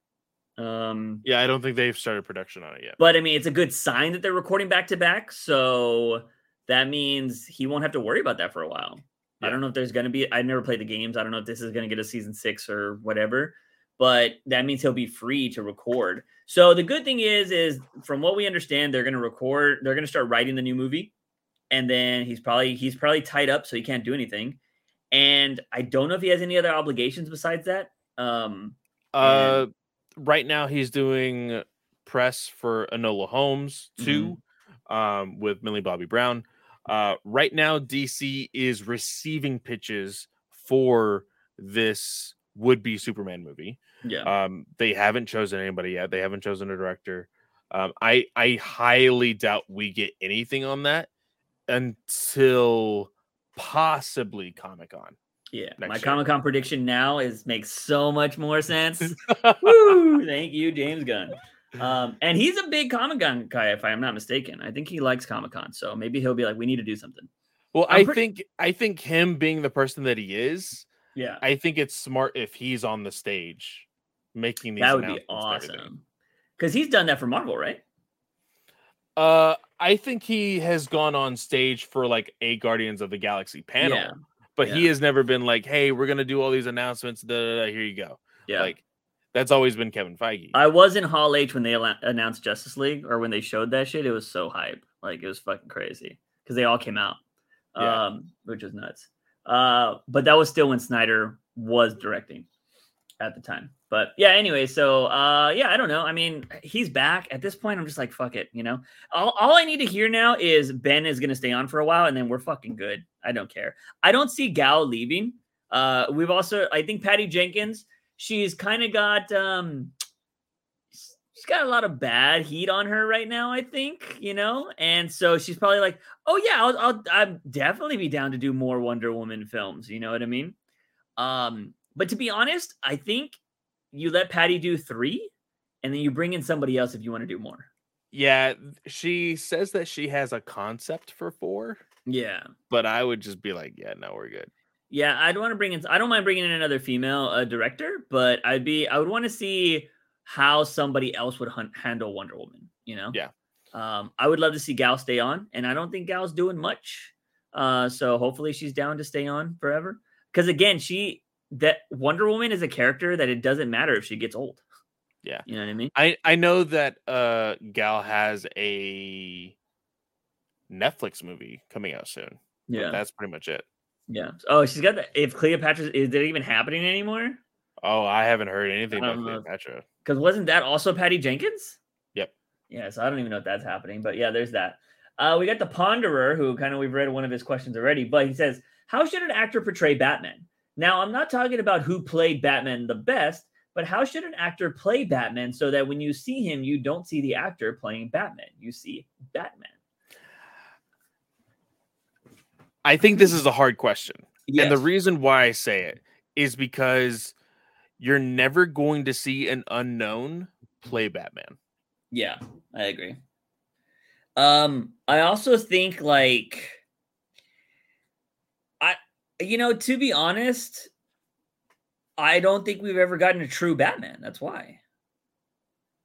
um Yeah, I don't think they've started production on it yet. but i mean it's a good sign that they're recording back to back so that means he won't have to worry about that for a while. I don't know if there's going to be i never played the games i don't know if this is going to get a season six or whatever but that means he'll be free to record. So the good thing is is from what we understand they're going to record they're going to start writing the new movie and then he's probably he's probably tied up so he can't do anything. And i don't know if he has any other obligations besides that um Uh, right now he's doing press for Enola Holmes too, um, with Millie Bobby Brown. Uh, right now DC is receiving pitches for this would-be Superman movie. yeah Um, they haven't chosen anybody yet. They haven't chosen a director. Um, I I highly doubt we get anything on that until possibly Comic Con. yeah my comic-con prediction now is makes so much more sense Woo! Thank you, James Gunn. Um, and he's a big Comic Con guy, if I'm not mistaken. I think he likes Comic Con, so maybe he'll be like, "We need to do something." Well, I'm I pretty- think I think him being the person that he is, Yeah, I think it's smart if he's on the stage making these. that would be announcements and everything. awesome. Because he's done that for Marvel, right? Uh, I think he has gone on stage for like a Guardians of the Galaxy panel, Yeah, but he has never been like, "Hey, we're gonna do all these announcements." Da, da, da, here you go. Yeah. Like that's always been Kevin Feige. I was in Hall H when they announced Justice League, or when they showed that shit. It was so hype, like it was fucking crazy because they all came out, Yeah. um, which was nuts. Uh, but that was still when Snyder was directing at the time. But yeah, anyway, so uh, yeah, I don't know. I mean, he's back at this point. I'm just like, fuck it, you know. All, all I need to hear now is Ben is gonna stay on for a while, and then we're fucking good. I don't care. I don't see Gal leaving. Uh, we've also, I think Patty Jenkins, she's kind of got um she's got a lot of bad heat on her right now, I think, you know? And so she's probably like, "Oh yeah, I'll I'll I'd definitely be down to do more Wonder Woman films." You know what I mean? Um, but to be honest, I think you let Patty do 3 and then you bring in somebody else if you want to do more. yeah, she says that she has a concept for four, Yeah. but I would just be like, "Yeah, no, we're good." Yeah, I'd want to bring in. I don't mind bringing in another female uh, director, but I'd be. I would want to see how somebody else would hunt, handle Wonder Woman. You know. Yeah. Um, I would love to see Gal stay on, and I don't think Gal's doing much. Uh, so hopefully she's down to stay on forever. Because again, she that Wonder Woman is a character that it doesn't matter if she gets old. Yeah. You know what I mean? I I know that uh Gal has a Netflix movie coming out soon. Yeah. that's pretty much it. Yeah. Oh, she's got the. If Cleopatra is it even happening anymore? Oh, I haven't heard anything about know. Cleopatra. Because wasn't that also Patty Jenkins? Yep. Yeah. So I don't even know if that's happening, but yeah, there's that. Uh, we got the Ponderer, who kind of we've read one of his questions already, but he says, "How should an actor portray Batman?" Now, I'm not talking about who played Batman the best, but how should an actor play Batman so that when you see him, you don't see the actor playing Batman, you see Batman. I think this is a hard question. Yes. And the reason why I say it is because you're never going to see an unknown play Batman. Yeah, I agree. Um, I also think like I you know, to be honest, I don't think we've ever gotten a true Batman. That's why.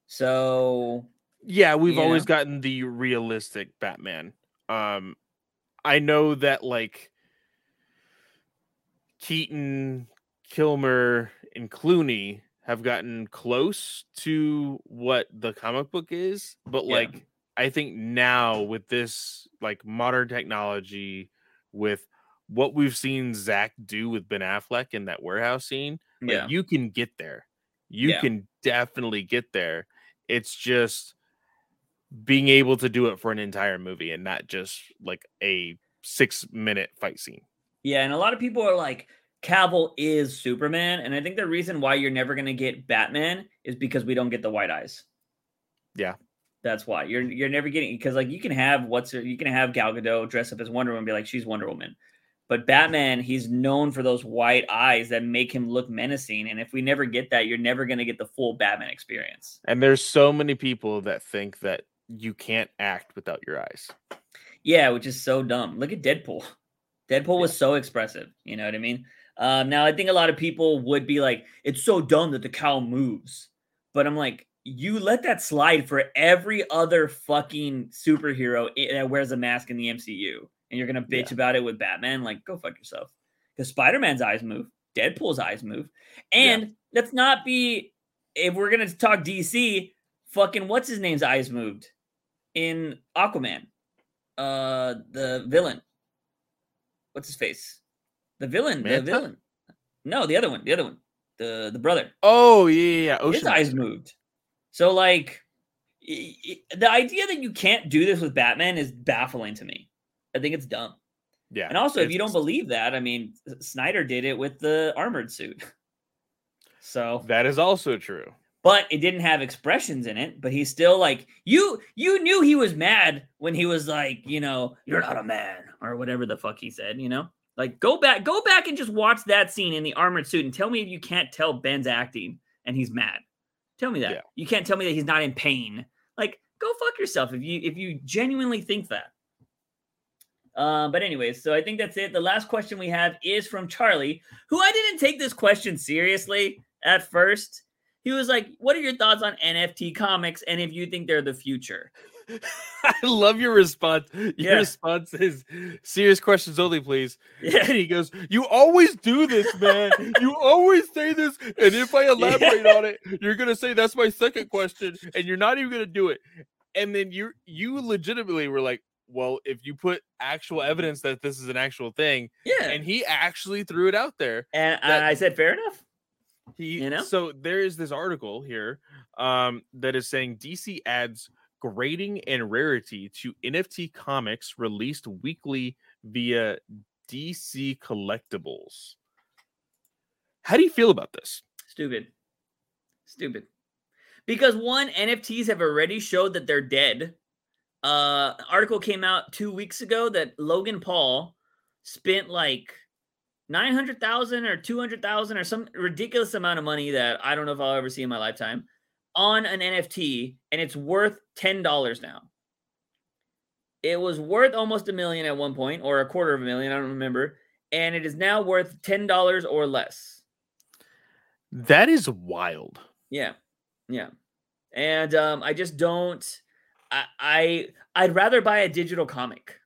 So Yeah, we've always know? gotten the realistic Batman. Um I know that like Keaton, Kilmer, and Clooney have gotten close to what the comic book is, but Yeah. like I think now with this like modern technology, with what we've seen Zach do with Ben Affleck in that warehouse scene, like, yeah. you can get there. You Yeah. can definitely get there. It's just being able to do it for an entire movie and not just like a six minute fight scene. Yeah, and a lot of people are like, Cavill is Superman, and I think the reason why you're never gonna get Batman is because we don't get the white eyes. Yeah. That's why you're you're never getting because like you can have what's her, you can have Gal Gadot dress up as Wonder Woman, and be like she's Wonder Woman, but Batman he's known for those white eyes that make him look menacing, and if we never get that, you're never gonna get the full Batman experience. And there's so many people that think that you can't act without your eyes. Yeah, which is so dumb. Look at Deadpool. Deadpool was so expressive. You know what I mean? Um, now I think a lot of people would be like, "It's so dumb that the cowl moves," but I'm like, you let that slide for every other fucking superhero that wears a mask in the MCU, and you're gonna bitch about it with Batman? Like, go fuck yourself. Because Spider Man's eyes move, Deadpool's eyes move, and let's not be. If we're gonna talk DC, fucking what's his name's eyes moved in Aquaman uh the villain. What's his face? The villain. Manta? The villain. No, the other one. The other one. The the brother. Oh yeah, yeah, yeah. his eyes moved. So like, the idea that you can't do this with Batman is baffling to me. I think it's dumb. Yeah. And also, if you don't believe that, I mean, Snyder did it with the armored suit. So, that is also true. But it didn't have expressions in it. But he's still like, you you knew he was mad when he was like, you know, you're not a man or whatever the fuck he said. You know, like go back, go back and just watch that scene in the armored suit and tell me if you can't tell Ben's acting and he's mad. Tell me that. Yeah. You can't tell me that he's not in pain. Like, go fuck yourself if you if you genuinely think that. Uh, but anyways, so I think that's it. The last question we have is from Charlie, who I didn't take this question seriously at first. He was like, "What are your thoughts on NFT comics and if you think they're the future?" I love your response. Your Yeah. response is serious questions only, please. Yeah. And he goes, You always do this, man. you always say this. And if I elaborate on it, you're gonna say that's my second question, and you're not even gonna do it. And then you you legitimately were like, Well, if you put actual evidence that this is an actual thing, Yeah. and he actually threw it out there. And, and that- I said, "Fair enough." He You know? so there is this article here um that is saying DC adds grading and rarity to NFT comics released weekly via DC collectibles. How do you feel about this? Stupid. Stupid. Because one, NFTs have already showed that they're dead. Uh article came out two weeks ago that Logan Paul spent like 900,000 or 200,000 or some ridiculous amount of money that I don't know if I'll ever see in my lifetime on an NFT and it's worth $10 now. It was worth almost a million at one point or a quarter of a million, I don't remember. and it is now worth $10 or less. That is wild. Yeah. Yeah. And um, I just don't I, I I'd rather buy a digital comic.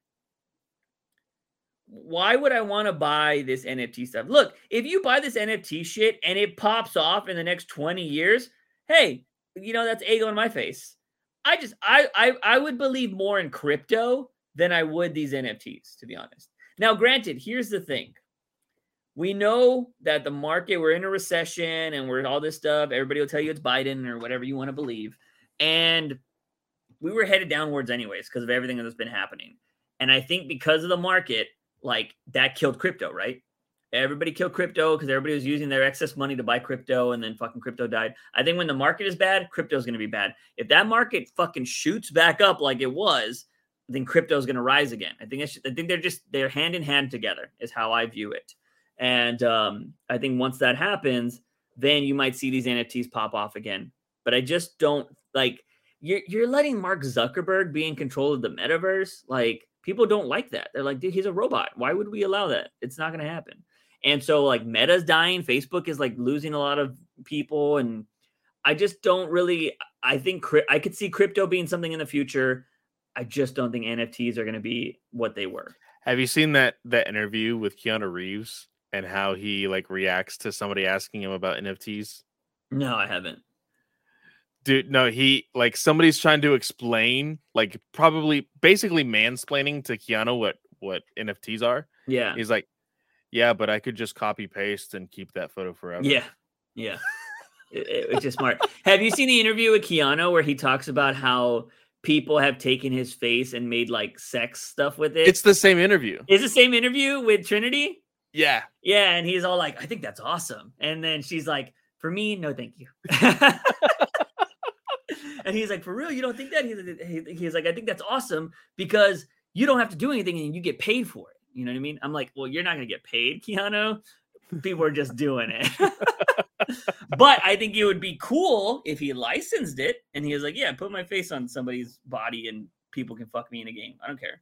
Why would I want to buy this NFT stuff? Look, if you buy this NFT shit and it pops off in the next 20 years, hey, you know that's ego in my face. I just I I I would believe more in crypto than I would these NFTs, to be honest. Now, granted, here's the thing. We know that the market, we're in a recession and we're all this stuff. Everybody will tell you it's Biden or whatever you want to believe. And we were headed downwards anyways because of everything that's been happening. And I think because of the market, like that killed crypto, right? Everybody killed crypto because everybody was using their excess money to buy crypto and then fucking crypto died. I think when the market is bad, crypto is going to be bad. If that market fucking shoots back up like it was, then crypto is going to rise again. I think I think they're just they're hand in hand together is how I view it. And um, I think once that happens, then you might see these NFTs pop off again. But I just don't like you're you're letting Mark Zuckerberg be in control of the metaverse. Like people don't like that. They're like, dude, he's a robot. Why would we allow that? It's not going to happen. And so like Meta's dying, Facebook is like losing a lot of people, and I just don't really. I think I could see crypto being something in the future. I just don't think NFTs are going to be what they were. Have you seen that that interview with Keanu Reeves and how he like reacts to somebody asking him about NFTs? No, I haven't. Dude, no, he like somebody's trying to explain, like probably basically mansplaining to Keanu what what NFTs are. Yeah. He's like, Yeah, but I could just copy paste and keep that photo forever. Yeah. Yeah. it, it's just smart. Have you seen the interview with Keanu where he talks about how people have taken his face and made like sex stuff with it? It's the same interview. It's the same interview with Trinity? Yeah. Yeah. And he's all like, I think that's awesome. And then she's like, For me, no, thank you. and he's like, For real, you don't think that? He's, he's like, I think that's awesome because you don't have to do anything and you get paid for it. You know what I mean? I'm like, Well, you're not going to get paid, Keanu. People are just doing it. but I think it would be cool if he licensed it and he was like, Yeah, put my face on somebody's body and people can fuck me in a game. I don't care.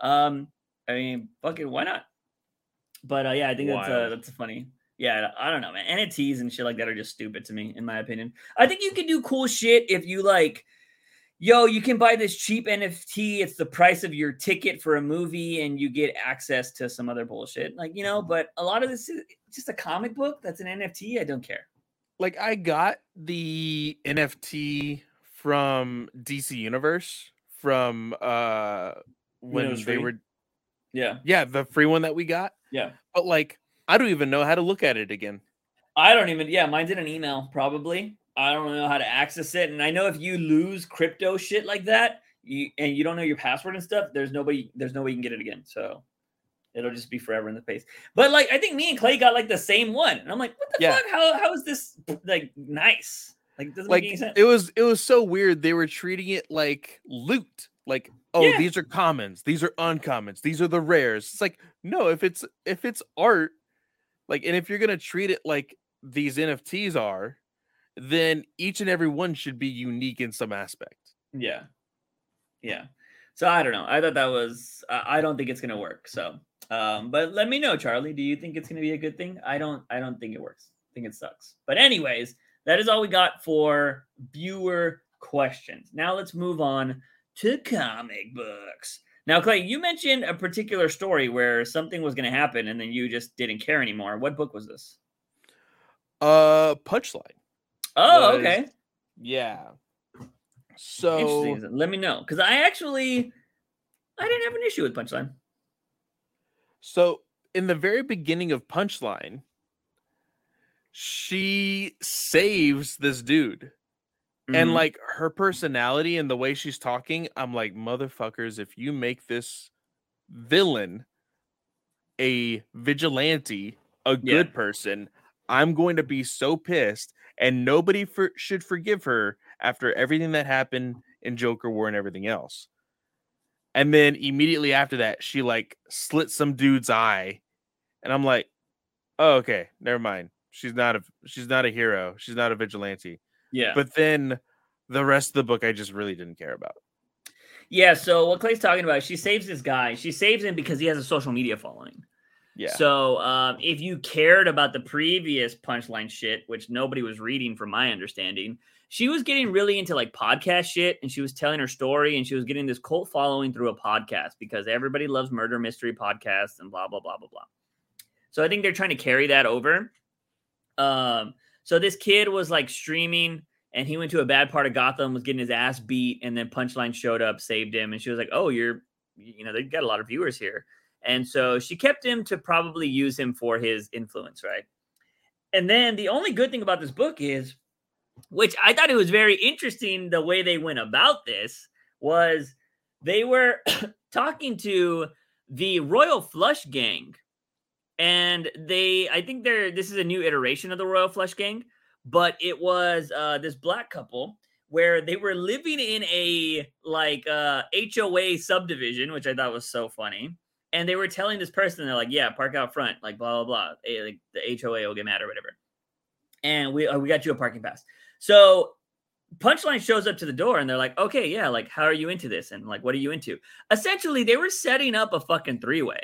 Um, I mean, fucking why not? But uh, yeah, I think that's uh, that's funny. Yeah, I don't know, man. NFTs and shit like that are just stupid to me, in my opinion. I think you can do cool shit if you like, yo, you can buy this cheap NFT. It's the price of your ticket for a movie, and you get access to some other bullshit. Like, you know, but a lot of this is just a comic book that's an NFT. I don't care. Like, I got the NFT from DC Universe from uh when they free? were Yeah, yeah, the free one that we got. yeah. But like I don't even know how to look at it again. I don't even. Yeah, mine's in an email probably. I don't know how to access it, and I know if you lose crypto shit like that, you and you don't know your password and stuff, there's nobody. There's no way you can get it again. So it'll just be forever in the face. But like, I think me and Clay got like the same one, and I'm like, what the Yeah. fuck? How how is this like nice? Like, it doesn't Like make any sense. it was it was so weird. They were treating it like loot. Like, oh, Yeah. these are commons, these are uncommons, these are the rares. It's like, no, if it's if it's art, like, and if you're gonna treat it like these NFTs are, then each and every one should be unique in some aspect. Yeah. Yeah. So I don't know. I thought that was I don't think it's gonna work. So um, but let me know, Charlie. Do you think it's gonna be a good thing? I don't I don't think it works. I think it sucks. But anyways, that is all we got for viewer questions. Now let's move on to comic books. Now, Clay, you mentioned a particular story where something was gonna happen and then you just didn't care anymore. What book was this? Uh punchline. Oh, Was- okay. Yeah. So Let me know. Because I actually I didn't have an issue with Punchline. So in the very beginning of Punchline, she saves this dude. And Mhm. like her personality and the way she's talking, I'm like, motherfuckers, if you make this villain a vigilante, a good person, I'm going to be so pissed. And nobody for, should forgive her after everything that happened in Joker War and everything else. And then immediately after that, she like slit some dude's eye. And I'm like, oh, okay, never mind. She's not a she's not a hero. She's not a vigilante. Yeah. But then the rest of the book I just really didn't care about. Yeah, so what Clay's talking about, she saves this guy. She saves him because he has a social media following. Yeah. So um, if you cared about the previous punchline shit, which nobody was reading from my understanding, she was getting really into like podcast shit and she was telling her story and she was getting this cult following through a podcast because everybody loves murder mystery podcasts and blah blah blah blah blah. So I think they're trying to carry that over. Um, so this kid was like streaming and he went to a bad part of Gotham, was getting his ass beat, and then Punchline showed up, saved him, and she was like, "Oh, you're, you know, they got a lot of viewers here," and so she kept him to probably use him for his influence, right? And then the only good thing about this book is, which I thought it was very interesting, the way they went about this was they were talking to the Royal Flush Gang, and they, I think they're this is a new iteration of the Royal Flush Gang but it was uh, this black couple where they were living in a like uh, HOA subdivision, which I thought was so funny. And they were telling this person, they're like, "Yeah, park out front, like blah blah blah. A, like the HOA will get mad or whatever." And we uh, we got you a parking pass. So Punchline shows up to the door, and they're like, "Okay, yeah, like how are you into this? And like what are you into?" Essentially, they were setting up a fucking three way.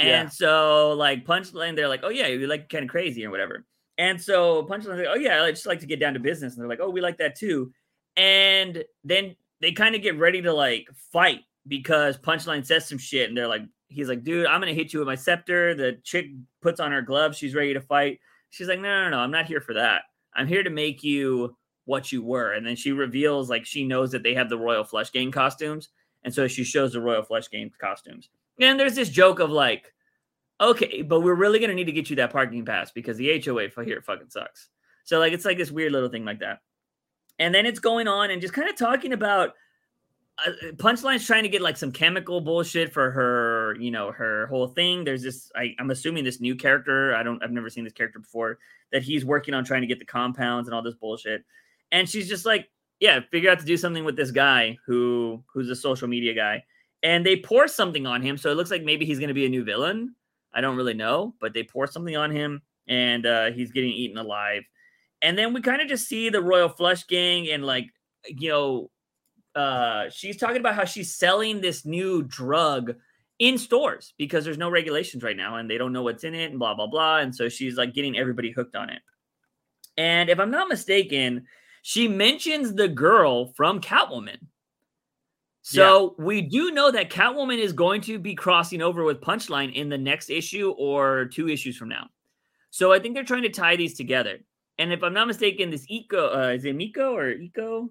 And Yeah. so like Punchline, they're like, "Oh yeah, you like kind of crazy or whatever." And so punchline, like, oh yeah, I just like to get down to business. And they're like, oh, we like that too. And then they kind of get ready to like fight because Punchline says some shit. And they're like, he's like, dude, I'm gonna hit you with my scepter. The chick puts on her gloves, she's ready to fight. She's like, no, no, no, I'm not here for that. I'm here to make you what you were. And then she reveals like she knows that they have the Royal Flush Gang costumes. And so she shows the Royal Flush Gang costumes. And there's this joke of like, okay, but we're really gonna need to get you that parking pass because the HOA for here fucking sucks. So like it's like this weird little thing like that. And then it's going on and just kind of talking about uh, Punchline's trying to get like some chemical bullshit for her, you know, her whole thing. There's this, I, I'm assuming this new character. I don't, I've never seen this character before. That he's working on trying to get the compounds and all this bullshit. And she's just like, yeah, figure out to do something with this guy who, who's a social media guy. And they pour something on him, so it looks like maybe he's going to be a new villain. I don't really know, but they pour something on him and uh, he's getting eaten alive. And then we kind of just see the Royal Flush Gang and like, you know, uh, she's talking about how she's selling this new drug in stores because there's no regulations right now and they don't know what's in it and blah, blah, blah. And so she's like getting everybody hooked on it. And if I'm not mistaken, she mentions the girl from Catwoman. So we do know that Catwoman is going to be crossing over with Punchline in the next issue or two issues from now. So I think they're trying to tie these together. And if I'm not mistaken, this Eco uh, is it Miko or Eco?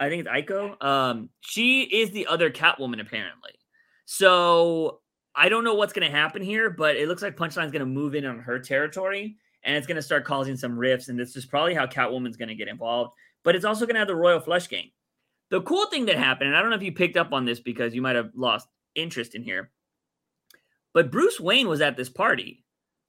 I think it's Aiko. Um, she is the other Catwoman apparently. So I don't know what's going to happen here, but it looks like Punchline's going to move in on her territory and it's going to start causing some rifts. And this is probably how Catwoman's going to get involved. But it's also going to have the Royal Flush Gang. The cool thing that happened, and I don't know if you picked up on this because you might have lost interest in here, but Bruce Wayne was at this party.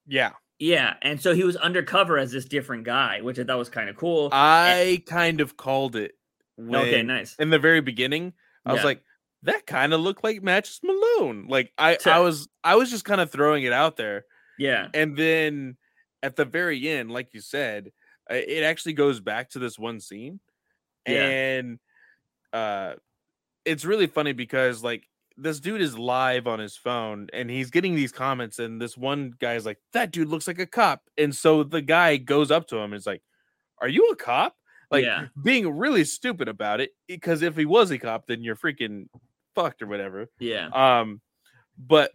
Yeah. Yeah, and so he was undercover as this different guy, which I thought was kind of cool. I kind of called it. okay, nice. In the very beginning, I was like, that kind of looked like Matches Malone. Like I, So- I was, I was just kind of throwing it out there, Yeah, and then at the very end, like you said, uh, it actually goes back to this one scene, Yeah. and uh, it's really funny because like this dude is live on his phone and he's getting these comments, and this one guy is like, "That dude looks like a cop," and so the guy goes up to him and is like, "Are you a cop?" Like yeah, being really stupid about it because if he was a cop, then you're freaking fucked or whatever. yeah, Um, but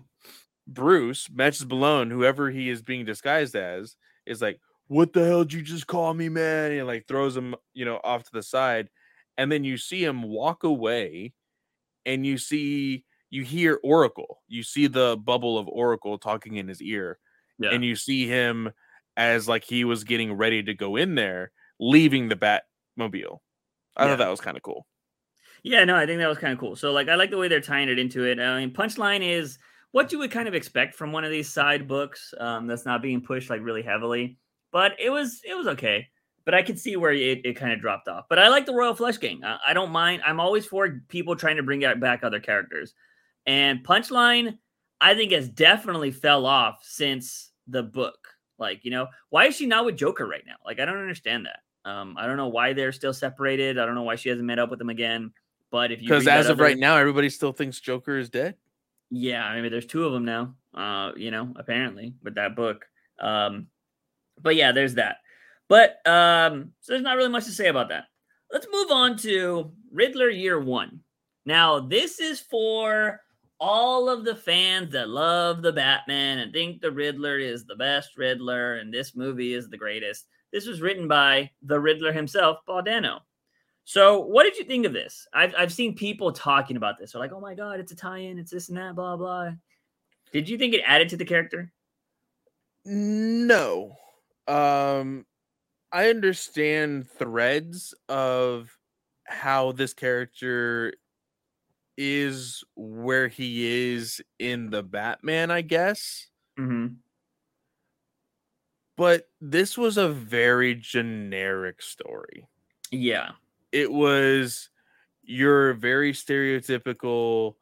Bruce matches Malone, whoever he is being disguised as, is like, "What the hell did you just call me, man?" And like throws him, you know, off to the side, and then you see him walk away, and you see you hear Oracle, you see the bubble of Oracle talking in his ear, yeah. and you see him as like he was getting ready to go in there, leaving the Batmobile. I Yeah. thought that was kind of cool. Yeah, no, I think that was kind of cool. So, like, I like the way they're tying it into it. I mean, Punchline is what you would kind of expect from one of these side books um, that's not being pushed like really heavily. But it was it was okay. But I could see where it, it kind of dropped off. But I like the Royal Flush Gang. I, I don't mind. I'm always for people trying to bring back other characters. And Punchline, I think, has definitely fell off since the book. Like, you know, why is she not with Joker right now? Like, I don't understand that. Um, I don't know why they're still separated. I don't know why she hasn't met up with him again. But if you Because as of other- right now, everybody still thinks Joker is dead. yeah, maybe there's two of them now. Uh, you know, apparently with that book. Um, but yeah, there's that. But um, so there's not really much to say about that. Let's move on to Riddler Year One. Now, this is for all of the fans that love the Batman and think the Riddler is the best Riddler and this movie is the greatest. This was written by the Riddler himself, Paul Dano. So, what did you think of this? I've, I've seen people talking about this. They're like, oh my God, it's a tie in, it's this and that, blah, blah. Did you think it added to the character? No. Um, I understand threads of how this character is where he is in the Batman, I guess. Mm-hmm. But this was a very generic story. Yeah. It was your very stereotypical,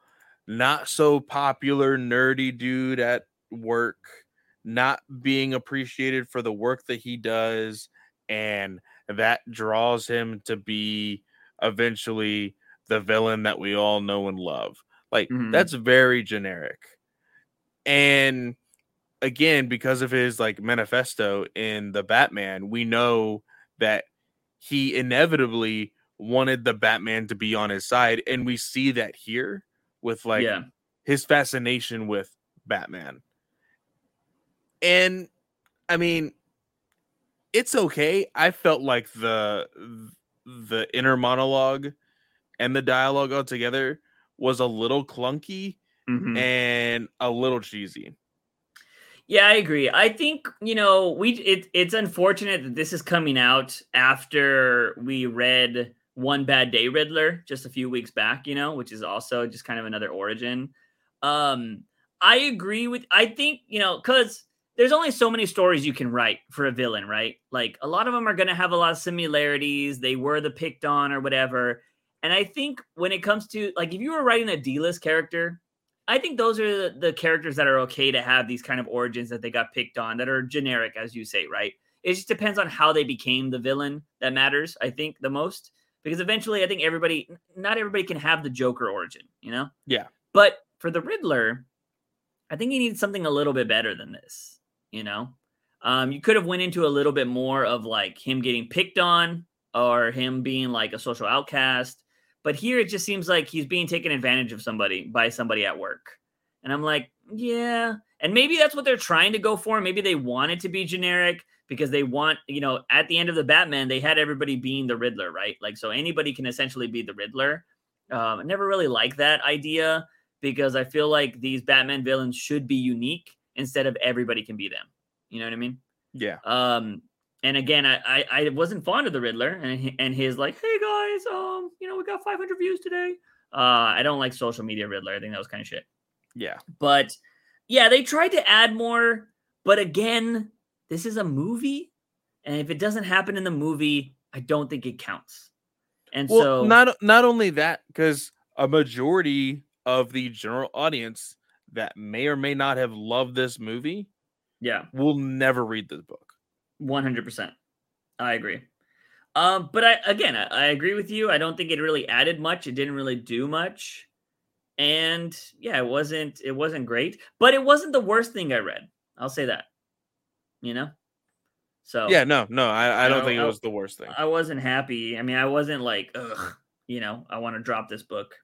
not so popular, nerdy dude at work, not being appreciated for the work that he does. And that draws him to be eventually the villain that we all know and love. Like Mhm. that's very generic. And again, because of his like manifesto in the Batman, we know that he inevitably wanted the Batman to be on his side, and we see that here with like yeah. his fascination with Batman. And I mean, it's okay. I felt like the the inner monologue and the dialogue altogether was a little clunky Mhm. and a little cheesy. Yeah, I agree. I think you know we it, it's unfortunate that this is coming out after we read One Bad Day Riddler just a few weeks back. You know, which is also just kind of another origin. Um, I agree with. I think you know because there's only so many stories you can write for a villain, right? Like a lot of them are going to have a lot of similarities. They were the picked on or whatever. And I think when it comes to like if you were writing a D-list character, I think those are the, the characters that are okay to have these kind of origins that they got picked on that are generic, as you say, right? It just depends on how they became the villain that matters, I think, the most. Because eventually, I think everybody, not everybody can have the Joker origin, you know? Yeah. But for the Riddler, I think he needs something a little bit better than this, you know? Um, you could have went into a little bit more of like him getting picked on or him being like a social outcast. But here it just seems like he's being taken advantage of somebody by somebody at work. And I'm like, yeah. And maybe that's what they're trying to go for. Maybe they want it to be generic because they want, you know, at the end of the Batman, they had everybody being the Riddler, right? Like, so anybody can essentially be the Riddler. Um, I never really like that idea because I feel like these Batman villains should be unique instead of everybody can be them. You know what I mean? Yeah. Um, and again, I, I I wasn't fond of the Riddler and and his like, hey guys, um, you know, we got 500 views today. Uh, I don't like social media Riddler. I think that was kind of shit. Yeah. But yeah, they tried to add more, but again, this is a movie, and if it doesn't happen in the movie, I don't think it counts. And Well, so not not only that, because a majority of the general audience that may or may not have loved this movie yeah, will never read this book. 100%. I agree. Um, but I again, I, I agree with you. I don't think it really added much. It didn't really do much. And yeah, it wasn't it wasn't great, but it wasn't the worst thing I read. I'll say that. You know? So Yeah, no, no, I, I don't No, think it I- was the worst thing. I wasn't happy. I mean, I wasn't like, ugh, you know, I want to drop this book.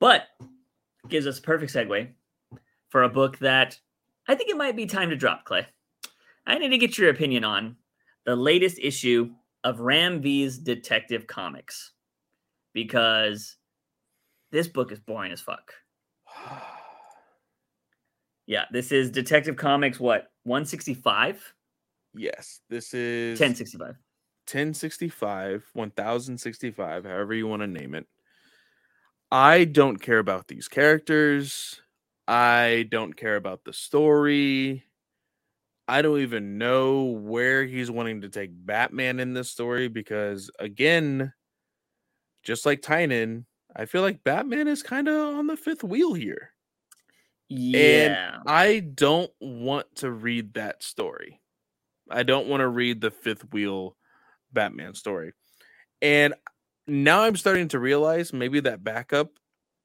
But gives us a perfect segue for a book that I think it might be time to drop, Clay. I need to get your opinion on the latest issue of Ram V's Detective Comics because this book is boring as fuck. Yeah, this is Detective Comics, what, 165? yes, this is 1065. 1065, 1065, however you want to name it. I don't care about these characters. I don't care about the story. I don't even know where he's wanting to take Batman in this story because, again, just like Tynion, I feel like Batman is kind of on the fifth wheel here. Yeah. I don't want to read that story. I don't want to read the fifth wheel Batman story. And now I'm starting to realize maybe that backup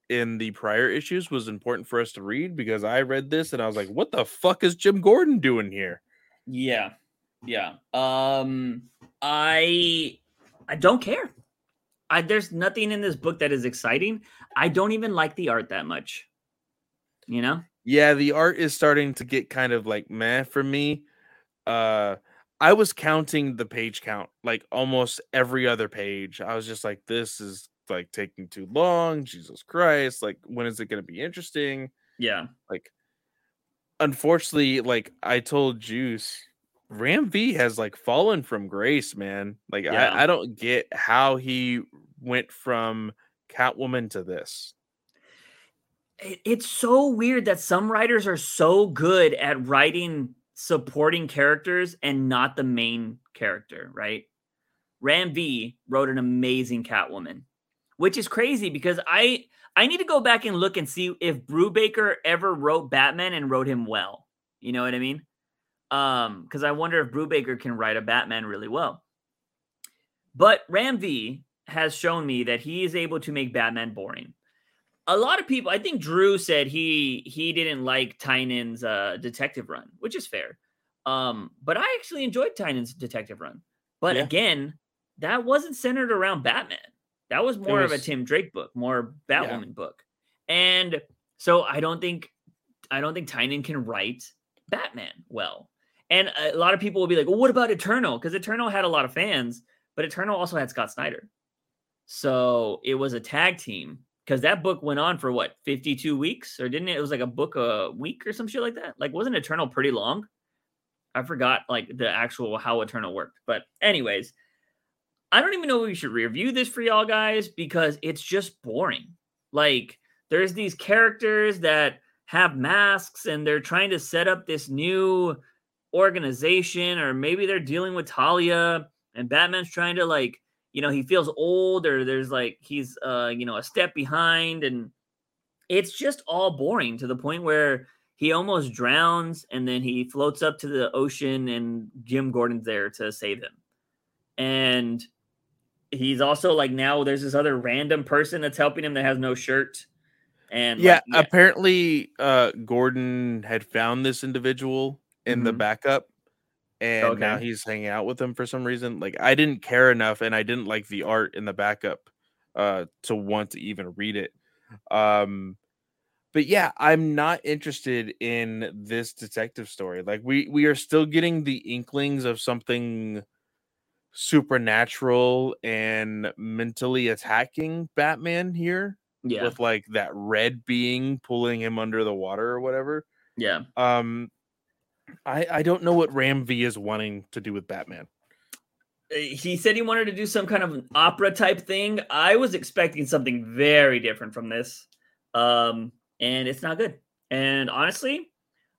in the prior issues was important for us to read because I read this and I was like, what the fuck is Jim Gordon doing here? Yeah. Yeah. Um I I don't care. I there's nothing in this book that is exciting. I don't even like the art that much. You know? Yeah, the art is starting to get kind of like meh for me. Uh I was counting the page count like almost every other page. I was just like, this is like taking too long. Jesus Christ. Like, when is it going to be interesting? Yeah. Like, unfortunately, like I told Juice, Ram V has like fallen from grace, man. Like, Yeah. I, I don't get how he went from Catwoman to this. It's so weird that some writers are so good at writing supporting characters and not the main character, right? Ram V wrote an amazing Catwoman, which is crazy because I I need to go back and look and see if Brubaker ever wrote Batman and wrote him well. You know what I mean? Um, because I wonder if Brubaker can write a Batman really well. But Ram V has shown me that he is able to make Batman boring a lot of people i think drew said he he didn't like Tynion's uh detective run which is fair. Um but i actually enjoyed Tynion's detective run. But Yeah. again that wasn't centered around batman. That was more of a tim drake book more batwoman book. And so i don't think i don't think tynan can write batman well. And a lot of people will be like well what about eternal? Because eternal had a lot of fans but eternal also had scott snyder. So it was a tag team because that book went on for what 52 weeks or didn't it? It was like a book a week or some shit like that. Like wasn't Eternal pretty long? I forgot like the actual how Eternal worked. But anyways, I don't even know if we should review this for y'all guys because it's just boring. Like there's these characters that have masks and they're trying to set up this new organization or maybe they're dealing with Talia and Batman's trying to like you know he feels old or there's like he's uh you know a step behind and it's just all boring to the point where he almost drowns and then he floats up to the ocean and Jim Gordon's there to save him. And he's also like now there's this other random person that's helping him that has no shirt. And yeah, like, apparently uh Gordon had found this individual in the Mhm. backup and now he's hanging out with him for some reason. Like I didn't care enough and I didn't like the art in the backup uh to want to even read it. Um but yeah, I'm not interested in this detective story. Like we we are still getting the inklings of something supernatural and mentally attacking Batman here yeah, with like that red being pulling him under the water or whatever. yeah. Um I I don't know what Ram V is wanting to do with Batman. Uh, he said he wanted to do some kind of an opera type thing. I was expecting something very different from this. Um, and it's not good. And honestly,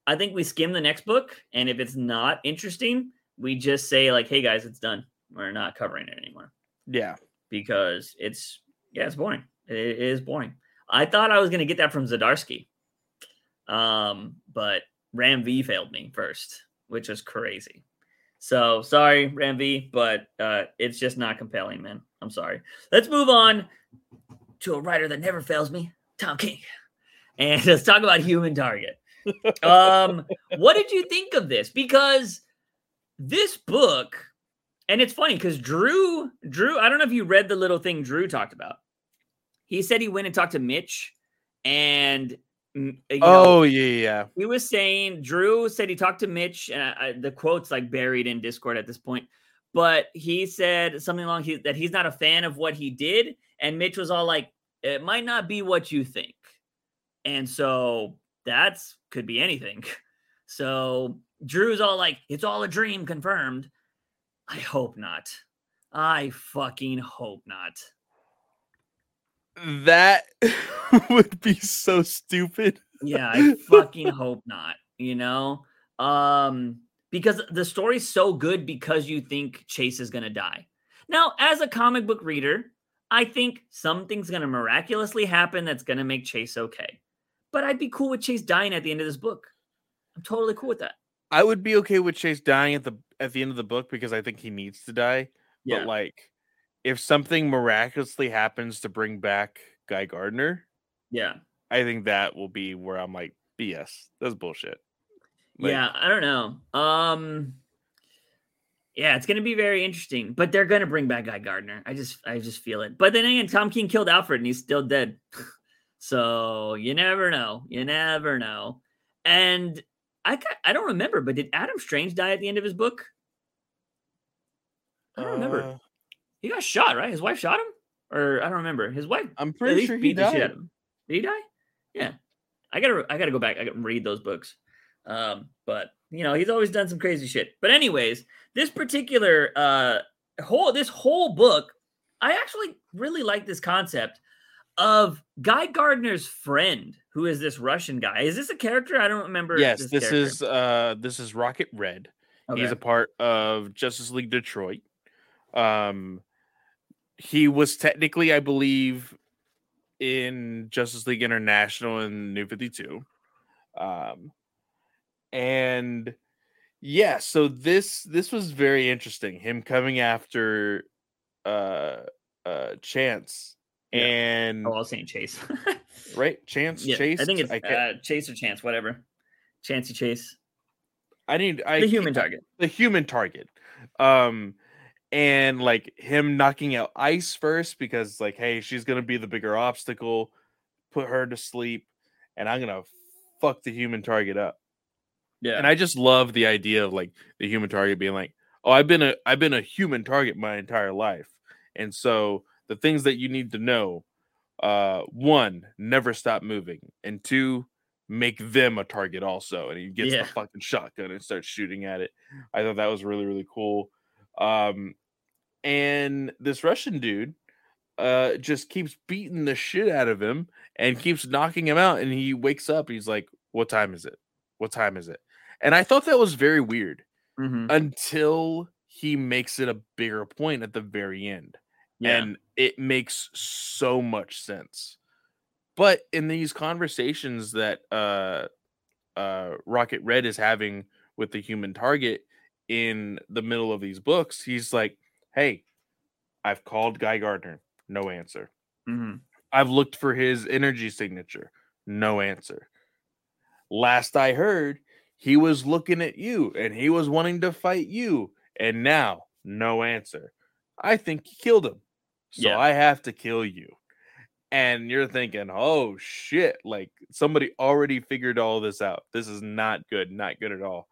I think we skim the next book, and if it's not interesting, we just say like, "Hey guys, it's done. We're not covering it anymore." Yeah. Because it's yeah, it's boring. It is boring. I thought I was gonna get that from Zdarsky, um, but Ram V failed me first, which was crazy. So sorry, Ram V, but uh, it's just not compelling, man. I'm sorry. Let's move on to a writer that never fails me, Tom King, and let's talk about Human Target. um, what did you think of this? Because this book, and it's funny because Drew, Drew, I don't know if you read the little thing Drew talked about. He said he went and talked to Mitch, and Eh, you know, oh yeah, yeah, yeah. he was saying Drew said he talked to Mitch, and I, I- the quote's like buried in Discord at this point. But he said something along he, that he's not a fan of what he did, and Mitch was all like, "It might not be what you think," and so that's could be anything. So Drew's all like, "It's all a dream, confirmed." I hope not. I fucking hope not. That would be so stupid. yeah i fucking hope not you know? Um because the story's so good because you think Chance is gonna die. Now as a comic book reader i think something's gonna miraculously happen that's gonna make Chance okay. But i'd be cool with Chance dying at the end of this book. I'm totally cool with that. I would be okay with Chance dying at the at the end of the book because I think he needs to die. yeah. But like if something miraculously happens to bring back Guy Gardner, Yeah. I think that will be where I'm like, BS. That's bullshit. Like, yeah, I don't know. Um yeah, it's gonna be very interesting. But they're gonna bring back Guy Gardner. I just I just feel it. But then again, Tom King killed Alfred and he's still dead. so you never know. You never know. And I I don't remember, but did Adam Strange die at the end of his book? I don't remember. He got shot, right? His wife shot him? Or I don't remember. His wife I'm pretty sure he died. him. Did he die? Yeah. I gotta I gotta go back. I gotta read those books. Um, but you know, he's always done some crazy shit. But anyways, this particular uh whole this whole book, I actually really like this concept of Guy Gardner's friend, who is this Russian guy. Is this a character? I don't remember. Yes, this, character. is uh this is Rocket Red. He's a part of Justice League Detroit. Um he was technically, I believe, in Justice League International in New 52. Um and yeah, so this this was very interesting. Him coming after uh uh Chance Yeah. and Oh, I was saying Chase. right Chance yeah, Chase I think it's I, uh, Chase or Chance, whatever. Chancey Chase, I need I the human target. the human target. Um and like him knocking out ice first because like hey she's gonna be the bigger obstacle put her to sleep and i'm gonna fuck the human target up. Yeah, and i just love the idea of like the human target being like oh i've been a i've been a human target my entire life. And so the things that you need to know uh one never stop moving and two make them a target also and he gets Yeah. the fucking shotgun and starts shooting at it. I thought that was really really cool um and this russian dude uh just keeps beating the shit out of him and keeps knocking him out and he wakes up he's like what time is it? What time is it? And i thought that was very weird Mhm. until he makes it a bigger point at the very end. Yeah, and it makes so much sense. But in these conversations that uh uh rocket red is having with the human target in the middle of these books he's like hey i've called guy gardner. No answer. Mhm. i've looked for his energy signature. No answer. Last i heard he was looking at you and he was wanting to fight you and now no answer. I think he killed him so Yeah. i have to kill you. And you're thinking oh shit like somebody already figured all this out. This is not good not good at all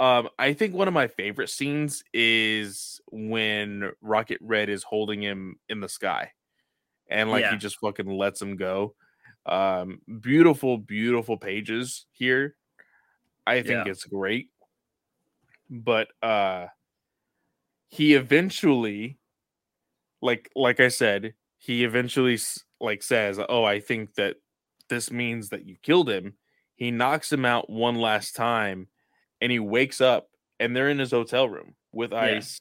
um i think one of my favorite scenes is when rocket red is holding him in the sky and like Yeah. he just fucking lets him go um beautiful beautiful pages here i think Yeah. it's great but uh he eventually like like i said he eventually like says oh i think that this means that you killed him he knocks him out one last time and he wakes up and they're in his hotel room with Yeah. ice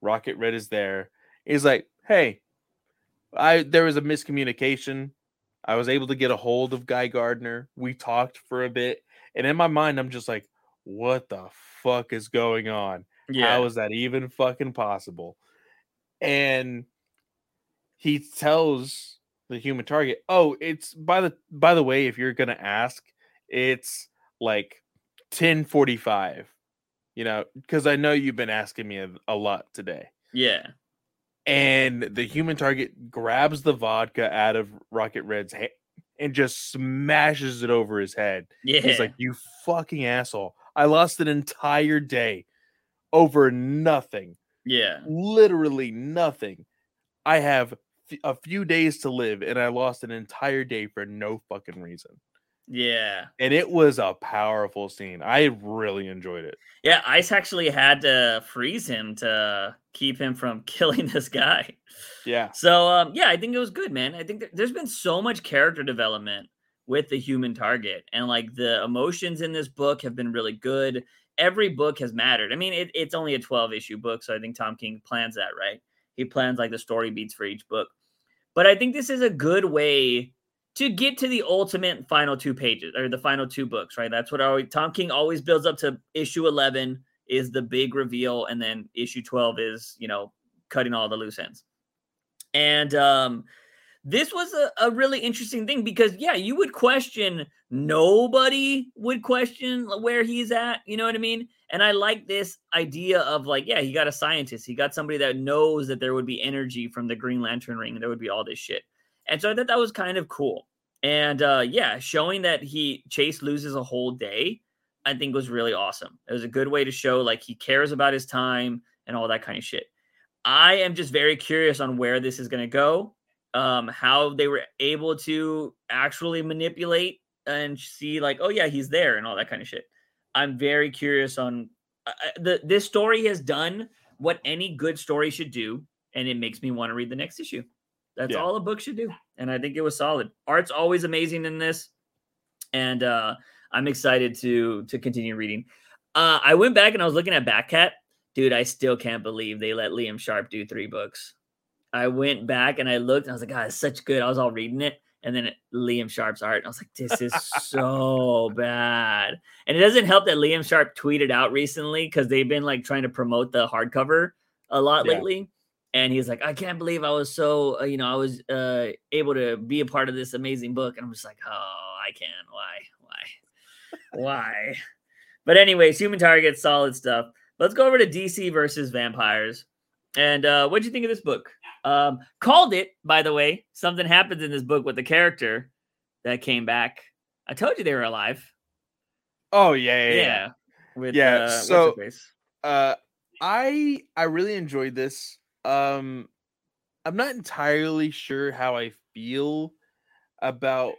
rocket red is there. He's like hey i there was a miscommunication. I was able to get a hold of guy gardner. We talked for a bit and in my mind i'm just like what the fuck is going on? Yeah, how is that even fucking possible? And he tells the human target, "Oh, it's by the by the way, if you're gonna ask, it's like 10:45. You know, because I know you've been asking me a, a lot today." yeah, And the human target grabs the vodka out of Rocket Red's hand and just smashes it over his head. yeah. He's like, "You fucking asshole! I lost an entire day over nothing." yeah, literally nothing. I have f- a few days to live and I lost an entire day for no fucking reason. Yeah, And it was a powerful scene. I really enjoyed it. yeah. Ice actually had to freeze him to keep him from killing this guy. Yeah. So um, yeah, I think it was good, man. I think there's been so much character development with the human target, and like the emotions in this book have been really good. Every book has mattered. I mean, it, it's only a 12 issue book, so I think Tom King plans that right. He plans like the story beats for each book, but I think this is a good way to get to the ultimate final two pages or the final two books, right? That's what always, Tom King always builds up to. Issue 11 is the big reveal, and then issue 12 is you know cutting all the loose ends. And um, this was a, a really interesting thing because yeah, you would question nobody would question where he's at. You know what I mean? And I like this idea of like, yeah, he got a scientist, he got somebody that knows that there would be energy from the Green Lantern ring, and there would be all this shit. And so I thought that was kind of cool. And uh yeah, showing that he Chase loses a whole day, I think was really awesome. It was a good way to show like he cares about his time and all that kind of shit. I am just very curious on where this is going to go, um, how they were able to actually manipulate and see like, oh yeah, he's there and all that kind of shit. I'm very curious on uh, the this story has done what any good story should do, and it makes me want to read the next issue. That's Yeah. all a book should do, and I think it was solid. Art's always amazing in this, and uh, I'm excited to to continue reading. Uh, I went back and I was looking at Backcat, dude. I still can't believe they let Liam Sharp do three books. I went back and I looked and I was like, God, it's such good. I was all reading it. And then it, Liam Sharp's art. And I was like, this is so bad. And it doesn't help that Liam Sharp tweeted out recently because they've been like trying to promote the hardcover a lot Yeah. lately. And he's like, I can't believe I was so, uh, you know, I was uh, able to be a part of this amazing book. And I'm just like, oh, I can. Why? Why? Why? But anyways, Human Target, solid stuff. Let's go over to DC versus Vampires. And uh, what'd you think of this book? Um, called it, by the way. Something happens in this book with the character that came back. I told you they were alive. Oh yeah, Yeah. yeah. yeah. With Yeah, uh, so- Uh, I I really enjoyed this. Um, I'm not entirely sure how I feel about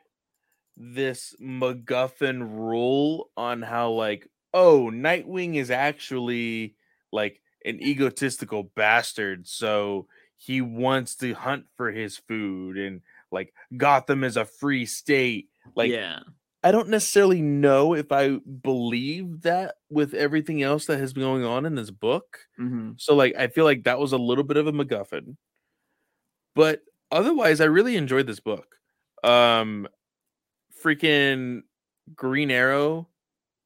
this MacGuffin rule on how like oh Nightwing is actually like an egotistical bastard, so he wants to hunt for his food and like Gotham is a free state. Like yeah, I don't necessarily know if I believe that with everything else that has been going on in this book. mhm. So like I feel like that was a little bit of a MacGuffin. But otherwise, I really enjoyed this book. Um freaking Green Arrow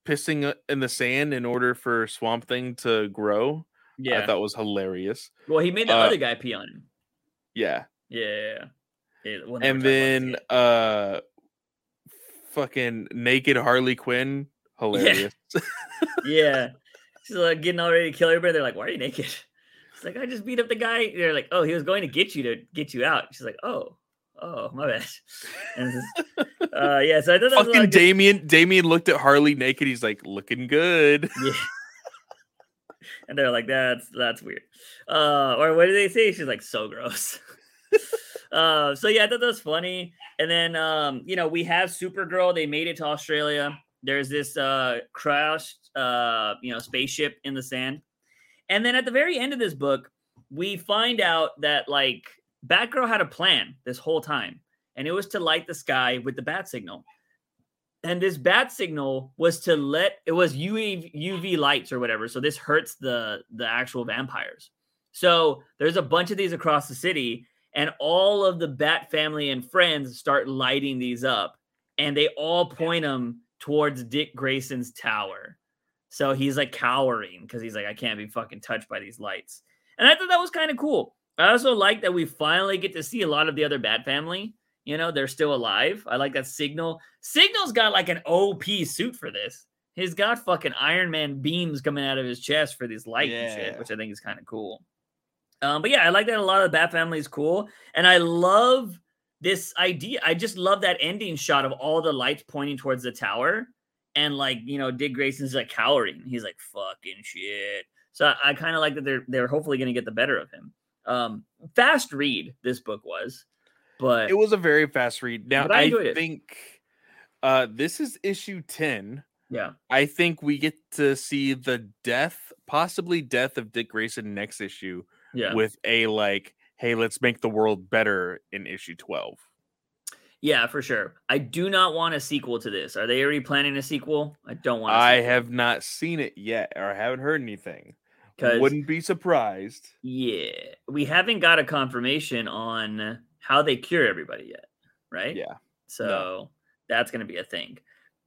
pissing uh, in the sand in order for Swamp Thing to grow. yeah. I thought was hilarious. well, he made the uh, other guy pee on him. Yeah. Yeah, yeah, yeah. Yeah, And then uh fucking naked Harley Quinn. Hilarious. yet. yeah, she's like getting all ready to kill everybody. They're like, "Why are you naked?" She's like, "I just beat up the guy." They're like, "Oh, he was going to get you to get you out." She's like, "Oh, oh, my bad." And this uh, yeah, so I thought that was a lot Fucking good- Damien. Damien looked at Harley naked. He's like, looking good. Yeah. and they're like, that's that's weird. Uh, or what do they say? She's like, so gross. Uh, so yeah, I thought that was funny. And then um, you know, we have Supergirl, they made it to Australia. There's this uh crashed uh, you know, spaceship in the sand. And then at the very end of this book, we find out that like Batgirl had a plan this whole time, and it was to light the sky with the bat signal and this bat signal was to let it was UV UV lights or whatever. So this hurts the the actual vampires. So there's a bunch of these across the city, and all of the Bat family and friends start lighting these up, and they all point them towards Dick Grayson's tower. So he's like cowering because he's like, I can't be fucking touched by these lights. And I thought that was kind of cool. I also like that we finally get to see a lot of the other Bat family. You know, they're still alive. I like that Signal. Signal's got like an OP suit for this. He's got fucking Iron Man beams coming out of his chest for these light and shit, which I think is kind of cool. Um, but yeah, I like that a lot of the Bat family is cool. And I love this idea. I just love that ending shot of all the lights pointing towards the tower. And like, you know, Dick Grayson's like cowering. He's like, fucking shit. So I, I kind of like that they're they're hopefully gonna get the better of him. Um, fast read this book was, but It was a very fast read. Now I I, think uh this is issue 10. yeah. I think we get to see the death, possibly death of Dick Grayson next issue Yeah. with a like, hey, let's make the world better in issue 12. Yeah, for sure. I do not want a sequel to this. Are they already planning a sequel? I don't want. I have not seen it yet or haven't heard anything. Wouldn't be surprised. yeah, we haven't got a confirmation on how they cure everybody yet, right? Yeah. So that's going to be a thing.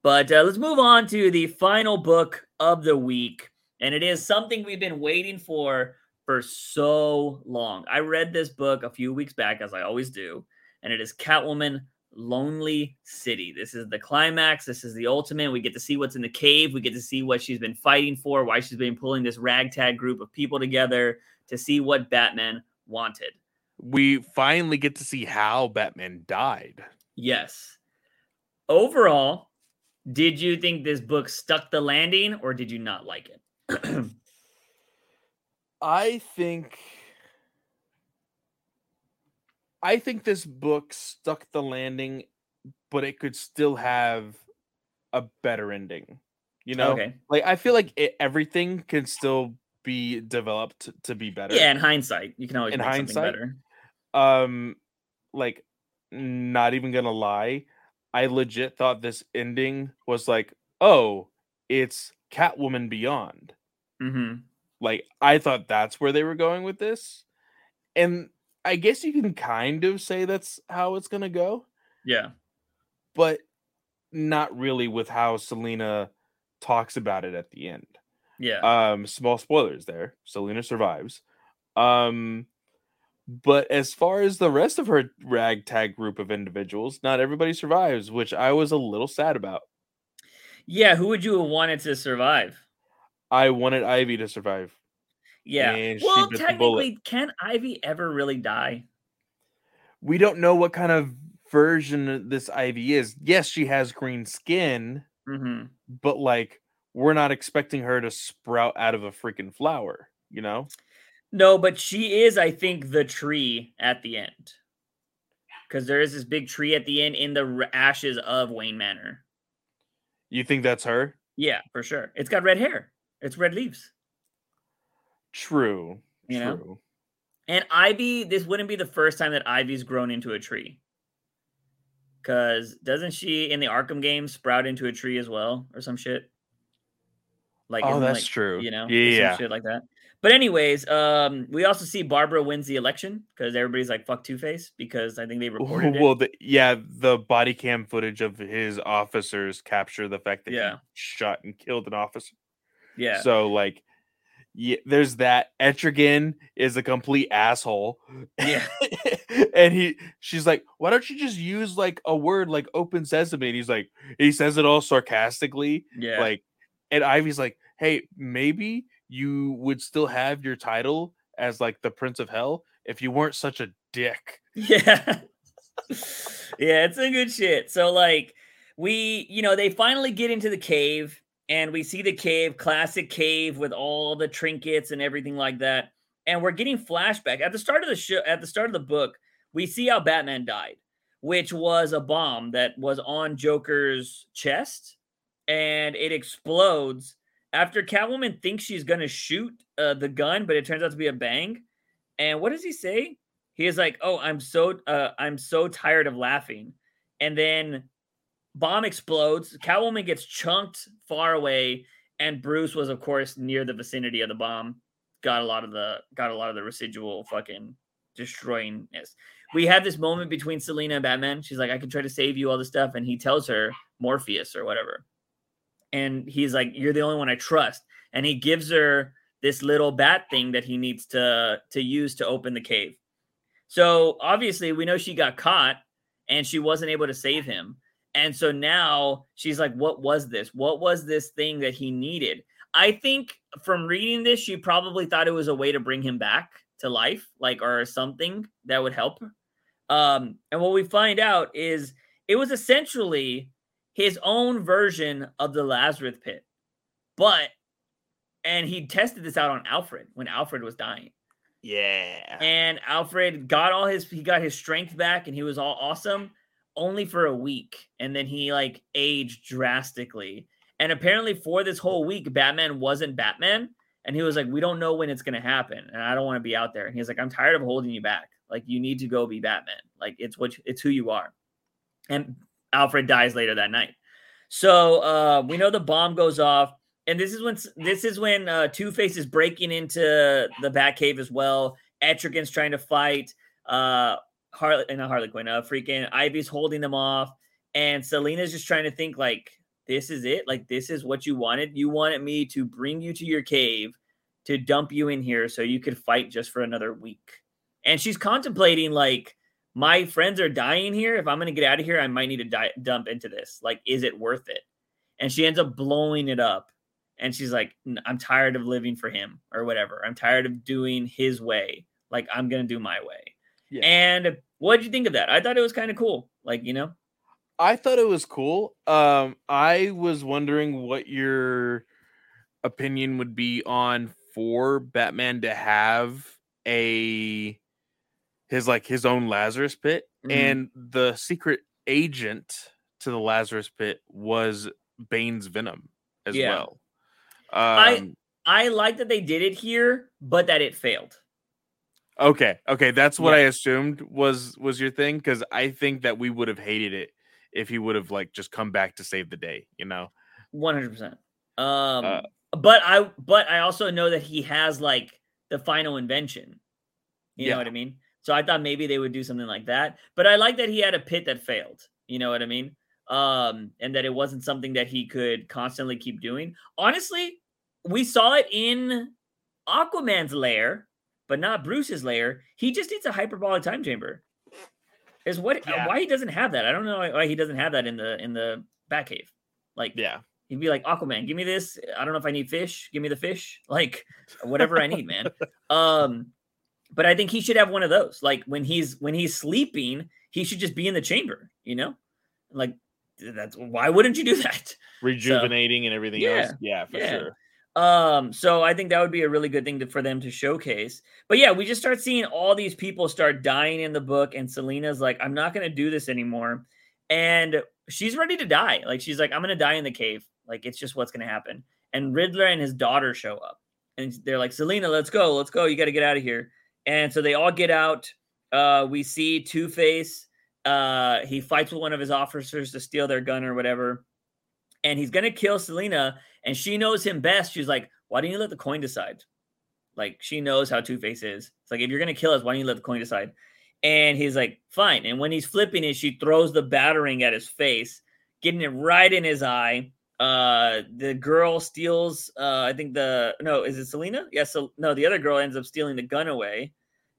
But uh, let's move on to the final book of the week, and it is something we've been waiting for for so long. I read this book a few weeks back, as I always do, and it is Catwoman Lonely City. This is the climax. This is the ultimate. We get to see what's in the cave. We get to see what she's been fighting for, why she's been pulling this ragtag group of people together to see what Batman wanted. We finally get to see how Batman died. Yes. Overall, did you think this book stuck the landing or did you not like it? I think I think this book stuck the landing, but it could still have a better ending. You know, Okay. like I feel like it, everything can still be developed to be better. Yeah, in hindsight, you can always In hindsight, better. Um, like, not even gonna lie, I legit thought this ending was like, oh, it's Catwoman Beyond. hmm Like, I thought that's where they were going with this, and I guess you can kind of say that's how it's gonna go, Yeah. but not really with how Selina talks about it at the end. Yeah. Um, small spoilers there. Selina survives. Um, but as far as the rest of her ragtag group of individuals, not everybody survives, which I was a little sad about. yeah. Who would you have wanted to survive? I wanted Ivy to survive. Yeah. And well, bit the bullet. technically, can Ivy ever really die? We don't know what kind of version this Ivy is. Yes, she has green skin, hmm but like we're not expecting her to sprout out of a freaking flower, you know? No, but she is, I think, the tree at the end. Because there is this big tree at the end in the ashes of Wayne Manor. You think that's her? Yeah, for sure. It's got red hair. It's red leaves. True. You know? true. And Ivy, this wouldn't be the first time that Ivy's grown into a tree. Because doesn't she in the Arkham game sprout into a tree as well or some shit? Like, Oh, that's like, true. You know, Yeah, some shit like that. But anyways, um, we also see Barbara wins the election because everybody's like "fuck Two Face" because I think they recorded it. well, the, yeah, the body cam footage of his officers capture the fact that Yeah. he shot and killed an officer. Yeah, So like, yeah, there's that. Etrigan is a complete asshole. yeah, and he, she's like, why don't you just use like a word like "open sesame"? And he's like, he says it all sarcastically, yeah. like, and Ivy's like, hey, maybe you would still have your title as like the Prince of Hell if you weren't such a dick. Yeah. yeah, it's a good shit. So like we, you know, they finally get into the cave and we see the cave, classic cave with all the trinkets and everything like that. And we're getting flashback. At the start of the show, at the start of the book, we see how Batman died, which was a bomb that was on Joker's chest and it explodes after Catwoman thinks she's going to shoot uh, the gun, but it turns out to be a bang. And what does he say? He is like, "Oh, I'm so uh, I'm so tired of laughing," and then bomb explodes. Catwoman gets chunked far away, and Bruce was, of course, near the vicinity of the bomb. Got a lot of the got a lot of the residual fucking destroyingness. We have this moment between Selina and Batman. She's like, "I can try to save you, all this stuff," and he tells her Morpheus or whatever, and he's like, "You're the only one I trust," and he gives her this little bat thing that he needs to to use to open the cave. So obviously, we know she got caught and she wasn't able to save him. And so now she's like, What was this? What was this thing that he needed? I think from reading this, she probably thought it was a way to bring him back to life, like, or something that would help. Um, and what we find out is it was essentially his own version of the Lazarus pit. But, and he tested this out on Alfred when Alfred was dying Yeah. and Alfred got all his he got his strength back and he was all awesome only for a week and then he like aged drastically. And apparently for this whole week Batman wasn't Batman and he was like we don't know when it's going to happen and I don't want to be out there. And he's like I'm tired of holding you back. Like you need to go be Batman. Like it's what it's who you are. And Alfred dies later that night. So uh we know the bomb goes off and this is when this is when uh, Two Face is breaking into the Batcave as well. Etrigan's trying to fight. Uh, Harley, not Harley Quinn. Uh, freaking Ivy's holding them off, and Selina's just trying to think like, this is it. Like this is what you wanted. You wanted me to bring you to your cave, to dump you in here so you could fight just for another week. And she's contemplating like my friends are dying here. If I'm gonna get out of here, I might need to di- dump into this. Like, is it worth it? And she ends up blowing it up. And she's like, I'm tired of living for him or whatever. I'm tired of doing his way. Like, I'm gonna do my way. Yeah. And what did you think of that? I thought it was kind of cool. Like, you know, I thought it was cool. Um, I was wondering what your opinion would be on for Batman to have a his like his own Lazarus pit, Mhm. and the secret agent to the Lazarus pit was Bane's venom as Yeah. well. I- Um, I like that they did it here, but that it failed. Okay, okay, that's what Yeah. I assumed was was your thing because I think that we would have hated it if he would have like just come back to save the day, you know. One hundred percent. Um, Uh, but I but I also know that he has like the final invention. You Yeah. know what I mean? So I thought maybe they would do something like that. But I like that he had a pit that failed. You know what I mean? Um, and that it wasn't something that he could constantly keep doing. Honestly, we saw it in Aquaman's lair, but not Bruce's lair. He just needs a hyperbolic time chamber. Is what Yeah. why he doesn't have that? I don't know why he doesn't have that in the in the Batcave. Like Yeah. He'd be like, Aquaman, give me this. I don't know if I need fish. Give me the fish. Like whatever I need, man. Um, but I think he should have one of those. Like when he's when he's sleeping, he should just be in the chamber, you know? Like that's why wouldn't you do that? rejuvenating and everything Yeah, else. Yeah, for yeah. sure. Um, so I think that would be a really good thing to, for them to showcase. But yeah, we just start seeing all these people start dying in the book, and Selina's like, I'm not gonna do this anymore. And she's ready to die. Like she's like, I'm gonna die in the cave. Like it's just what's gonna happen. And Riddler and his daughter show up, and they're like, Selina, let's go, let's go. You got to get out of here. And so they all get out. Uh, we see Two Face. Uh, he fights with one of his officers to steal their gun or whatever, and he's gonna kill Selina. And she knows him best. She's like, why don't you let the coin decide? Like she knows how Two Face is. It's like if you're gonna kill us, why don't you let the coin decide? And he's like, fine. And when he's flipping it, she throws the batarang at his face, getting it right in his eye. Uh, the girl steals. Uh, I think the no, is it Selina? Yes. so, no, the other girl ends up stealing the gun away,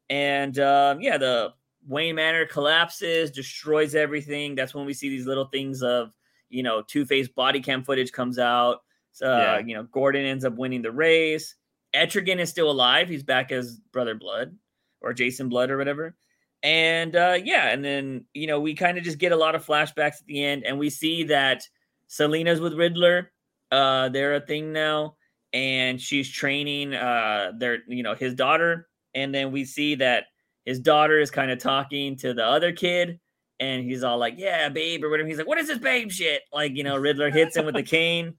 and um, yeah, the Wayne Manor collapses, destroys everything. That's when we see these little things of you know Two Face body cam footage comes out. Uh, Yeah. you know, Gordon ends up winning the race. Etrigan is still alive. He's back as Brother Blood or Jason Blood or whatever. And uh, yeah, and then you know we kind of just get a lot of flashbacks at the end, and we see that Selina's with Riddler. Uh, they're a thing now, and she's training uh, their you know his daughter, and then we see that his daughter is kind of talking to the other kid, and he's all like, "Yeah, babe," or whatever. He's like, "What is this babe shit?" Like you know, Riddler hits him with the cane.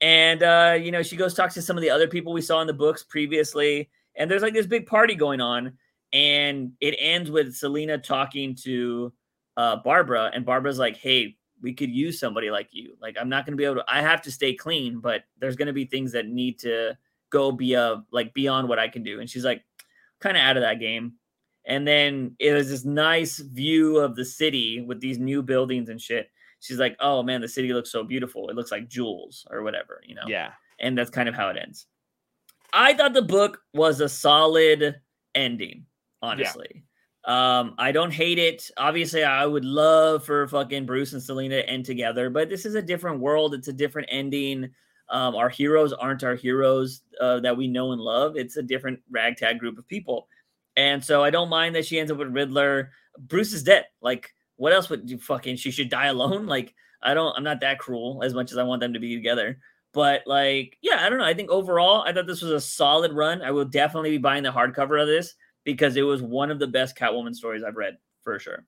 And uh, you know, she goes talks to some of the other people we saw in the books previously, and there's like this big party going on, and it ends with Selina talking to uh, Barbara, and Barbara's like, "Hey, we could use somebody like you. Like, I'm not gonna be able to. I have to stay clean, but there's gonna be things that need to go be a like beyond what I can do." And she's like, kind of out of that game. And then it was this nice view of the city with these new buildings and shit she's like, "Oh man, the city looks so beautiful. It looks like jewels or whatever, you know." Yeah. And that's kind of how it ends. I thought the book was a solid ending, honestly. Um, I don't hate it. Obviously, I would love for fucking Bruce and Selina to end together, but this is a different world. It's a different ending. Um, our heroes aren't our heroes uh, that we know and love. It's a different ragtag group of people. And so I don't mind that she ends up with Riddler. Bruce is dead. Like, what else would you fucking she should die alone? Like, I don't I'm not that cruel as much as I want them to be together. But like, yeah, I don't know. I think overall, I thought this was a solid run. I will definitely be buying the hardcover of this because it was one of the best Catwoman stories I've read for sure.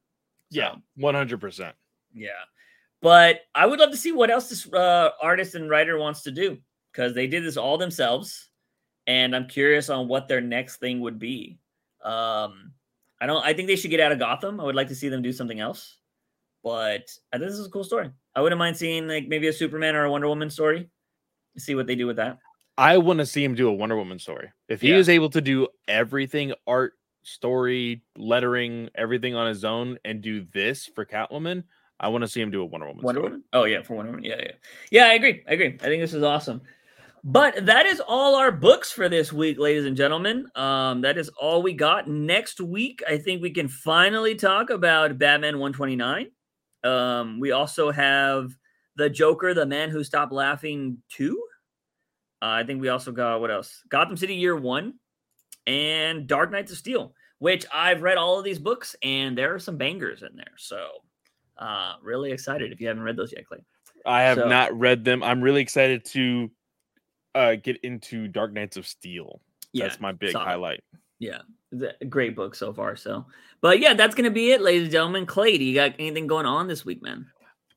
Yeah. One hundred percent. yeah. But I would love to see what else this uh, artist and writer wants to do because they did this all themselves, and I'm curious on what their next thing would be. Um, I don't. I think they should get out of Gotham. I would like to see them do something else. But I think this is a cool story. I wouldn't mind seeing like maybe a Superman or a Wonder Woman story. See what they do with that. I want to see him do a Wonder Woman story. If he Yeah. is able to do everything art, story, lettering, everything on his own and do this for Catwoman, I want to see him do a Wonder Woman Wonder story. Woman. Oh yeah, for Wonder Woman. Yeah, yeah, yeah. I agree. I agree. I think this is awesome. But that is all our books for this week, ladies and gentlemen. Um, that is all we got. Next week, I think we can finally talk about Batman 129. Um, we also have the Joker, the Man Who Stopped Laughing 2. Uh, I think we also got what else? Gotham City Year One and Dark Knights of Steel, which I've read all of these books and there are some bangers in there. So, uh, really excited if you haven't read those yet, Clay. I have So- not read them. I'm really excited to uh, get into Dark Knights of Steel. Yeah, That's my big solid. highlight. Yeah, the- great book so far. So, but yeah, that's gonna be it, ladies and gentlemen. Clay, do you got anything going on this week, man?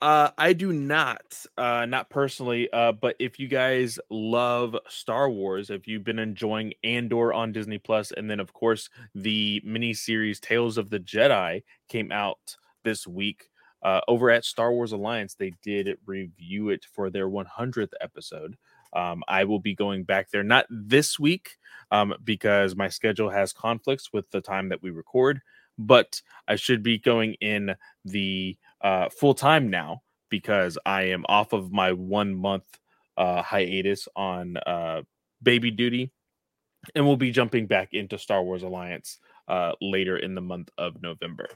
Uh, I do not, uh, not personally, uh, but if you guys love Star Wars, if you've been enjoying Andor on Disney Plus, and then of course the miniseries Tales of the Jedi came out this week. Uh, over at Star Wars Alliance, they did review it for their 100th episode. Um, I will be going back there, not this week, um, because my schedule has conflicts with the time that we record, but I should be going in the uh, full time now because I am off of my one month uh, hiatus on uh, baby duty, and we'll be jumping back into Star Wars Alliance uh, later in the month of November.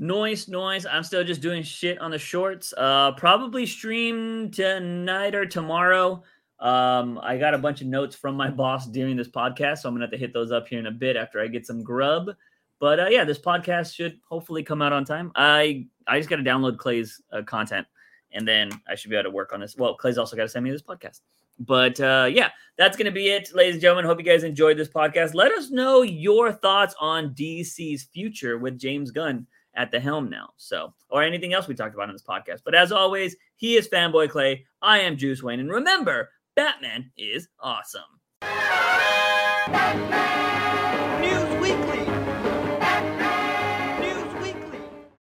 Noise, noise. I'm still just doing shit on the shorts. Uh, probably stream tonight or tomorrow. Um, I got a bunch of notes from my boss during this podcast, so I'm gonna have to hit those up here in a bit after I get some grub. But uh, yeah, this podcast should hopefully come out on time. I I just got to download Clay's uh, content, and then I should be able to work on this. Well, Clay's also got to send me this podcast. But uh, yeah, that's going to be it, ladies and gentlemen. Hope you guys enjoyed this podcast. Let us know your thoughts on DC's future with James Gunn at the helm now. So, or anything else we talked about in this podcast. But as always, he is Fanboy Clay. I am Juice Wayne. And remember, Batman is awesome. Batman! News Weekly.